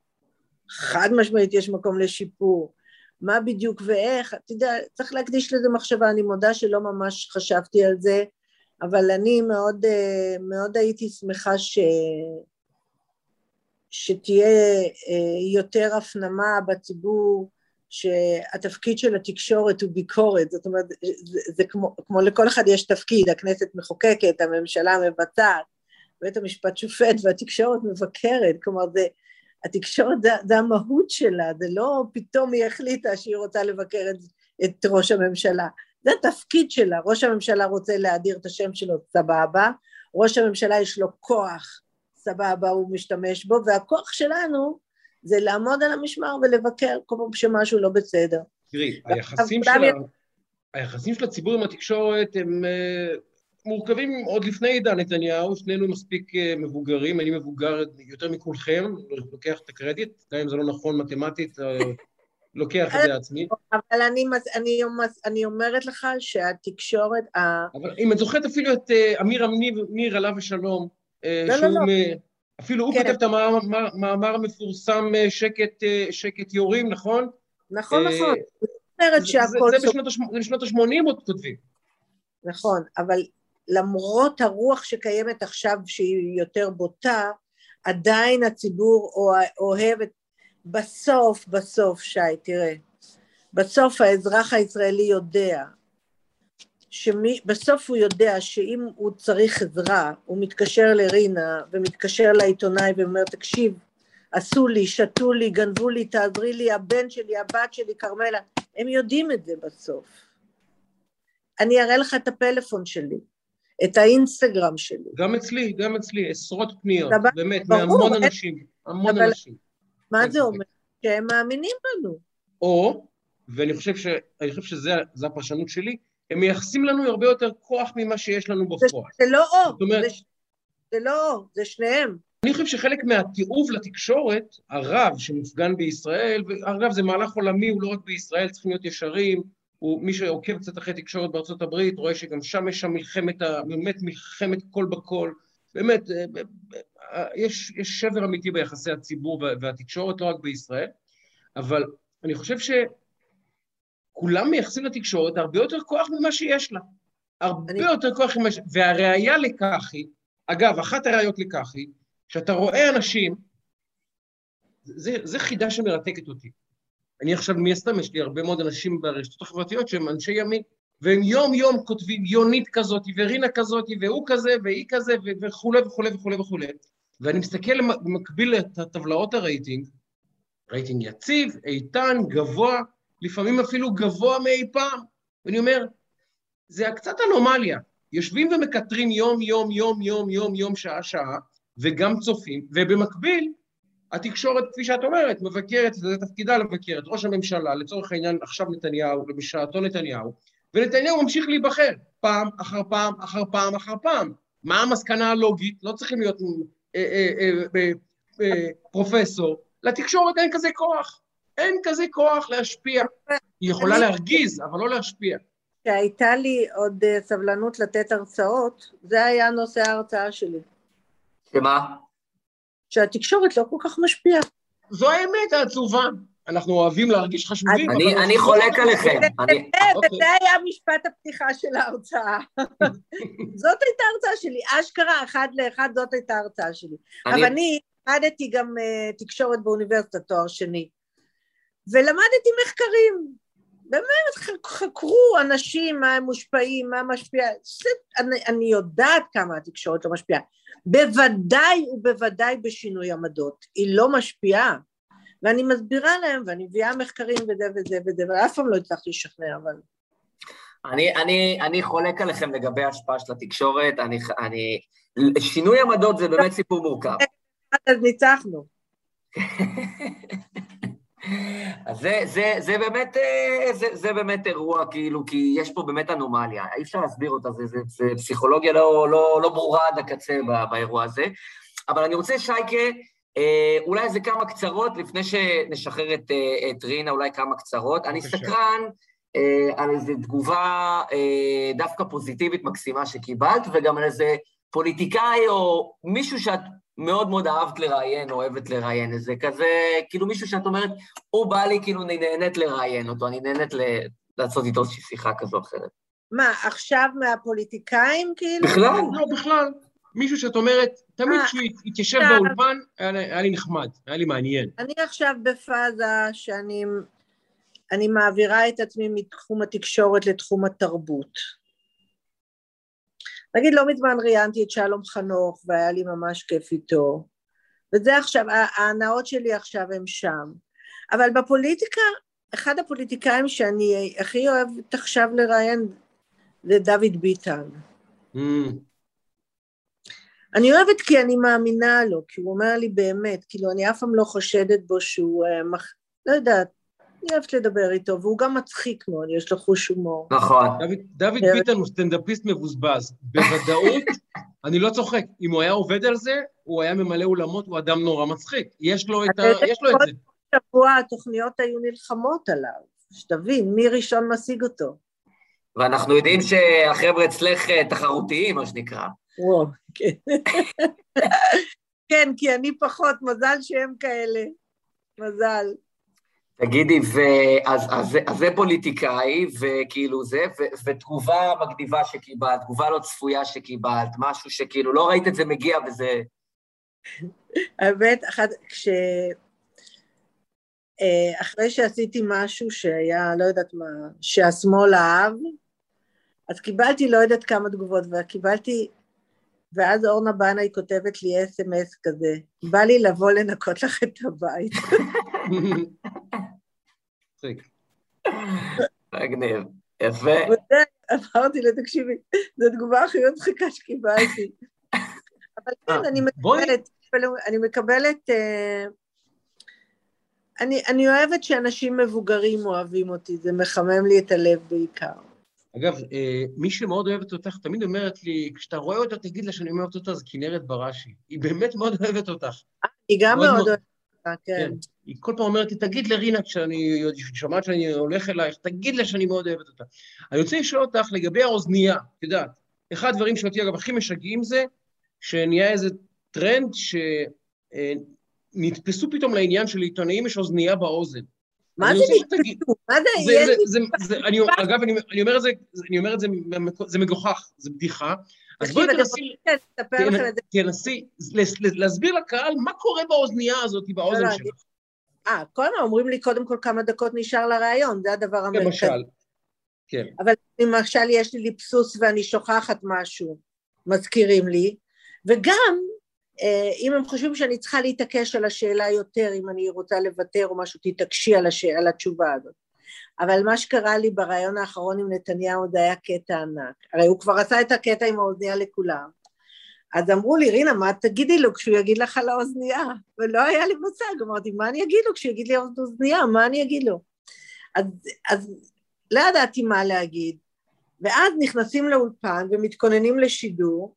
חד משמעית יש מקום לשיפור. מה בדיוק ואיך, אתה יודע, צריך להקדיש לזה מחשבה, אני מודה שלא ממש חשבתי על זה, אבל אני מאוד, אה, מאוד הייתי שמחה ש... שתהיה אה, יותר הפנמה בציבור שהתפקיד של התקשורת הוא ביקורת, זאת אומרת, זה, זה כמו, כמו לכל אחד יש תפקיד, הכנסת מחוקקת, הממשלה מבצעת, בית המשפט שופט והתקשורת מבקרת, כלומר זה, התקשורת זה, זה המהות שלה, זה לא פתאום היא החליטה שהיא רוצה לבקר את, את ראש הממשלה, זה התפקיד שלה, ראש הממשלה רוצה להאדיר את השם שלו, סבבה, ראש הממשלה יש לו כוח, סבבה, הוא משתמש בו, והכוח שלנו זה לעמוד על המשמר ולבקר כל פעם שמשהו לא בסדר. תראי, היחסים של, ה... היחסים של הציבור עם התקשורת הם uh, מורכבים עוד לפני עידן נתניהו, שנינו מספיק uh, מבוגרים, אני מבוגר יותר מכולכם, לוקח את הקרדיט, גם אם זה לא נכון מתמטית, uh, לוקח את זה לעצמי. אבל אני, אני, אני אומרת לך שהתקשורת... אבל אם את זוכרת אפילו את אמיר אמיר עליו ושלום, לא, לא, לא. אפילו הוא כן. כותב את המאמר המפורסם אה, שקט, אה, שקט יורים, נכון? נכון, אה, נכון. זה בשנות ה-80 עוד כותבים. נכון, אבל למרות הרוח שקיימת עכשיו שהיא יותר בוטה, עדיין הציבור אוהב את... בסוף, בסוף, שי, תראה, בסוף האזרח הישראלי יודע שבסוף הוא יודע שאם הוא צריך עזרה, הוא מתקשר לרינה ומתקשר לעיתונאי ואומר, תקשיב, עשו לי, שתו לי, גנבו לי, תעזרי לי, הבן שלי, הבת שלי, כרמלה, הם יודעים את זה בסוף. אני אראה לך את הפלאפון שלי, את האינסטגרם שלי. גם אצלי, גם אצלי, עשרות פניות, באמת, ברור, מהמון אנשים, המון אבל, אנשים. מה זה אומר? שהם מאמינים לנו. או, ואני חושב, ש, חושב שזו הפרשנות שלי, הם מייחסים לנו הרבה יותר כוח ממה שיש לנו בפועל. זה, זה לא או, אומרת, זה, זה לא או, זה שניהם. אני חושב שחלק מהתיעוב לתקשורת, הרב שמופגן בישראל, ואגב זה מהלך עולמי, הוא לא רק בישראל, צריכים להיות ישרים, הוא, מי שעוקב קצת אחרי תקשורת בארצות הברית, רואה שגם שם יש שם מלחמת, באמת מלחמת קול בקול, באמת, אה, אה, יש, יש שבר אמיתי ביחסי הציבור והתקשורת, לא רק בישראל, אבל אני חושב ש... כולם מייחסים לתקשורת הרבה יותר כוח ממה שיש לה. הרבה אני... יותר כוח ממה ש... והראיה לכך היא, אגב, אחת הראיות לכך היא, שאתה רואה אנשים, זה, זה חידה שמרתקת אותי. אני עכשיו, מי הסתם, יש לי הרבה מאוד אנשים ברשתות החברתיות שהם אנשי ימין, והם יום-יום כותבים יונית כזאת, ורינה כזאת, והוא כזה, והיא כזה, וכולי וכולי וכולי וכולי. ואני מסתכל במקביל את הטבלאות הרייטינג, רייטינג יציב, איתן, גבוה, לפעמים אפילו גבוה מאי פעם. ואני אומר, זה קצת אנומליה. יושבים ומקטרים יום, יום, יום, יום, יום, יום, שעה, שעה, וגם צופים, ובמקביל, התקשורת, כפי שאת אומרת, מבקרת, זה תפקידה לבקר את ראש הממשלה, לצורך העניין עכשיו נתניהו, ובשעתו נתניהו, ונתניהו ממשיך להיבחר, פעם אחר פעם אחר פעם אחר פעם. מה המסקנה הלוגית? לא צריכים להיות אה, אה, אה, פרופסור, לתקשורת אין כזה כוח. אין כזה כוח להשפיע. היא יכולה להרגיז, אבל לא להשפיע. כשהייתה לי עוד סבלנות לתת הרצאות, זה היה נושא ההרצאה שלי. שמה? שהתקשורת לא כל כך משפיעה. זו האמת העצובה. אנחנו אוהבים להרגיש חשובים. אני, אני חולק עליכם. וזה היה משפט הפתיחה של ההרצאה. <laughs> זאת הייתה ההרצאה שלי, אשכרה, אחד לאחד, זאת הייתה ההרצאה שלי. אבל אני למדתי גם אה, תקשורת באוניברסיטת תואר שני. ולמדתי מחקרים, באמת חקרו אנשים, מה הם מושפעים, מה משפיע, אני, אני יודעת כמה התקשורת לא משפיעה, בוודאי ובוודאי בשינוי עמדות, היא לא משפיעה, ואני מסבירה להם ואני מביאה מחקרים וזה וזה וזה, ואף פעם לא הצלחתי לשכנע, אבל... אני, אני, אני חולק עליכם לגבי ההשפעה של התקשורת, אני, אני... שינוי עמדות זה באמת סיפור מורכב. <laughs> אז ניצחנו. <laughs> אז זה, זה, זה, באמת, אה, זה, זה באמת אירוע, כאילו, כי יש פה באמת אנומליה, אי אפשר להסביר אותה, זה, זה, זה פסיכולוגיה לא, לא, לא ברורה עד הקצה באירוע הזה. אבל אני רוצה, שייקה, אולי איזה כמה קצרות, לפני שנשחרר את, אה, את רינה, אולי כמה קצרות. אני סקרן על איזו תגובה דווקא פוזיטיבית מקסימה שקיבלת, וגם על איזה פוליטיקאי או מישהו שאת מאוד מאוד אהבת לראיין, או אוהבת לראיין, איזה כזה, כאילו מישהו שאת אומרת, הוא בא לי, כאילו אני נהנית לראיין אותו, אני נהנית ל... לעשות איתו איזושהי שיחה כזו או אחרת. מה, עכשיו מהפוליטיקאים כאילו? בכלל. לא, בכלל. מישהו שאת אומרת, תמיד אה, כשהוא התיישב באולפן, היה לי- נחמד, היה לי מעניין. אני עכשיו בפאזה שאני אני מעבירה את עצמי מתחום התקשורת לתחום התרבות. נגיד, לא מזמן ראיינתי את שלום חנוך והיה לי ממש כיף איתו. וזה עכשיו, ההנאות שלי עכשיו הם שם. אבל בפוליטיקה, אחד הפוליטיקאים שאני הכי אוהבת עכשיו לראיין זה דוד ביטן. Mm, אני אוהבת כי אני מאמינה לו, כי הוא אומר לי באמת, כאילו אני אף פעם לא חושדת בו שהוא, אה, מח... לא יודעת, אני אוהבת לדבר איתו, והוא גם מצחיק מאוד, יש לו חוש הומור. נכון. דוד- דוד כן. ביטן הוא סטנדאפיסט מבוזבז. בוודאות, <laughs> אני לא צוחק, אם הוא היה עובד על זה, הוא היה ממלא אולמות, הוא אדם נורא מצחיק. יש לו את ה- יש לו את זה. שבוע התוכניות היו נלחמות עליו, שתבין, מי ראשון משיג אותו. ואנחנו יודעים שהחבר'ה אצלך אה, תחרותיים, מה שנקרא. וואו, כן. <laughs> כן, כי אני פחות, מזל שהם כאלה. מזל. תגידי, ואז, אז, אז זה פוליטיקאי, וכאילו זה, ו, ותגובה מגניבה שקיבלת, תגובה לא צפויה שקיבלת, משהו שכאילו לא ראית את זה מגיע וזה... האמת, אחת, כש... אה, אחרי שעשיתי משהו שהיה, לא יודעת מה, שהשמאל אהב, אז קיבלתי לא יודעת כמה תגובות, וקיבלתי, ואז אורנה בנאי כותבת לי אס.אם.אס כזה, בא לי לבוא לנקות לך את הבית. מגניב. יפה. אמרתי לה, תקשיבי, זו התגובה הכי מצחיקה שקיבלתי. אבל אה, כן, אני בואי- מקבלת, אני מקבלת, אה, אני, אני אוהבת שאנשים מבוגרים אוהבים אותי, זה מחמם לי את הלב בעיקר. אגב, אה, מי שמאוד אוהבת אותך, תמיד אומרת לי, כשאתה רואה אותה, תגיד לה שאני אוהבת אותה, זה כנרת בראשי. היא באמת מאוד אוהבת אותך. היא גם מאוד. אוהבת אותה, כן. כן. היא כל פעם אומרת לי, תגיד לרינה, כשאני שומעת שאני הולך אלייך, תגיד לה שאני מאוד אוהבת אותה. אני רוצה לשאול אותך לגבי האוזנייה, את יודעת, אחד הדברים שאותי, אגב, הכי משגעים זה, שנהיה איזה טרנד שנתפסו פתאום לעניין של עיתונאים יש אוזנייה באוזן. מה זה נתפסו? מה זה, יש אני, אגב, אני, אומר את זה, אני אומר את זה, זה מגוחך, זה בדיחה. אז בואי תנסי, להסביר לקהל מה קורה באוזנייה הזאת, באוזן לא, שלך, אה, כל הזמן אומרים לי, קודם כל כמה דקות נשאר לראיון, זה הדבר המרכזי. למשל. כן. אבל למשל יש לי ליפסוס ואני שוכחת משהו, מזכירים לי, וגם אם הם חושבים שאני צריכה להתעקש על השאלה יותר, אם אני רוצה לוותר או משהו, תתעקשי על, הש... על התשובה הזאת. אבל מה שקרה לי בריאיון האחרון עם נתניהו זה היה קטע ענק. הרי הוא כבר עשה את הקטע עם האוזנייה לכולם. אז אמרו לי, רינה, מה תגידי לו כשהוא יגיד לך על האוזנייה? ולא היה לי מושג, אמרתי, מה אני אגיד לו כשהוא יגיד לי על האוזנייה? מה אני אגיד לו? אז, אז לא ידעתי מה להגיד. ואז נכנסים לאולפן ומתכוננים לשידור,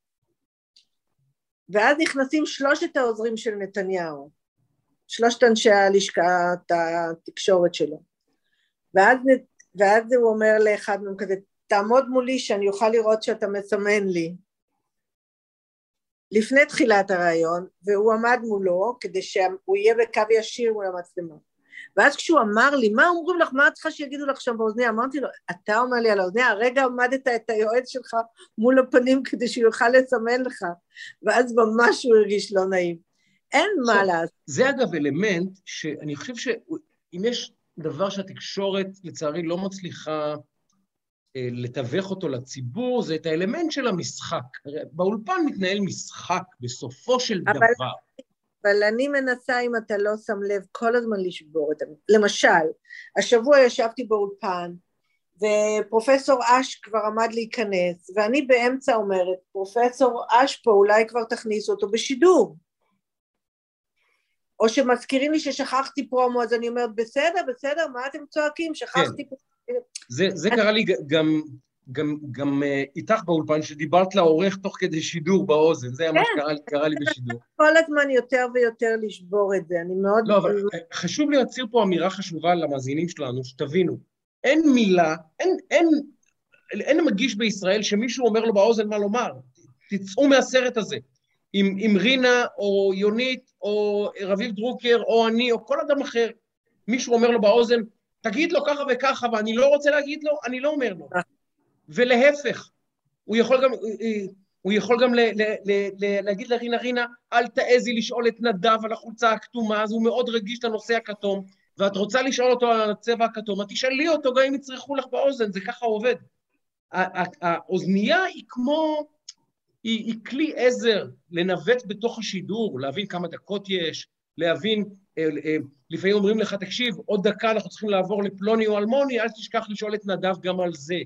ואז נכנסים שלושת העוזרים של נתניהו, שלושת אנשי הלשכת התקשורת שלו. ואז, ואז הוא אומר לאחד מהם כזה, תעמוד מולי שאני אוכל לראות שאתה מסמן לי. לפני תחילת הרעיון, והוא עמד מולו כדי שהוא יהיה בקו ישיר מול המצלמה. ואז כשהוא אמר לי, מה אומרים לך, מה את צריכה שיגידו לך שם באוזניה? אמרתי לו, אתה אומר לי על האוזניה, הרגע עמדת את היועץ שלך מול הפנים כדי שהוא יוכל לסמן לך, ואז ממש הוא הרגיש לא נעים. אין מה לעשות. זה אגב אלמנט שאני חושב שאם יש דבר שהתקשורת לצערי לא מצליחה אה, לתווך אותו לציבור, זה את האלמנט של המשחק. הרי באולפן מתנהל משחק בסופו של אבל- דבר. אבל אני מנסה, אם אתה לא שם לב, כל הזמן לשבור את זה. למשל, השבוע ישבתי באולפן, ופרופסור אש כבר עמד להיכנס, ואני באמצע אומרת, פרופסור אש פה, אולי כבר תכניסו אותו בשידור. או שמזכירים לי ששכחתי פרומו, אז אני אומרת, בסדר, בסדר, מה אתם צועקים? שכחתי פרומו. זה, זה אני- קרה לי גם, גם, גם אה, איתך באולפן, שדיברת לעורך תוך כדי שידור באוזן, זה היה מה כן. שקרה לי- קרה לי בשידור. <laughs> כל הזמן יותר ויותר לשבור את זה, אני מאוד... לא, אבל אה, חשוב להצהיר פה אמירה חשובה למאזינים שלנו, שתבינו, אין מילה, אין, אין, אין מגיש בישראל שמישהו אומר לו באוזן מה לומר. תצאו מהסרט הזה. אם, אם רינה או יונית או רביב דרוקר או אני או כל אדם אחר, מישהו אומר לו באוזן, תגיד לו ככה וככה ואני לא רוצה להגיד לו, אני לא אומר לו. ולהפך, הוא יכול גם, הוא יכול גם ל, ל, ל, ל, להגיד לרינה, רינה, אל תעזי לשאול את נדב על החולצה הכתומה, אז הוא מאוד רגיש לנושא הכתום, ואת רוצה לשאול אותו על הצבע הכתום, את תשאלי אותו גם אם יצרכו לך באוזן, זה ככה עובד. האוזנייה היא כמו, היא, היא כלי עזר לנווט בתוך השידור, להבין כמה דקות יש, להבין, אה, אה, לפעמים אומרים לך, תקשיב, עוד דקה אנחנו צריכים לעבור לפלוני או אלמוני, אל תשכח לשאול את נדב גם על זה.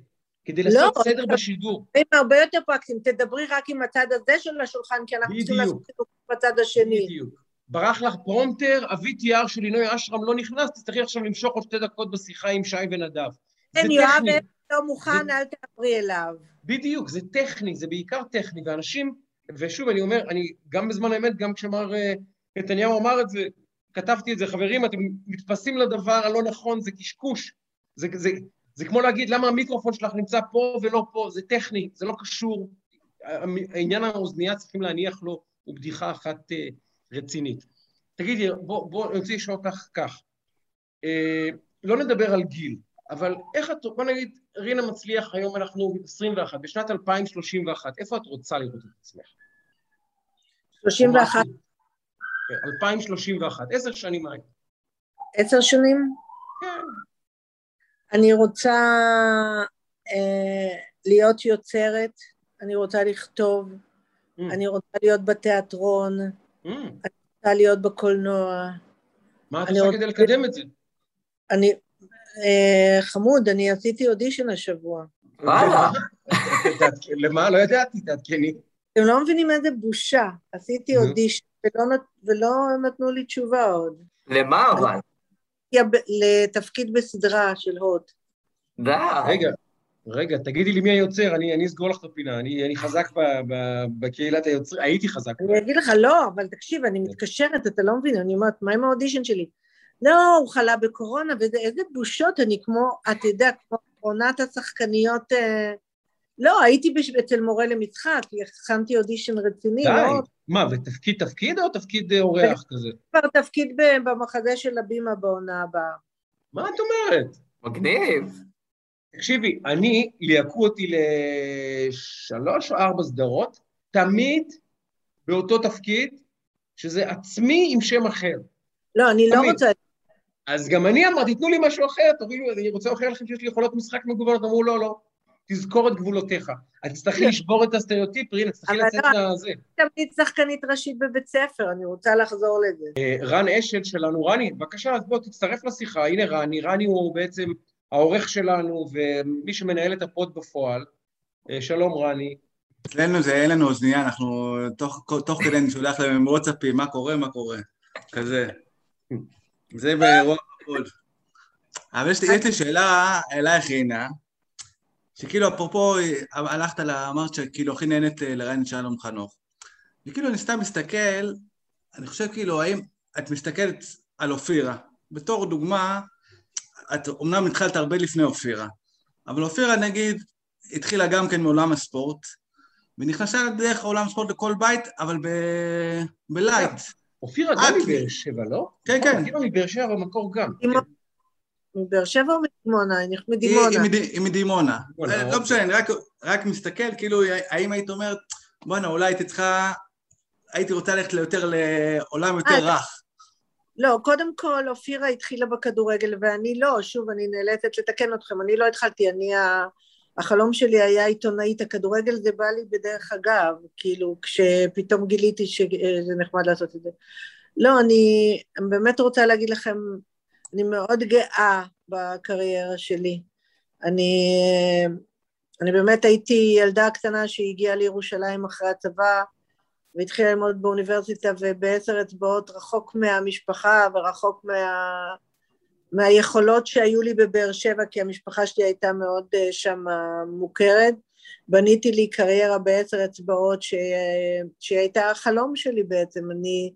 כדי לעשות לא, סדר בשידור. הם הרבה יותר פרקטיים, תדברי רק עם הצד הזה של השולחן, כי אנחנו צריכים לעשות זה בצד השני. בדיוק. ברח לך פרומטר, תיאר של עינוי אשרם לא נכנס, תצטרכי עכשיו למשוך עוד שתי דקות בשיחה עם שי ונדב. כן, יואב לא מוכן, אל תעברי אליו. בדיוק, זה טכני, זה בעיקר טכני, ואנשים, ושוב, אני אומר, אני גם בזמן האמת, גם כשמר אה, נתניהו אמר את זה, כתבתי את זה, חברים, אתם מתפסים לדבר הלא נכון, זה קשקוש. זה, זה, זה כמו להגיד, למה המיקרופון שלך נמצא פה ולא פה, זה טכני, זה לא קשור. העניין האוזנייה צריכים להניח לו, הוא בדיחה אחת אה, רצינית. תגידי, בוא, בוא, אני רוצה לשאול אותך כך. אה, לא נדבר על גיל, אבל איך את, בוא נגיד, רינה מצליח, היום אנחנו 21, בשנת 2031, איפה את רוצה לראות את עצמך? 31. 2031, כן, עשר שנים מהיום. עשר שנים? כן. אני רוצה אה, להיות יוצרת, אני רוצה לכתוב, mm. אני רוצה להיות בתיאטרון, mm. אני רוצה להיות בקולנוע. מה את עושה רוצה... כדי לקדם את זה? אני, אה, חמוד, אני עשיתי אודישן השבוע. וואלה. למה? לא ידעתי, תעדכני. אתם לא מבינים איזה בושה. עשיתי אודישן ולא, ולא נתנו לי תשובה עוד. למה אבל? לתפקיד בסדרה של הוט. די. רגע, רגע, תגידי לי מי היוצר, אני, אני אסגור לך את הפינה, אני, אני חזק ב, ב, בקהילת היוצרים, הייתי חזק. אני אגיד לך, לא, אבל תקשיב, אני מתקשרת, אתה לא מבין, אני אומרת, מה עם האודישן שלי? לא, הוא חלה בקורונה, ואיזה בושות, אני כמו, אתה יודע, כמו עונת השחקניות... אה, לא, הייתי אצל מורה למשחק, הכנתי אודישן רציני. די, לא... מה, ותפקיד תפקיד או תפקיד אה, אורח כזה? כבר תפקיד במחזה של הבימה בעונה הבאה. מה את אומרת? מגניב. תקשיבי, אני, ליהקו אותי לשלוש או ארבע סדרות, תמיד באותו תפקיד, שזה עצמי עם שם אחר. לא, אני לא תמיד. לא רוצה... אז גם אני אמרתי, תנו לי משהו אחר, תביאו, אני רוצה להוכיח לכם שיש לי יכולות משחק מגוונות, אמרו לא, לא. תזכור את גבולותיך. את תצטרכי לשבור את הסטריאוטיפ, רינה, תצטרכי לצאת לא, לזה. תמיד שחקנית ראשית בבית ספר, אני רוצה לחזור לזה. אה, רן אשל שלנו, רני, בבקשה, אז בוא, תצטרף לשיחה. הנה רני, רני הוא בעצם העורך שלנו ומי שמנהל את הפוד בפועל. אה, שלום, רני. אצלנו זה אין לנו אוזנייה, אנחנו תוך, כדי אני שולח להם וואטסאפים, מה קורה, מה קורה, כזה. זה באירוע הפוד. אבל יש לי שאלה אלייך, רינה. שכאילו אפרופו הלכת, לה, אמרת שכאילו הכי נהנית אה, לראיין את שלום חנוך. וכאילו אני סתם מסתכל, אני חושב כאילו האם את מסתכלת על אופירה, בתור דוגמה, את אומנם התחלת הרבה לפני אופירה, אבל אופירה נגיד התחילה גם כן מעולם הספורט, ונכנסה דרך עולם הספורט לכל בית, אבל ב... בלייט. אופירה גם מבאר שבע, לא? כן, כן. אופירה מבאר שבע במקור גם. מבאר שבע או מדימונה? מדימונה. היא מדימונה. לא משנה, אני רק מסתכל, כאילו, האם היית אומרת, בואנה, אולי הייתי צריכה, הייתי רוצה ללכת ליותר לעולם יותר אה, רך. לא, קודם כל, אופירה התחילה בכדורגל ואני לא, שוב, אני נאלצת לתקן אתכם, אני לא התחלתי, אני, החלום שלי היה עיתונאית, הכדורגל זה בא לי בדרך אגב, כאילו, כשפתאום גיליתי שזה נחמד לעשות את זה. לא, אני באמת רוצה להגיד לכם, אני מאוד גאה בקריירה שלי. אני, אני באמת הייתי ילדה קטנה שהגיעה לירושלים אחרי הצבא והתחילה ללמוד באוניברסיטה ובעשר אצבעות רחוק מהמשפחה ורחוק מה, מהיכולות שהיו לי בבאר שבע כי המשפחה שלי הייתה מאוד אה, שם מוכרת. בניתי לי קריירה בעשר אצבעות. שהיא הייתה החלום שלי בעצם. אני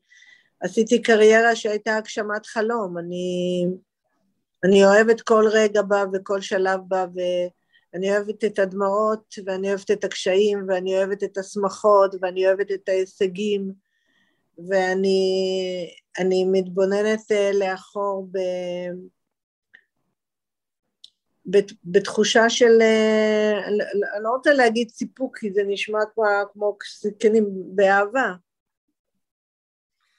עשיתי קריירה שהייתה הגשמת חלום, אני, אני אוהבת כל רגע בה וכל שלב בה, ואני אוהבת את הדמעות, ואני אוהבת את הקשיים, ואני אוהבת את השמחות, ואני אוהבת את ההישגים, ואני מתבוננת אה, לאחור ב... בתחושה של, אה, אני לא רוצה להגיד סיפוק, כי זה נשמע כמו, כמו זקנים באהבה.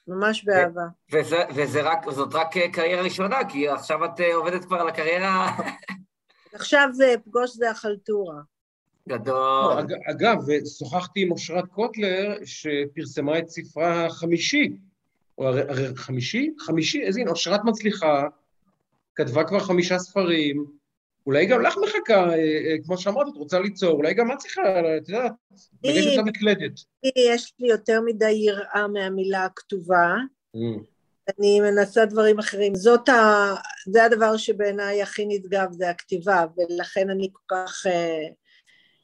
ממש באהבה. וזה, וזה רק, זאת רק קריירה ראשונה, כי עכשיו את אה, עובדת כבר על הקריירה... <laughs> עכשיו זה פגוש זה החלטורה. גדול. לא, אג, אגב, שוחחתי עם אושרת קוטלר, שפרסמה את ספרה החמישי. או הרי חמישי? חמישי? איזה הנה, אושרת מצליחה, כתבה כבר חמישה ספרים, אולי גם לך מחכה, אה, אה, כמו שאמרת, את רוצה ליצור, אולי גם את צריכה, את יודעת, לגשת למקלדת. יש לי יותר מדי יראה מהמילה הכתובה. Mm. אני מנסה דברים אחרים. זאת ה... זה הדבר שבעיניי הכי נשגב, זה הכתיבה, ולכן אני כל כך... אה,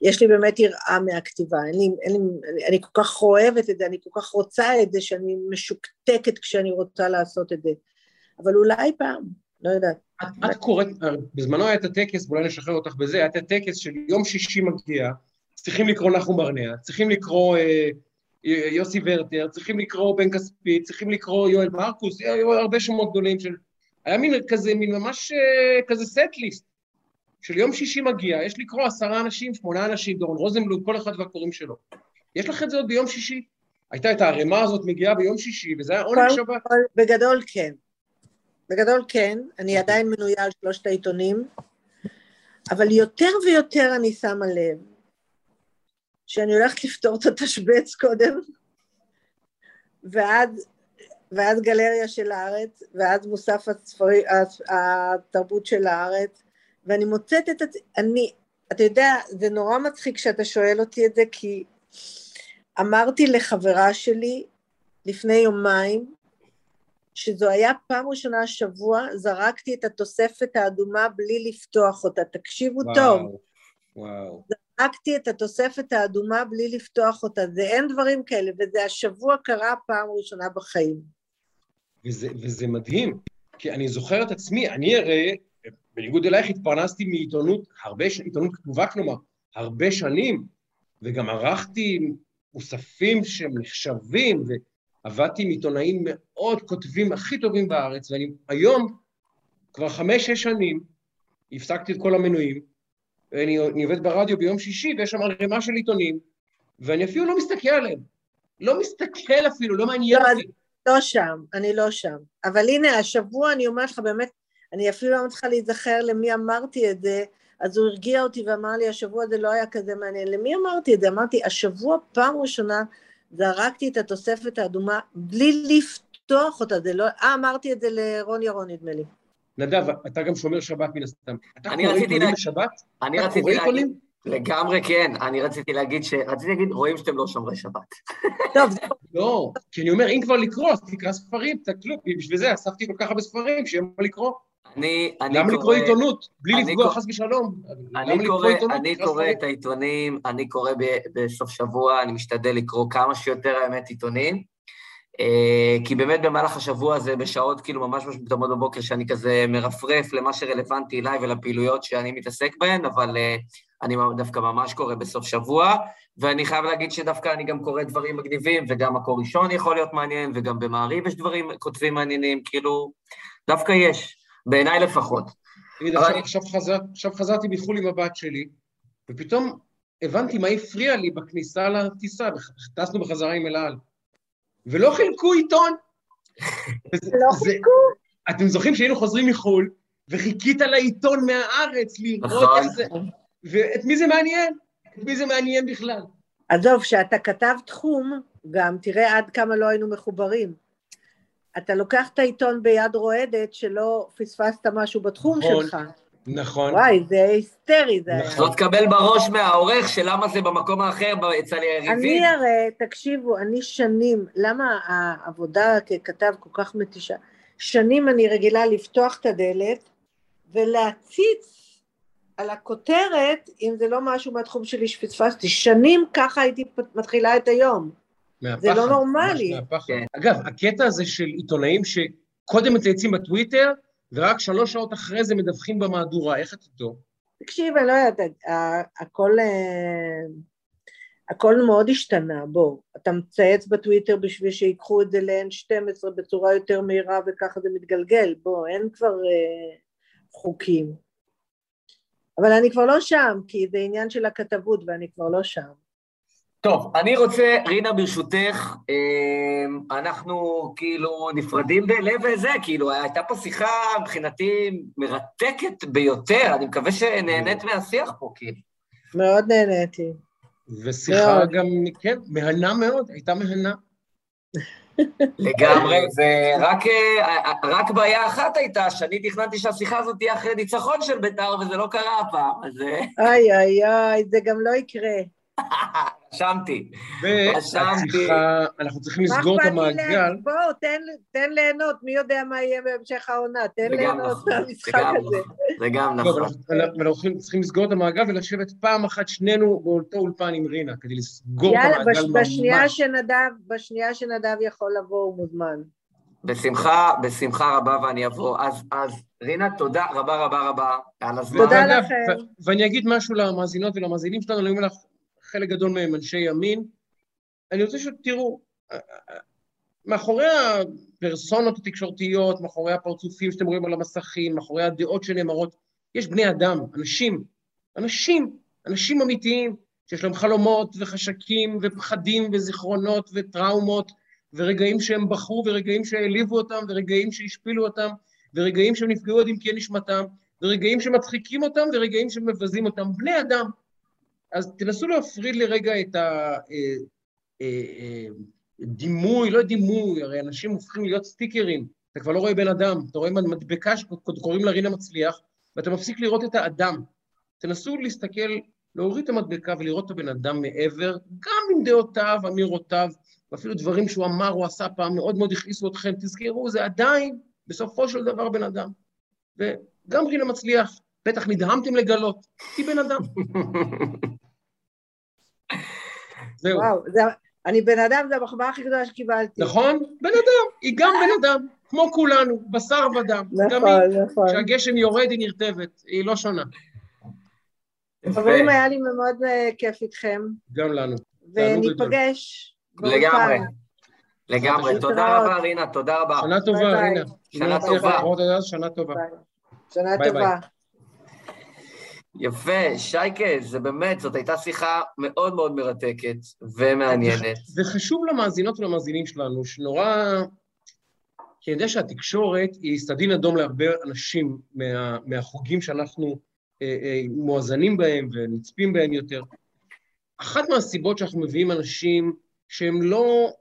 יש לי באמת יראה מהכתיבה. אני, אני, אני כל כך אוהבת את זה, אני כל כך רוצה את זה, שאני משוקתקת כשאני רוצה לעשות את זה. אבל אולי פעם, לא יודעת. את, את קוראת, בזמנו היה את הטקס, ואולי נשחרר אותך בזה, היה את הטקס של יום שישי מגיע, צריכים לקרוא נחום ברנע, צריכים לקרוא אה, יוסי ורטר, צריכים לקרוא בן כספית, צריכים לקרוא יואל מרקוס, היו הרבה שמות גדולים של... היה מין כזה, מין ממש אה, כזה סט-ליסט, של יום שישי מגיע, יש לקרוא עשרה אנשים, שמונה אנשים, דורון רוזנבלום, כל אחד והקוראים שלו. יש לך את זה עוד ביום שישי? הייתה את הערימה הזאת מגיעה ביום שישי, וזה היה עונג שבת. בגדול כן. בגדול כן, אני עדיין מנויה על שלושת העיתונים, אבל יותר ויותר אני שמה לב שאני הולכת לפתור את התשבץ קודם, ואז, ואז גלריה של הארץ, ואז מוסף הספרי, התרבות של הארץ, ואני מוצאת את עצמי, אני, אתה יודע, זה נורא מצחיק שאתה שואל אותי את זה, כי אמרתי לחברה שלי לפני יומיים, שזו היה פעם ראשונה השבוע, זרקתי את התוספת האדומה בלי לפתוח אותה. תקשיבו וואו, טוב. וואו. זרקתי את התוספת האדומה בלי לפתוח אותה. זה אין דברים כאלה, וזה השבוע קרה פעם ראשונה בחיים. וזה, וזה מדהים, כי אני זוכר את עצמי, אני הרי, בניגוד אלייך, התפרנסתי מעיתונות, הרבה, עיתונות כתובה כלומר, הרבה שנים, וגם ערכתי מוספים שהם נחשבים, ו... עבדתי עם עיתונאים מאוד כותבים הכי טובים בארץ, ואני היום, כבר חמש-שש שנים, הפסקתי את כל המנויים, ואני עובד ברדיו ביום שישי, ויש שם ערימה של עיתונים, ואני אפילו לא מסתכל עליהם. לא מסתכל אפילו, לא מעניין לא, אותי. לא שם, אני לא שם. אבל הנה, השבוע אני אומרת לך, באמת, אני אפילו לא צריכה להיזכר למי אמרתי את זה, אז הוא הרגיע אותי ואמר לי, השבוע זה לא היה כזה מעניין. למי אמרתי את זה? אמרתי, השבוע פעם ראשונה זרקתי את התוספת האדומה בלי לפתוח אותה, זה לא... אה, אמרתי את זה לרון ירון, נדמה לי. נדב, אתה גם שומר שבת מן הסתם. אתה קורא עיתונים בשבת? אני רציתי להגיד... לגמרי כן, אני רציתי להגיד ש... רציתי להגיד, רואים שאתם לא שומרי שבת. טוב, לא, כי אני אומר, אם כבר לקרוא, אז תקרא ספרים, תקלו, בשביל זה אספתי כל כך הרבה ספרים, שיהיה מה לקרוא. אני, אני למה לקרוא עיתונות? בלי לפגוע חס ושלום. אני קורא, אני קורא את העיתונים, אני קורא בסוף שבוע, אני משתדל לקרוא כמה שיותר האמת עיתונים, אה, כי באמת במהלך השבוע הזה, בשעות כאילו ממש ממש מוקדמות בבוקר, שאני כזה מרפרף למה שרלוונטי אליי ולפעילויות שאני מתעסק בהן, אבל אה, אני דווקא ממש קורא בסוף שבוע, ואני חייב להגיד שדווקא אני גם קורא דברים מגניבים, וגם מקור ראשון יכול להיות מעניין, וגם במעריב יש דברים, כותבים מעניינים, כאילו, דווקא יש. בעיניי לפחות. תגיד, אבל... עכשיו, חזר, עכשיו חזרתי מחו"ל עם הבת שלי, ופתאום הבנתי מה הפריע לי בכניסה לטיסה, טסנו בחזרה עם אל על. ולא חילקו עיתון. <laughs> לא חילקו? אתם זוכרים שהיינו חוזרים מחו"ל, וחיכית לעיתון מהארץ לראות נכון. איך זה... ואת מי זה מעניין? את מי זה מעניין בכלל? עזוב, כשאתה כתב תחום, גם תראה עד כמה לא היינו מחוברים. אתה לוקח את העיתון ביד רועדת שלא פספסת משהו בתחום נכון, שלך. נכון. וואי, זה היסטרי, זה היה. לא תקבל בראש מהעורך של למה זה במקום האחר אצל היריבים. אני הרי, תקשיבו, אני שנים, למה העבודה ככתב כל כך מתישה? שנים אני רגילה לפתוח את הדלת ולהציץ על הכותרת, אם זה לא משהו מהתחום שלי שפספסתי. שנים ככה הייתי מתחילה את היום. מהפחד. זה לא נורמלי. כן. אגב, הקטע הזה של עיתונאים שקודם מצייצים בטוויטר, ורק שלוש שעות אחרי זה מדווחים במהדורה, איך את איתו? תקשיב, אני לא יודעת, הכל, אה, הכל מאוד השתנה, בוא. אתה מצייץ בטוויטר בשביל שיקחו את זה ל-N12 בצורה יותר מהירה וככה זה מתגלגל, בוא, אין כבר אה, חוקים. אבל אני כבר לא שם, כי זה עניין של הכתבות ואני כבר לא שם. טוב, אני רוצה, רינה, ברשותך, אה, אנחנו כאילו נפרדים בלב וזה, כאילו, הייתה פה שיחה מבחינתי מרתקת ביותר, אני מקווה שנהנית מהשיח פה, כאילו. מאוד נהניתי. ושיחה מאוד. גם, כן, מהנה מאוד, הייתה מהנה. <laughs> לגמרי, ורק רק בעיה אחת הייתה, שאני תכננתי שהשיחה הזאת תהיה אחרי ניצחון של בית"ר, וזה לא קרה הפעם, אז... איי, איי, איי, זה גם לא יקרה. רשמתי. רשמתי. אנחנו צריכים לסגור את המעגל. בוא, תן ליהנות, מי יודע מה יהיה בהמשך העונה, תן ליהנות מהמשחק הזה. זה גם נכון. אנחנו צריכים לסגור את המעגל ולשבת פעם אחת שנינו באותו אולפן עם רינה, כדי לסגור את המעגל ממש. יאללה, בשנייה שנדב יכול לבוא, הוא מוזמן. בשמחה, בשמחה רבה ואני אבוא. אז, אז רינה, תודה רבה רבה רבה על הזמן. תודה לכם. ואני אגיד משהו למאזינות ולמאזינים שלנו, אני אומר לך, חלק גדול מהם אנשי ימין. אני רוצה שתראו, מאחורי הפרסונות התקשורתיות, מאחורי הפרצופים שאתם רואים על המסכים, מאחורי הדעות שנאמרות, יש בני אדם, אנשים, אנשים, אנשים אמיתיים, שיש להם חלומות וחשקים ופחדים וזיכרונות וטראומות, ורגעים שהם בחרו, ורגעים שהעליבו אותם, ורגעים שהשפילו אותם, ורגעים שהם נפגעו עד עמקי נשמתם, ורגעים שמצחיקים אותם, ורגעים שמבזים אותם. בני אדם. אז תנסו להפריד לרגע את הדימוי, אה, אה, אה, לא דימוי, הרי אנשים הופכים להיות סטיקרים, אתה כבר לא רואה בן אדם, אתה רואה מדבקה שקוראים לה רינה מצליח, ואתה מפסיק לראות את האדם. תנסו להסתכל, להוריד את המדבקה ולראות את הבן אדם מעבר, גם עם דעותיו, אמירותיו, ואפילו דברים שהוא אמר או עשה פעם מאוד מאוד הכעיסו אתכם, תזכרו, זה עדיין בסופו של דבר בן אדם. וגם רינה מצליח, בטח נדהמתם לגלות, היא בן אדם. <laughs> זהו. וואו, זה, אני בן אדם, זו המחמאה הכי גדולה שקיבלתי. נכון? בן אדם, היא גם בן אדם, כמו כולנו, בשר ודם. נכון, נכון. כשהגשם יורד היא נרטבת, היא לא שונה. חברים, היה לי מאוד אה, כיף איתכם. גם לנו. וניפגש. לגמרי. לגמרי. תודה רבה, רינה, תודה רבה. שנה טובה, רינה. שנה טובה. שנה טובה. שנה טובה. יפה, שייקה, זה באמת, זאת הייתה שיחה מאוד מאוד מרתקת ומעניינת. וחשוב למאזינות ולמאזינים שלנו, שנורא... כי אני יודע שהתקשורת היא סדין אדום להרבה אנשים מה, מהחוגים שאנחנו אה, אה, מואזנים בהם ונצפים בהם יותר. אחת מהסיבות שאנחנו מביאים אנשים שהם לא,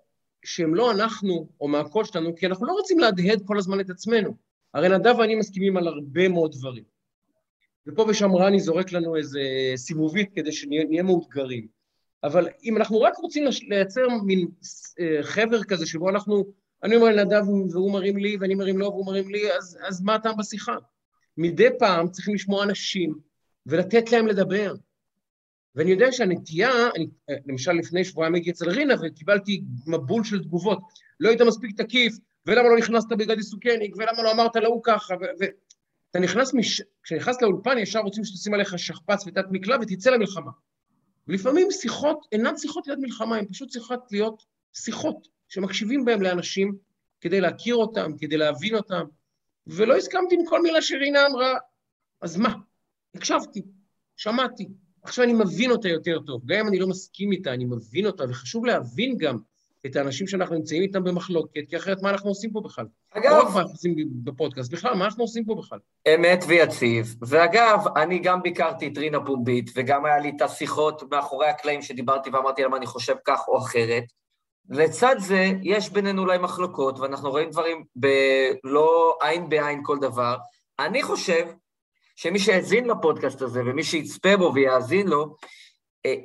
שהם לא אנחנו או מהקול שלנו, כי אנחנו לא רוצים להדהד כל הזמן את עצמנו. הרי נדב ואני מסכימים על הרבה מאוד דברים. ופה ושם רני זורק לנו איזה סיבובית כדי שנהיה מאותגרים. אבל אם אנחנו רק רוצים לייצר מין אה, חבר כזה שבו אנחנו, אני אומר לנדב והוא מרים לי ואני מרים לו והוא מרים לי, אז, אז מה הטעם בשיחה? מדי פעם צריכים לשמוע אנשים ולתת להם לדבר. ואני יודע שהנטייה, אני, אה, למשל לפני שבועיים הייתי אצל רינה וקיבלתי מבול של תגובות, לא היית מספיק תקיף, ולמה לא נכנסת בגדי סוכניק, ולמה לא אמרת להוא ככה, ו- אתה נכנס, מש... כשנכנס לאולפן ישר רוצים שתשים עליך שכפ"ץ ותת מקלע ותצא למלחמה. ולפעמים שיחות אינן שיחות ליד מלחמה, הן פשוט צריכות להיות שיחות שמקשיבים בהן לאנשים כדי להכיר אותם, כדי להבין אותם. ולא הסכמתי עם כל מילה שרינה אמרה, אז מה? הקשבתי, שמעתי. עכשיו אני מבין אותה יותר טוב. גם אם אני לא מסכים איתה, אני מבין אותה, וחשוב להבין גם את האנשים שאנחנו נמצאים איתם במחלוקת, כי אחרת מה אנחנו עושים פה בכלל? אגב... לא רק מה אנחנו עושים בפודקאסט, בכלל, מה אנחנו עושים פה בכלל? אמת ויציב. ואגב, אני גם ביקרתי את רינה פומבית, וגם היה לי את השיחות מאחורי הקלעים שדיברתי ואמרתי למה אני חושב כך או אחרת. לצד זה, יש בינינו אולי מחלוקות, ואנחנו רואים דברים בלא עין בעין כל דבר. אני חושב שמי שהאזין לפודקאסט הזה, ומי שיצפה בו ויאזין לו,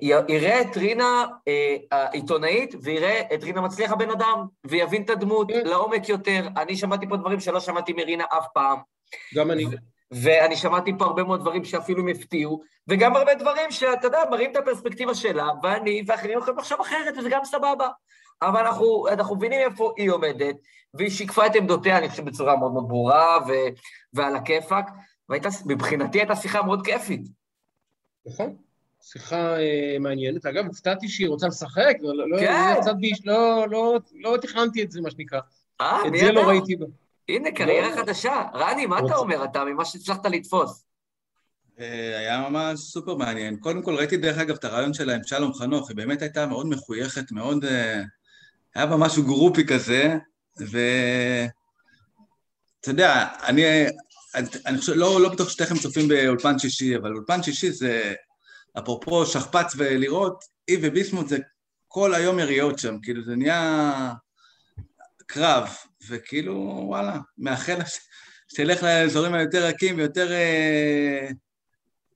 יראה את רינה אה, העיתונאית ויראה את רינה מצליח הבן אדם, ויבין את הדמות כן. לעומק יותר. אני שמעתי פה דברים שלא שמעתי מרינה אף פעם. גם אני. ואני שמעתי פה הרבה מאוד דברים שאפילו הם הפתיעו, וגם הרבה דברים שאתה יודע, מראים את הפרספקטיבה שלה, ואני ואחרים יכולים לחשוב אחרת, וזה גם סבבה. אבל אנחנו, אנחנו מבינים איפה היא עומדת, והיא שיקפה את עמדותיה, אני חושב, בצורה מאוד מאוד ברורה ו, ועל הכיפאק, ומבחינתי הייתה שיחה מאוד כיפית. נכון. שיחה אה, מעניינת. אגב, הופתעתי שהיא רוצה לשחק, לא, לא, כן. לא, בי, לא, לא, לא תכננתי את זה, מה שנקרא. אה, מי אתה? את זה לא ראיתי בה. הנה, קריירה לא. חדשה. רני, מה אתה אומר אתה, ממה שהצלחת לתפוס? אה, היה ממש סופר מעניין. קודם כל ראיתי דרך אגב את הרעיון שלה עם שלום חנוך, היא באמת הייתה מאוד מחויכת, מאוד... אה, היה בה משהו גרופי כזה, ואתה יודע, אני, אני חושב, לא, לא בטוח שתכף צופים באולפן שישי, אבל אולפן שישי זה, אפרופו שכפ"ץ ולראות, היא וביסמוט זה כל היום יריות שם, כאילו זה נהיה קרב, וכאילו, וואלה, מאחל שתלך לאזורים היותר רכים ויותר... אה,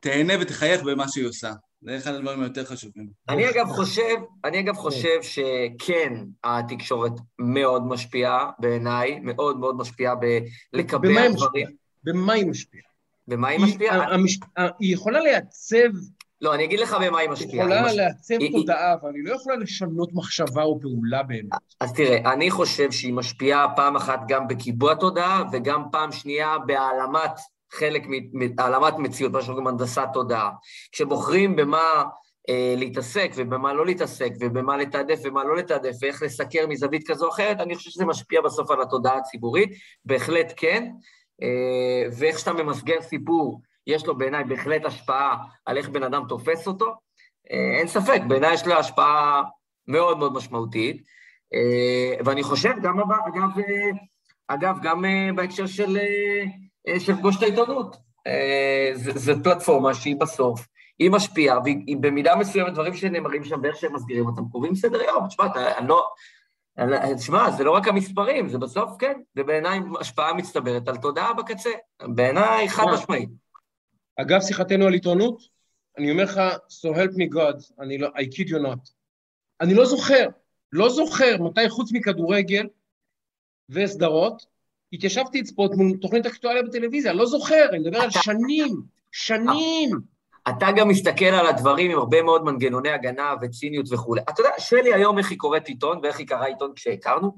תהנה ותחייך במה שהיא עושה. זה אחד הדברים היותר חשובים. אני אגב חושב, אני אגב חושב שכן, התקשורת מאוד משפיעה בעיניי, מאוד מאוד משפיעה בלקבע דברים. במה היא משפיעה? במה היא משפיעה? היא יכולה לייצב... לא, אני אגיד לך במה היא משפיעה. היא יכולה לעצב תודעה, אבל היא לא יכולה לשנות מחשבה או פעולה באמת. אז תראה, אני חושב שהיא משפיעה פעם אחת גם בקיבוע תודעה, וגם פעם שנייה בהעלמת חלק מהעלמת מציאות, מה שקוראים הנדסת תודעה. כשבוחרים במה אה, להתעסק ובמה לא להתעסק ובמה לתעדף ומה לא לתעדף ואיך לסקר מזווית כזו או אחרת, אני חושב שזה משפיע בסוף על התודעה הציבורית, בהחלט כן. אה, ואיך שאתה ממסגר סיפור, יש לו בעיניי בהחלט השפעה על איך בן אדם תופס אותו. אה, אין ספק, בעיניי יש לו השפעה מאוד מאוד משמעותית. אה, ואני חושב, גם, אגב, אה, אגב, גם אה, בהקשר של... של פגוש את העיתונות. זו פלטפורמה שהיא בסוף, היא משפיעה, והיא במידה מסוימת, דברים שנאמרים שם ואיך שהם מסגירים אותם, קובעים סדר יום. תשמע, אני לא... תשמע, זה לא רק המספרים, זה בסוף, כן, זה בעיניי השפעה מצטברת על תודעה בקצה. בעיניי חד נכון. משמעית. אגב, שיחתנו על עיתונות, אני אומר לך, so help me God, אני לא, I kid you not. אני לא זוכר, לא זוכר מתי חוץ מכדורגל וסדרות, התיישבתי לצפות מול תוכנית אקטואליה בטלוויזיה, לא זוכר, אני מדבר על שנים, שנים. אתה גם מסתכל על הדברים עם הרבה מאוד מנגנוני הגנה וציניות וכולי. אתה יודע, שלי היום איך היא קוראת עיתון ואיך היא קראה עיתון כשהכרנו,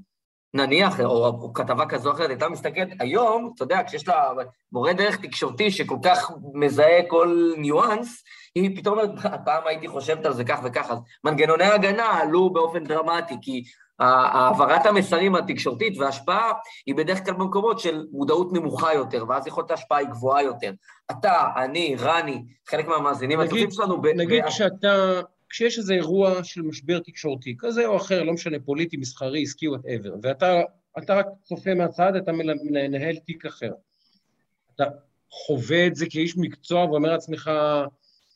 נניח, או, או כתבה כזו או אחרת, הייתה מסתכלת, היום, אתה יודע, כשיש לה מורה דרך תקשורתי שכל כך מזהה כל ניואנס, היא פתאום אומרת, פעם הייתי חושבת על זה כך וכך, אז מנגנוני ההגנה עלו באופן דרמטי, כי העברת המסרים התקשורתית וההשפעה היא בדרך כלל במקומות של מודעות נמוכה יותר, ואז יכולת ההשפעה היא גבוהה יותר. אתה, אני, רני, חלק מהמאזינים הטובים שלנו... נגיד ב- שאתה, כשיש איזה אירוע של משבר תקשורתי, כזה או אחר, לא משנה, פוליטי, מסחרי, עסקי, whatever, ואתה אתה רק צופה מהצד, אתה מנהל תיק אחר. אתה חווה את זה כאיש מקצוע ואומר לעצמך,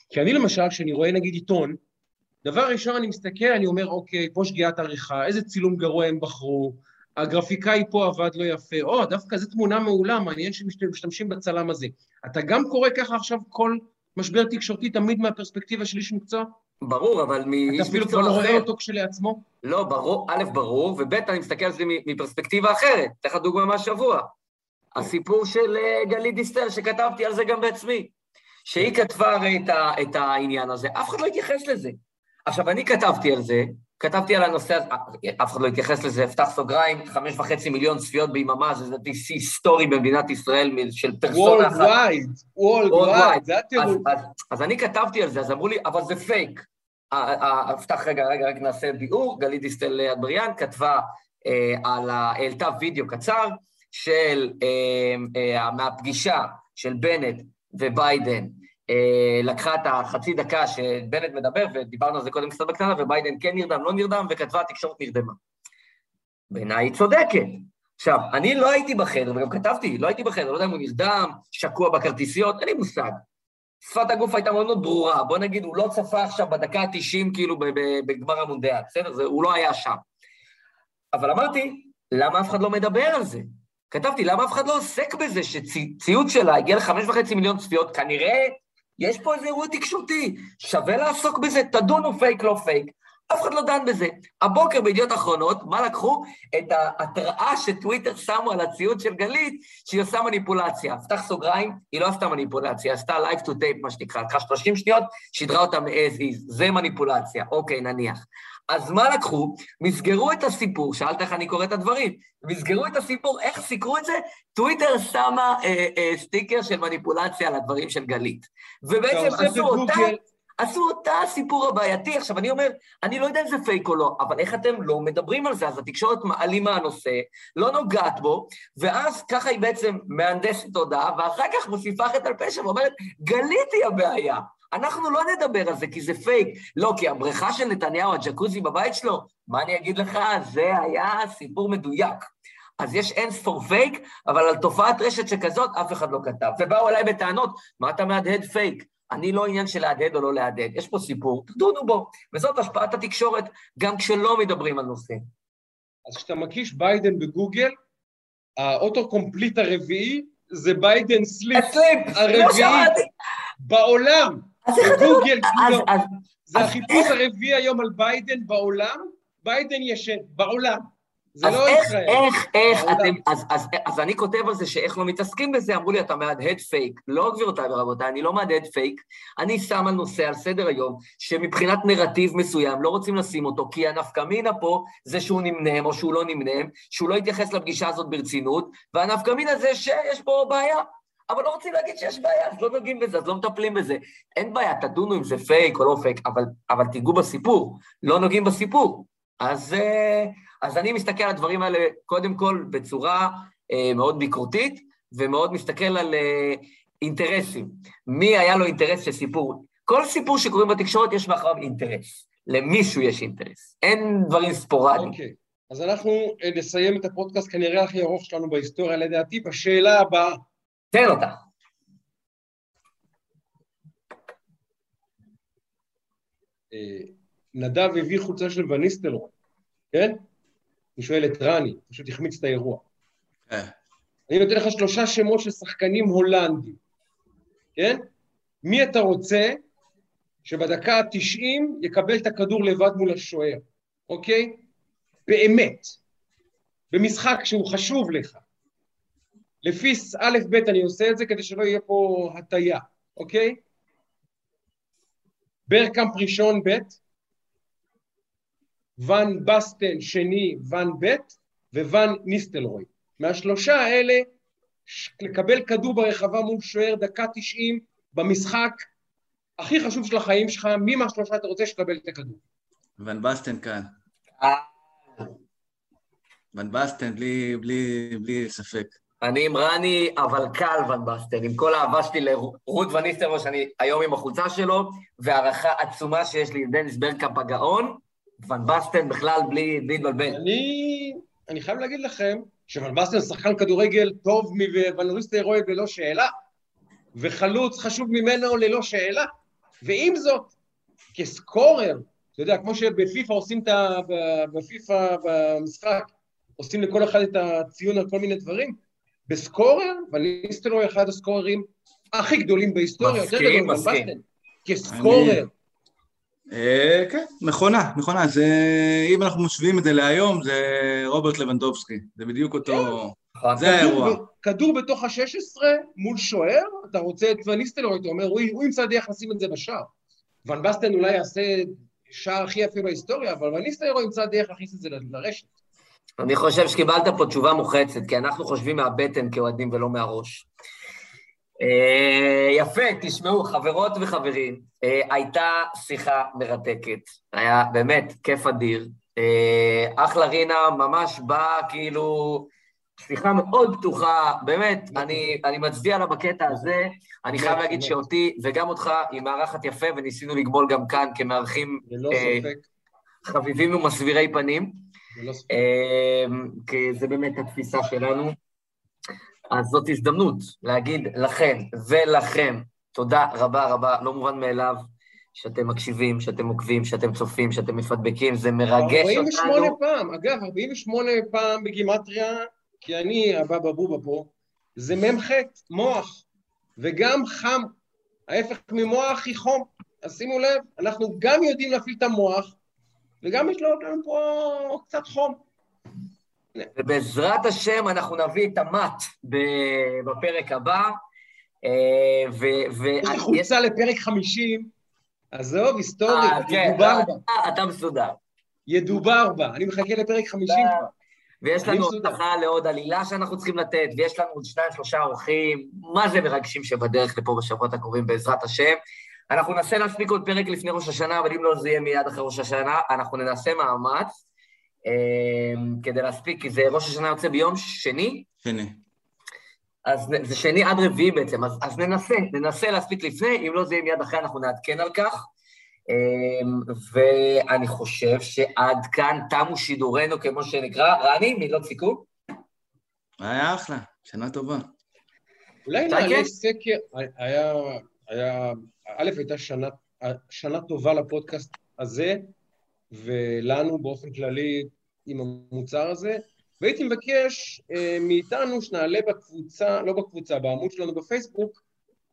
כי אני למשל, כשאני רואה נגיד עיתון, דבר ראשון, אני מסתכל, אני אומר, אוקיי, פה שגיאת עריכה, איזה צילום גרוע הם בחרו, הגרפיקאי פה עבד לא יפה, או, דווקא זו תמונה מעולה, מעניין שמשתמשים בצלם הזה. אתה גם קורא ככה עכשיו כל משבר תקשורתי תמיד מהפרספקטיבה של איש מקצוע? ברור, אבל מאיש מקצוע אחר... אתה אפילו כבר לא רואה אותו כשלעצמו? לא, ברור, א', ברור, וב', אני מסתכל על זה מפרספקטיבה אחרת. אתן לך דוגמה מהשבוע. הסיפור של אה, גלית דיסטל, שכתבתי על זה גם בעצמי. שהיא כתבה הרי את העניין הזה, אף אחד לא התייחס לזה. עכשיו, אני כתבתי על זה, כתבתי על הנושא אף אחד לא התייחס לזה, אפתח סוגריים, חמש וחצי מיליון צפיות ביממה, זה לדעתי שיא היסטורי במדינת ישראל של פרסונה אחת. וולד וייד, וולד וייד, זה הטירוף. אז, אני כתבתי על זה, אז אמרו לי, אבל זה פייק. אפתח רגע, רגע, רק נעשה ביאור, גלית דיסטל אטבריאן כתבה אה, על, העלתה וידאו קצר של, אה, אה, מהפגישה של בנט וביידן לקחה את החצי דקה שבנט מדבר, ודיברנו על זה קודם קצת בקטנה, וביידן כן נרדם, לא נרדם, וכתבה התקשורת נרדמה. בעיניי היא צודקת. עכשיו, אני לא הייתי בחדר, וגם כתבתי, לא הייתי בחדר, לא יודע אם הוא נרדם, שקוע בכרטיסיות, אין לי מושג. שפת הגוף הייתה מאוד מאוד ברורה, בוא נגיד, הוא לא צפה עכשיו בדקה ה-90 כאילו בגמר המונדיאל, בסדר? זה, הוא לא היה שם. אבל אמרתי, למה אף אחד לא מדבר על זה? כתבתי, למה אף אחד לא עוסק בזה שציוץ שלה הגיע לחמש וחצי מיליון צפיות, כנראה יש פה איזה אירוע תקשורתי, שווה לעסוק בזה, תדונו פייק לא פייק. אף אחד לא דן בזה. הבוקר בידיעות אחרונות, מה לקחו? את ההתראה שטוויטר שמו על הציוץ של גלית, שהיא עושה מניפולציה. פתח סוגריים, היא לא עשתה מניפולציה, עשתה live to tape, מה שנקרא, לקחה 30 שניות, שידרה אותה מ-as is. זה מניפולציה, אוקיי, נניח. אז מה לקחו? מסגרו את הסיפור, שאלת איך אני קורא את הדברים, מסגרו את הסיפור, איך סיקרו את זה? טוויטר שמה אה, אה, סטיקר של מניפולציה על הדברים של גלית. ובעצם עשו אותה, עשו אותה הסיפור הבעייתי. עכשיו, אני אומר, אני לא יודע אם זה פייק או לא, אבל איך אתם לא מדברים על זה? אז התקשורת מעלימה הנושא, לא נוגעת בו, ואז ככה היא בעצם מהנדסת תודעה, ואחר כך מוסיפה חטא על פשע ואומרת, גלית היא הבעיה. אנחנו לא נדבר על זה כי זה פייק. לא, כי הבריכה של נתניהו, הג'קוזי בבית שלו, מה אני אגיד לך? זה היה סיפור מדויק. אז יש אין ספור פייק, אבל על תופעת רשת שכזאת אף אחד לא כתב. ובאו אליי בטענות, מה אתה מהדהד פייק? אני לא עניין של להדהד או לא להדהד, יש פה סיפור, תדונו בו. וזאת השפעת התקשורת, גם כשלא מדברים על נושא. אז כשאתה מקיש ביידן בגוגל, ה auto-complete הרביעי זה ביידן sleep. הרביעי בעולם. בגוגל, לא. זה החיפוש הרביעי היום על ביידן בעולם, ביידן ישן, בעולם. זה לא איך, ישראל. איך, איך אתם, אז, אז, אז אני כותב על זה שאיך לא מתעסקים בזה, אמרו לי, אתה מהדהד פייק. לא, גבירותיי ורבותיי, אני לא מהדהד פייק, אני שם על נושא על סדר היום, שמבחינת נרטיב מסוים לא רוצים לשים אותו, כי הנפקא מינה פה זה שהוא נמנם או שהוא לא נמנם, שהוא לא יתייחס לפגישה הזאת ברצינות, והנפקא מינה זה שיש פה בעיה. אבל לא רוצים להגיד שיש בעיה, אז לא נוגעים בזה, אז לא מטפלים בזה. אין בעיה, תדונו אם זה פייק או לא פייק, אבל, אבל תיגעו בסיפור, לא נוגעים בסיפור. אז, אה, אז אני מסתכל על הדברים האלה קודם כל בצורה אה, מאוד ביקורתית, ומאוד מסתכל על אה, אינטרסים. מי היה לו אינטרס של סיפור? כל סיפור שקוראים בתקשורת יש מאחוריו אינטרס. למישהו יש אינטרס. אין דברים ספורדיים. אוקיי, אז אנחנו נסיים את הפודקאסט כנראה הכי ארוך שלנו בהיסטוריה, לדעתי, בשאלה הבאה. תן אותה. נדב הביא חולצה של וניסטלרוי, כן? אני שואל את רני, פשוט החמיץ את האירוע. כן. אני נותן לך שלושה שמות של שחקנים הולנדים, כן? מי אתה רוצה שבדקה ה-90 יקבל את הכדור לבד מול השוער, אוקיי? באמת. במשחק שהוא חשוב לך. לפי א' ב' אני עושה את זה כדי שלא יהיה פה הטיה, אוקיי? ברקאמפ ראשון ב', ואן בסטן שני ואן ב' וואן ניסטלרוי. מהשלושה האלה, לקבל כדור ברחבה מול שוער דקה 90 במשחק הכי חשוב של החיים שלך, מי מהשלושה אתה רוצה שיקבל את הכדור? ון בסטן כאן. אה. ון בסטן, בלי, בלי, בלי ספק. אני עם רני, אבל קל ון בסטן, עם כל האהבה שלי לרוד ון ניסטלרוי, שאני היום עם החולצה שלו, והערכה עצומה שיש לי לדניס ברגקאמפ הגאון, ון בסטן בכלל בלי להתבלבל. אני, אני חייב להגיד לכם שוון בסטן שחקן כדורגל טוב מוון ניסטלרוי ללא שאלה, וחלוץ חשוב ממנו ללא שאלה, ועם זאת, כסקורר, אתה יודע, כמו שבפיפ"א עושים את ה... בפיפ"א, במשחק, עושים לכל אחד את הציון על כל מיני דברים, בסקורר, וניסטלרוי אחד הסקוררים הכי גדולים בהיסטוריה, יותר מסכים, גדול מסכים. מבסטן. כסקורר. אה, כן, מכונה, מכונה. זה, אם אנחנו משווים את זה להיום, זה רוברט לבנדובסקי. זה בדיוק אותו... נכון. זה האירוע. כדור, בתוך ה-16 מול שוער, אתה רוצה את וניסטלרוי, אתה אומר, הוא, הוא ימצא דרך לשים את זה בשער. ון בסטן אולי יעשה שער הכי יפה בהיסטוריה, אבל וניסטלרוי ימצא דרך להכניס את זה לרשת. אני חושב שקיבלת פה תשובה מוחצת, כי אנחנו חושבים מהבטן כאוהדים ולא מהראש. אה, יפה, תשמעו, חברות וחברים, אה, הייתה שיחה מרתקת. היה באמת כיף אדיר. אה, אחלה רינה, ממש באה כאילו... שיחה מאוד פתוחה, באמת, אני, אני מצדיע לה בקטע הזה. אני חייב להגיד שאותי, וגם אותך, היא מארחת יפה, וניסינו לגמול גם כאן כמארחים אה, חביבים ומסבירי פנים. אמ, כי זה באמת התפיסה שלנו. אז זאת הזדמנות להגיד לכם ולכם תודה רבה רבה, לא מובן מאליו, שאתם מקשיבים, שאתם עוקבים, שאתם צופים, שאתם מפדבקים, זה מרגש 48 אותנו. פעם, אגב, 48 פעם בגימטריה, כי אני הבבא בובה פה, זה מ"ח, מוח, וגם חם. ההפך ממוח היא חום. אז שימו לב, אנחנו גם יודעים להפעיל את המוח, וגם יש לנו פה קצת חום. ובעזרת השם אנחנו נביא את המט בפרק הבא. אה, ו- ו- יש לי חולצה לפרק 50, עזוב, היסטוריה, אה, כן, ידובר בה. אה, אתה מסודר. ידובר בה. אני מחכה לפרק 50 כבר. ויש לנו. הבטחה לעוד עלילה שאנחנו צריכים לתת, ויש לנו עוד שניים, שלושה אורחים, מה זה מרגשים שבדרך לפה בשבועות הקרובים בעזרת השם. אנחנו ננסה להספיק עוד פרק לפני ראש השנה, אבל אם לא זה יהיה מיד אחרי ראש השנה, אנחנו ננסה מאמץ כדי להספיק, כי זה ראש השנה יוצא ביום שני. שני. אז זה שני עד רביעי בעצם, אז, אז ננסה, ננסה להספיק לפני, אם לא זה יהיה מיד אחרי, אנחנו נעדכן על כך. אמ, ואני חושב שעד כאן תמו שידורנו, כמו שנקרא. רני, מילות סיכום? היה אחלה, שנה טובה. אולי נעלה סקר, היה, היה, א', הייתה שנה, שנה טובה לפודקאסט הזה, ולנו באופן כללי עם המוצר הזה, והייתי מבקש אה, מאיתנו שנעלה בקבוצה, לא בקבוצה, בעמוד שלנו בפייסבוק,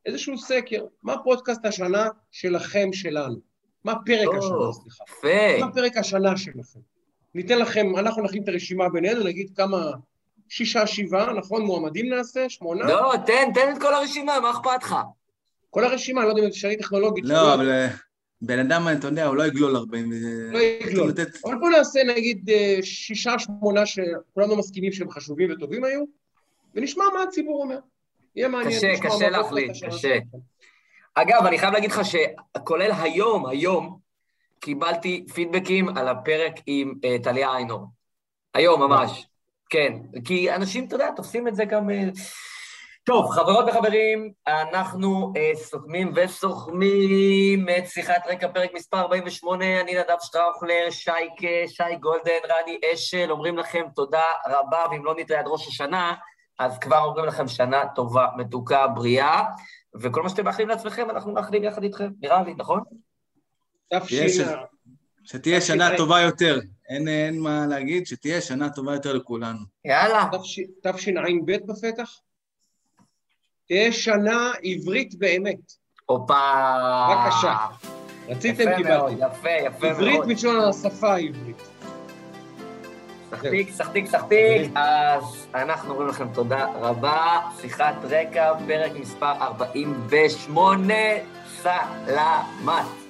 איזשהו סקר, מה פודקאסט השנה שלכם, שלנו? מה פרק השנה, סליחה? יפה. מה פרק השנה שלכם? ניתן לכם, אנחנו נכין את הרשימה בינינו, נגיד כמה, שישה, שבעה, נכון? מועמדים נעשה? שמונה? לא, תן, תן את כל הרשימה, מה אכפת לך? כל הרשימה, אני לא יודע אם זה אפשרי טכנולוגית. לא, אבל אה, בן אדם, אתה יודע, הוא לא יגלול הרבה. לא יגלול. אבל בוא נעשה נגיד אה, שישה, שמונה שכולנו מסכימים שהם חשובים וטובים היו, ונשמע מה הציבור אומר. יהיה מעניין. קשה, קשה להחליט, קשה. אגב, אני חייב להגיד לך שכולל היום, היום, קיבלתי פידבקים על הפרק עם uh, טליה איינור. היום ממש. כן, כי אנשים, אתה יודע, תופסים את זה גם... טוב, חברות וחברים, אנחנו uh, סוכמים וסוכמים את שיחת רקע פרק מספר 48, אני נדב שטראוכלר, שייקה, שי גולדן, רני אשל, אומרים לכם תודה רבה, ואם לא נתראה עד ראש השנה, אז כבר אומרים לכם שנה טובה, מתוקה, בריאה. וכל מה שאתם מאחלים לעצמכם, אנחנו מאחלים יחד איתכם, נראה לי, נכון? שתהיה שנה טובה יותר. אין, אין מה להגיד, שתהיה שנה טובה יותר לכולנו. יאללה. תשע"ב בפתח? תהיה שנה עברית באמת. הופה. בבקשה. רציתם, קיבלתם. יפה, יפה מאוד. עברית מלשון השפה העברית. סחטיק, סחטיק, סחטיק. אז אנחנו אומרים לכם תודה רבה. שיחת רקע, פרק מספר 48, סלמת.